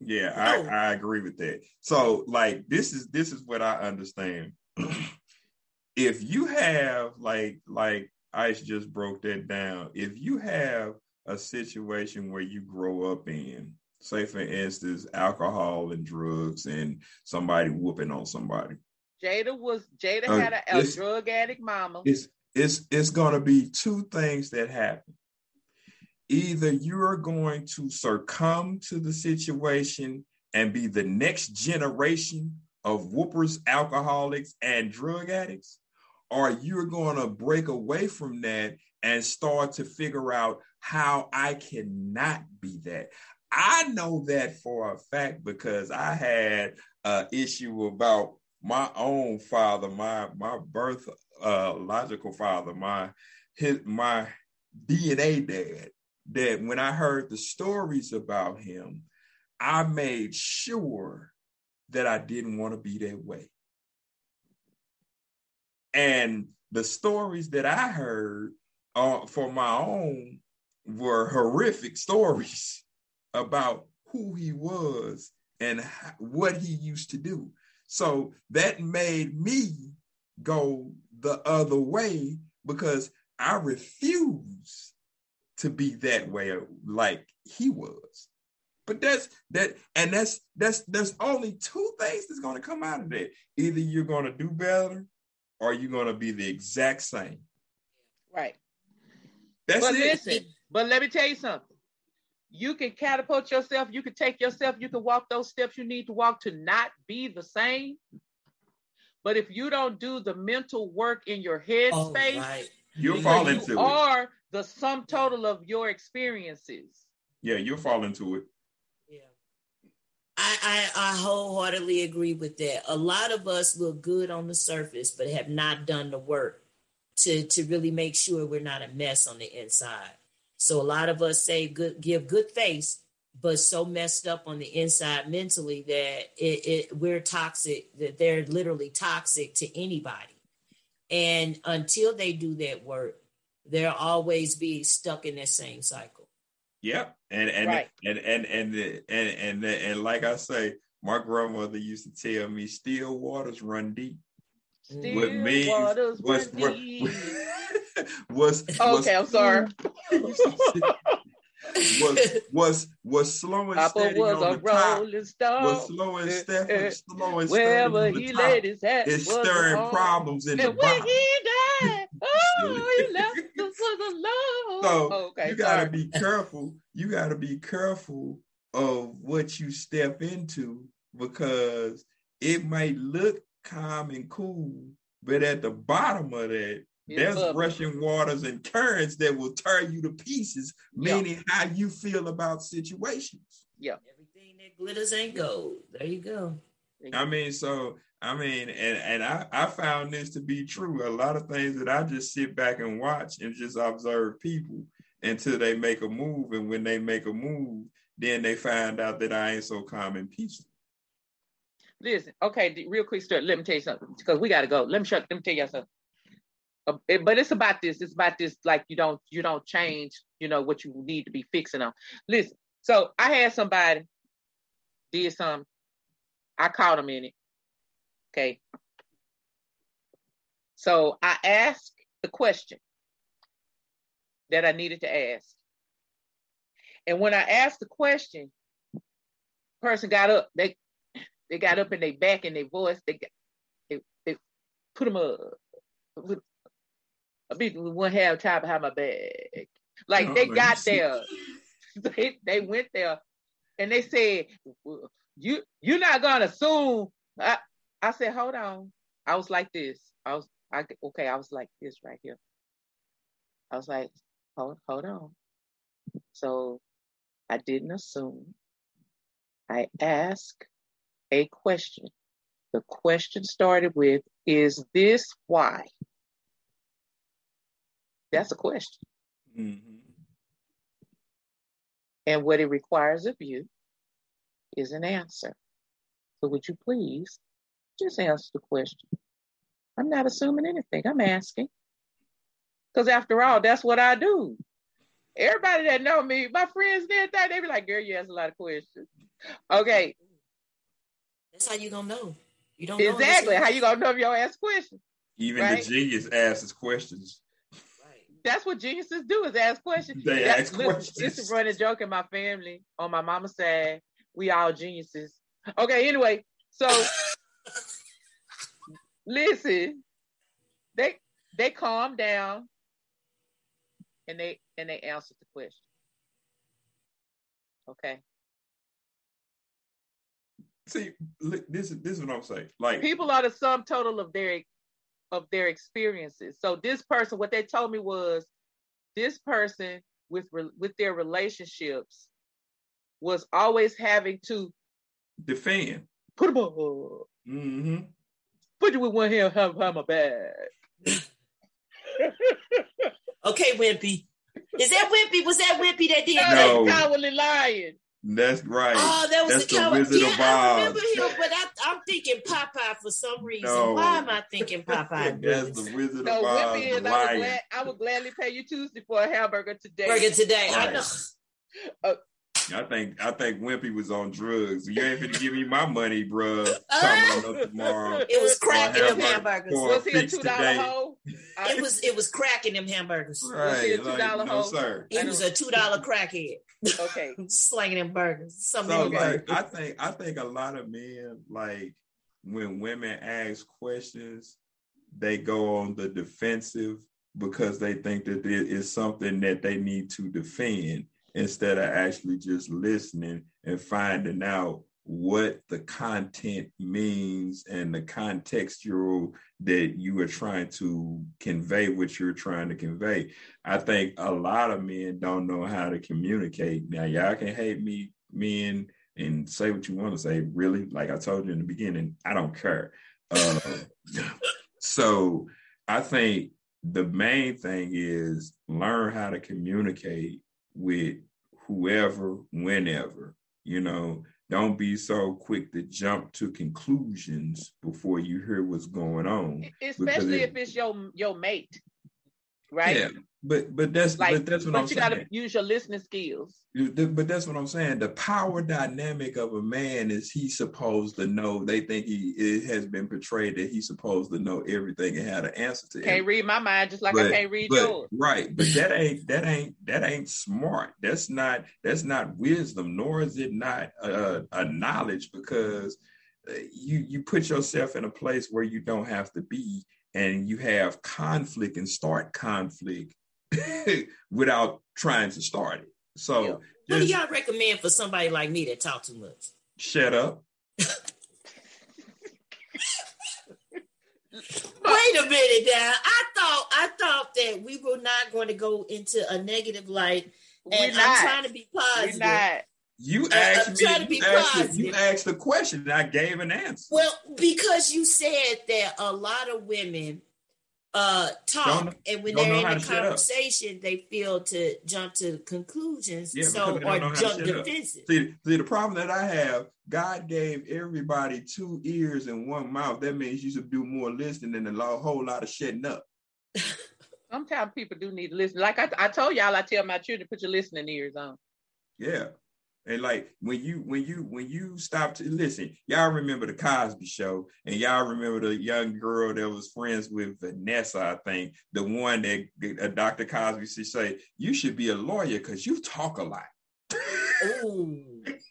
Speaker 2: Yeah,
Speaker 3: No.
Speaker 2: I, I agree with that. So like this is this is what I understand. <clears throat> if you have like like Ice just broke that down, if you have a situation where you grow up in, say for instance, alcohol and drugs and somebody whooping on somebody,
Speaker 4: Jada was Jada
Speaker 2: Uh,
Speaker 4: had a, a drug addict mama.
Speaker 2: it's it's it's gonna be two things that happen. Either you're going to succumb to the situation and be the next generation of whoopers, alcoholics, and drug addicts, or you're going to break away from that and start to figure out how I cannot be that. I know that for a fact because I had an issue about my own father, my my birth uh, logical father, my his my DNA dad. That when I heard the stories about him, I made sure that I didn't want to be that way. And the stories that I heard uh, for my own were horrific <laughs> stories about who he was and how, what he used to do. So that made me go the other way because I refuse to be that way like he was. But that's that, and that's that's there's only two things that's gonna come out of that. Either you're gonna do better or you're gonna be the exact same.
Speaker 4: right.
Speaker 2: That's
Speaker 4: but
Speaker 2: it.
Speaker 4: listen, but let me tell you something. You can catapult yourself, you can take yourself, you can walk those steps you need to walk to not be the same. But if you don't do the mental work in your head
Speaker 3: Oh,
Speaker 4: space,
Speaker 3: right.
Speaker 2: You'll
Speaker 4: because
Speaker 2: fall
Speaker 4: you
Speaker 2: into it.
Speaker 4: are the sum total of your experiences.
Speaker 2: Yeah, you'll fall into it.
Speaker 3: Yeah. I, I I wholeheartedly agree with that. A lot of us look good on the surface, but have not done the work to to really make sure we're not a mess on the inside. So a lot of us say good give good face, but so messed up on the inside mentally that it, it we're toxic, that they're literally toxic to anybody. And until they do that work, they'll always be stuck in that same cycle.
Speaker 2: Yep. And and
Speaker 4: Right.
Speaker 2: and and and and and, and and like I say, my grandmother used to tell me, "Still waters run deep."
Speaker 4: Still
Speaker 2: What means
Speaker 4: waters
Speaker 2: was was <laughs>
Speaker 4: Okay, I'm sorry. <laughs>
Speaker 2: was was was slow and
Speaker 4: Papa
Speaker 2: steady
Speaker 4: was
Speaker 2: on
Speaker 4: a
Speaker 2: the top.
Speaker 4: rolling stone.
Speaker 2: Was slow and steady,
Speaker 4: eh,
Speaker 2: slow and steady
Speaker 4: Wherever
Speaker 2: on the
Speaker 4: he
Speaker 2: top.
Speaker 4: laid his hat,
Speaker 2: It's stirring
Speaker 4: home.
Speaker 2: problems in the
Speaker 4: And when
Speaker 2: bottom.
Speaker 4: he died, <laughs> oh, he left us alone.
Speaker 2: So
Speaker 4: okay,
Speaker 2: you gotta
Speaker 4: sorry.
Speaker 2: be careful. You gotta be careful of what you step into because it might look calm and cool, but at the bottom of that, it's there's bubbly. rushing waters and currents that will tear you to pieces, meaning yeah. how you feel about situations.
Speaker 3: Yeah. Everything that glitters ain't gold. There you go. I
Speaker 2: mean, so I mean, and and I, I found this to be true. A lot of things that I just sit back and watch and just observe people until they make a move. And when they make a move, then they find out that I ain't so calm and peaceful.
Speaker 4: Listen, okay, real quick story. Let me tell you something because we got to go. Let me shut. Let me tell you something. Uh, it, but it's about this. It's about this. Like you don't you don't change. You know what you need to be fixing on. Listen. So I had somebody did some. I caught him in it. Okay. So I asked the question that I needed to ask. And when I asked the question, person got up, they they got up in their back and their voice, they got, they, they put them up. I beat one half time behind my back. Like they oh, got there. <laughs> they they went there and they said, You you're not gonna assume I, I said, hold on. I was like this. I was I okay, I was like this right here. I was like, hold hold on. So I didn't assume. I asked a question. The question started with, is this why? That's a question. Mm-hmm. And what it requires of you is an answer. So would you please just answer the question? I'm not assuming anything. I'm asking. Because after all, that's what I do. Everybody that know me, my friends that, they be like, girl, you ask a lot of questions. Okay.
Speaker 3: That's how you gonna know. You don't
Speaker 4: exactly know how you gonna know if you ask questions.
Speaker 2: Even right? the genius asks questions.
Speaker 4: That's what geniuses do is ask questions.
Speaker 2: They
Speaker 4: That's,
Speaker 2: ask listen, questions.
Speaker 4: It's a running joke in my family. On my mama's side, we all geniuses. Okay, anyway, so <laughs> listen, they they calm down and they and they answer the question. Okay.
Speaker 2: See, this is this is what I'm saying. Like
Speaker 4: people are the sum total of their of their experiences. So this person, what they told me was, this person with with their relationships was always having to
Speaker 2: defend.
Speaker 4: Put them up. Mm-hmm. Put you with one hand have, have my bag. <laughs>
Speaker 3: okay, Wimpy. Is that Wimpy? Was that Wimpy that did
Speaker 4: no. that? Cowardly lion.
Speaker 2: That's right.
Speaker 3: Oh, that was
Speaker 2: That's
Speaker 3: the coward. Yeah, I remember him, but I, am thinking Popeye for some reason. No. Why am I thinking Popeye? <laughs>
Speaker 2: That's the Wizard no, of Oz. I would,
Speaker 4: glad, I would gladly pay you Tuesday for a hamburger today.
Speaker 3: Burger today. Right. I know.
Speaker 2: Uh, I think I think Wimpy was on drugs. You ain't gonna give me my money, bro. <laughs> tomorrow.
Speaker 3: It was cracking them hamburgers.
Speaker 4: Was he a two dollar hole?
Speaker 3: It was it was cracking them hamburgers.
Speaker 4: Right. Was he a two dollar like, hole?
Speaker 2: No, sir.
Speaker 3: It was a two dollar crackhead.
Speaker 4: Okay. <laughs>
Speaker 3: Slanging them burgers. Something
Speaker 2: so, like, I think I think a lot of men like when women ask questions, they go on the defensive because they think that it is something that they need to defend instead of actually just listening and finding out what the content means and the contextual that you are trying to convey what you're trying to convey. I think a lot of men don't know how to communicate. Now, y'all can hate me, men, and say what you want to say. Really, like I told you in the beginning, I don't care. Uh, <laughs> so I think the main thing is learn how to communicate with whoever, whenever, you know, don't be so quick to jump to conclusions before you hear what's going on.
Speaker 4: Especially if it's your your mate, right? Yeah,
Speaker 2: but but that's like, but that's what
Speaker 4: but
Speaker 2: I'm
Speaker 4: you
Speaker 2: saying. You
Speaker 4: gotta use your listening skills.
Speaker 2: But that's what I'm saying. The power dynamic of a man is he's supposed to know. They think he it has been portrayed that he's supposed to know everything and how to answer to.
Speaker 4: Can't read my mind just like but, I can't read
Speaker 2: but,
Speaker 4: yours.
Speaker 2: Right, but that ain't that ain't that ain't smart. That's not that's not wisdom, nor is it not a, a knowledge because uh, you you put yourself in a place where you don't have to be and you have conflict and start conflict <laughs> without trying to start it. So
Speaker 4: Yeah.
Speaker 3: What do y'all recommend for somebody like me that talk too much?
Speaker 2: shut up. <laughs>
Speaker 3: Wait a minute now. I thought I thought that we were not going to go into a negative light,
Speaker 4: We're
Speaker 3: and I'm
Speaker 4: not.
Speaker 3: trying to be
Speaker 4: We're
Speaker 3: positive.
Speaker 4: not.
Speaker 2: You
Speaker 3: I'm
Speaker 2: asked
Speaker 3: trying to
Speaker 2: me.
Speaker 3: be
Speaker 2: You asked, the, you asked the question, and I gave an answer.
Speaker 3: Well, because you said that a lot of women uh talk
Speaker 2: Don't-
Speaker 3: and when they're in
Speaker 2: how
Speaker 3: the
Speaker 2: to shut up.
Speaker 3: conversation they feel to jump to conclusions
Speaker 2: Yeah,
Speaker 3: so
Speaker 2: because they don't know
Speaker 3: or jump defensive
Speaker 2: See, see, the problem that I have, God gave everybody two ears and one mouth. That means you should do more listening than a lo- whole lot of shutting up. <laughs>
Speaker 4: Sometimes people do need to listen. Like I, I told y'all, I tell my children, put your listening ears on.
Speaker 2: Yeah. And like when you when you when you stop to listen, y'all remember the Cosby show, and y'all remember the young girl that was friends with Vanessa, I think, the one that uh, Dr. Cosby to say, you should be a lawyer because you talk a lot. <laughs>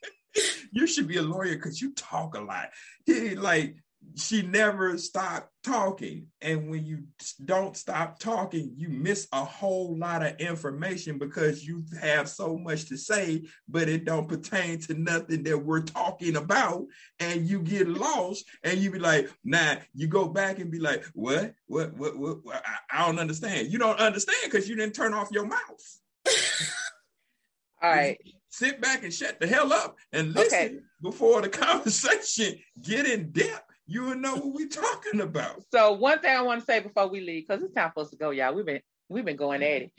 Speaker 2: You should be a lawyer because you talk a lot. He like she never stopped talking. And when you don't stop talking, you miss a whole lot of information because you have so much to say, but it don't pertain to nothing that we're talking about. And you get lost and you be like, nah, you go back and be like, what? What what what, what? I, I don't understand. You don't understand because you didn't turn off your mouth. <laughs>
Speaker 4: All right.
Speaker 2: Sit back and shut the hell up and listen
Speaker 4: Okay.
Speaker 2: before the <laughs> conversation get in depth. You will know what we're talking about.
Speaker 4: So one thing I want to say before we leave, because it's time for us to go, y'all. We've been we've been going at it.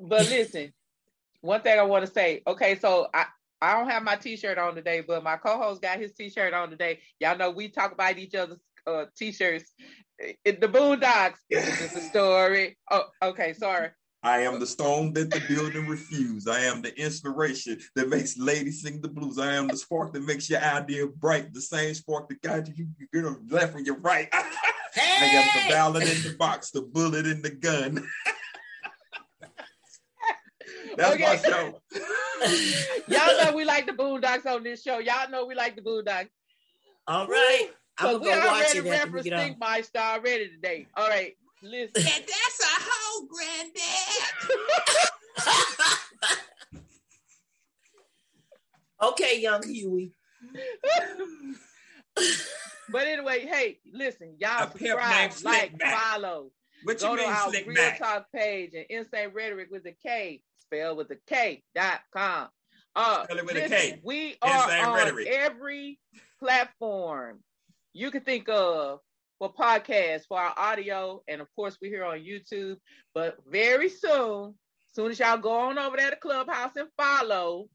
Speaker 4: But listen, one thing I want to say. Okay, so I I don't have my T-shirt on today, but my co-host got his T-shirt on today. Y'all know we talk about each other's uh, T-shirts. In the Boondocks, this is the story. Oh, okay, sorry.
Speaker 2: I am the stone that the building refused. I am the inspiration that makes ladies sing the blues. I am the spark that makes your idea bright. The same spark that guides you, you get on left and your right. <laughs> I am the
Speaker 3: Hey!
Speaker 2: ballad in the box, the bullet in the gun. <laughs> That's my show. <laughs>
Speaker 4: Y'all know we like the Boondocks on this show. Y'all know we like the Boondocks.
Speaker 3: All right. I'm
Speaker 4: So
Speaker 3: gonna
Speaker 4: we
Speaker 3: go watch
Speaker 4: already
Speaker 3: it after we
Speaker 4: referenced
Speaker 3: get on.
Speaker 4: Stinkmeaner already today. All right, listen.
Speaker 3: And that's a whole granddad. <laughs> okay, young Huey. <laughs>
Speaker 4: but anyway, hey, listen, y'all
Speaker 2: A
Speaker 4: subscribe, like,
Speaker 2: Slickback.
Speaker 4: follow.
Speaker 2: What you
Speaker 4: Go to
Speaker 2: mean,
Speaker 4: our Real
Speaker 2: back?
Speaker 4: Talk page and Insane Rhetoric with a K, spelled with a K dot com. Uh,
Speaker 2: it with a
Speaker 4: listen,
Speaker 2: K.
Speaker 4: We are
Speaker 2: Insane
Speaker 4: on
Speaker 2: Rhetoric.
Speaker 4: every platform you can think of for podcasts, for our audio, and of course we're here on YouTube. But very soon, soon as y'all go on over there to Clubhouse and follow,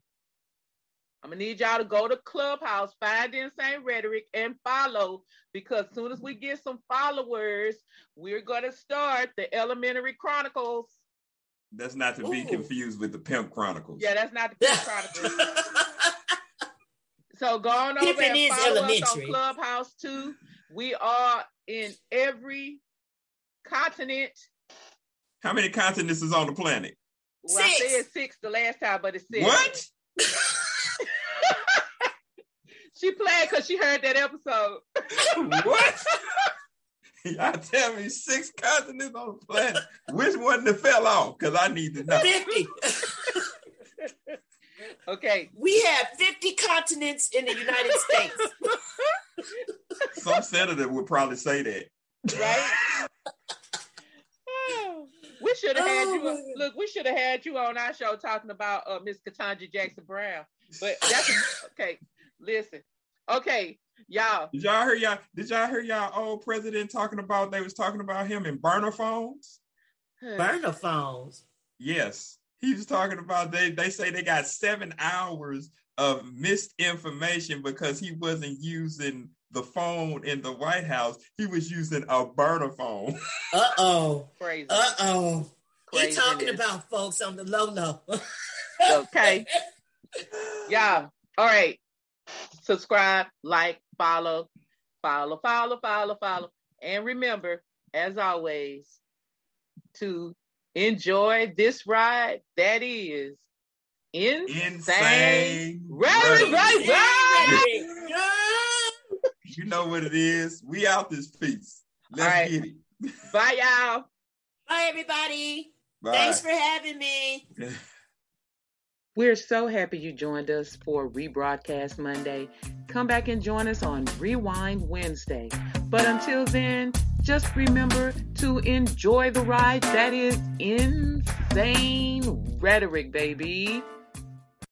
Speaker 4: I'm gonna need y'all to go to Clubhouse, find Insane Rhetoric, and follow because soon as we get some followers, we're gonna start the Elementary Chronicles.
Speaker 2: That's not to be confused with the Pimp Chronicles.
Speaker 4: Yeah, that's not the Pimp Chronicles. So go on over
Speaker 3: Pippin
Speaker 4: and
Speaker 3: is
Speaker 4: follow us on
Speaker 3: elementary.
Speaker 4: Clubhouse too. We are in every continent.
Speaker 2: How many continents is on the planet?
Speaker 4: Well, I
Speaker 3: Six.
Speaker 4: said six the last time, but it's six.
Speaker 2: What? <laughs>
Speaker 4: She played because she heard that episode. <laughs>
Speaker 2: what? Y'all tell me six continents on the planet. Which one that fell off? Because I need to know.
Speaker 3: 50. <laughs>
Speaker 4: Okay.
Speaker 3: We have 50 continents in the United States. <laughs>
Speaker 2: Some senator would probably say that.
Speaker 4: right? we should have had
Speaker 3: Oh,
Speaker 4: you. Look, we should have had you on our show talking about uh, Miss Ketanji Jackson Brown. But that's okay. Listen, okay, y'all.
Speaker 2: Did y'all hear y'all? Did y'all hear y'all old president talking about? They was talking about him in burner phones.
Speaker 3: Burner phones.
Speaker 2: Yes, he was talking about they. They say they got seven hours of misinformation because he wasn't using the phone in the White House. He was using a burner phone. <laughs>
Speaker 3: Uh oh.
Speaker 4: Crazy.
Speaker 3: Uh oh. He
Speaker 4: Craziness.
Speaker 3: talking about folks on the low low. <laughs>
Speaker 4: okay, y'all. All right. Subscribe, like, follow, follow, follow, follow, follow, and remember, as always, to enjoy this ride that is insane.
Speaker 2: Insane.
Speaker 4: Ready,
Speaker 2: Rhetoric.
Speaker 4: right,
Speaker 2: You know what it is. We out this piece. Let's
Speaker 4: All right.
Speaker 2: get it.
Speaker 4: Bye, y'all.
Speaker 3: Bye, everybody.
Speaker 2: Bye.
Speaker 3: Thanks for having me. <laughs>
Speaker 4: We're so happy you joined us for Rebroadcast Monday. Come back and join us on Rewind Wednesday. But until then, just remember to enjoy the ride that is insane rhetoric, baby.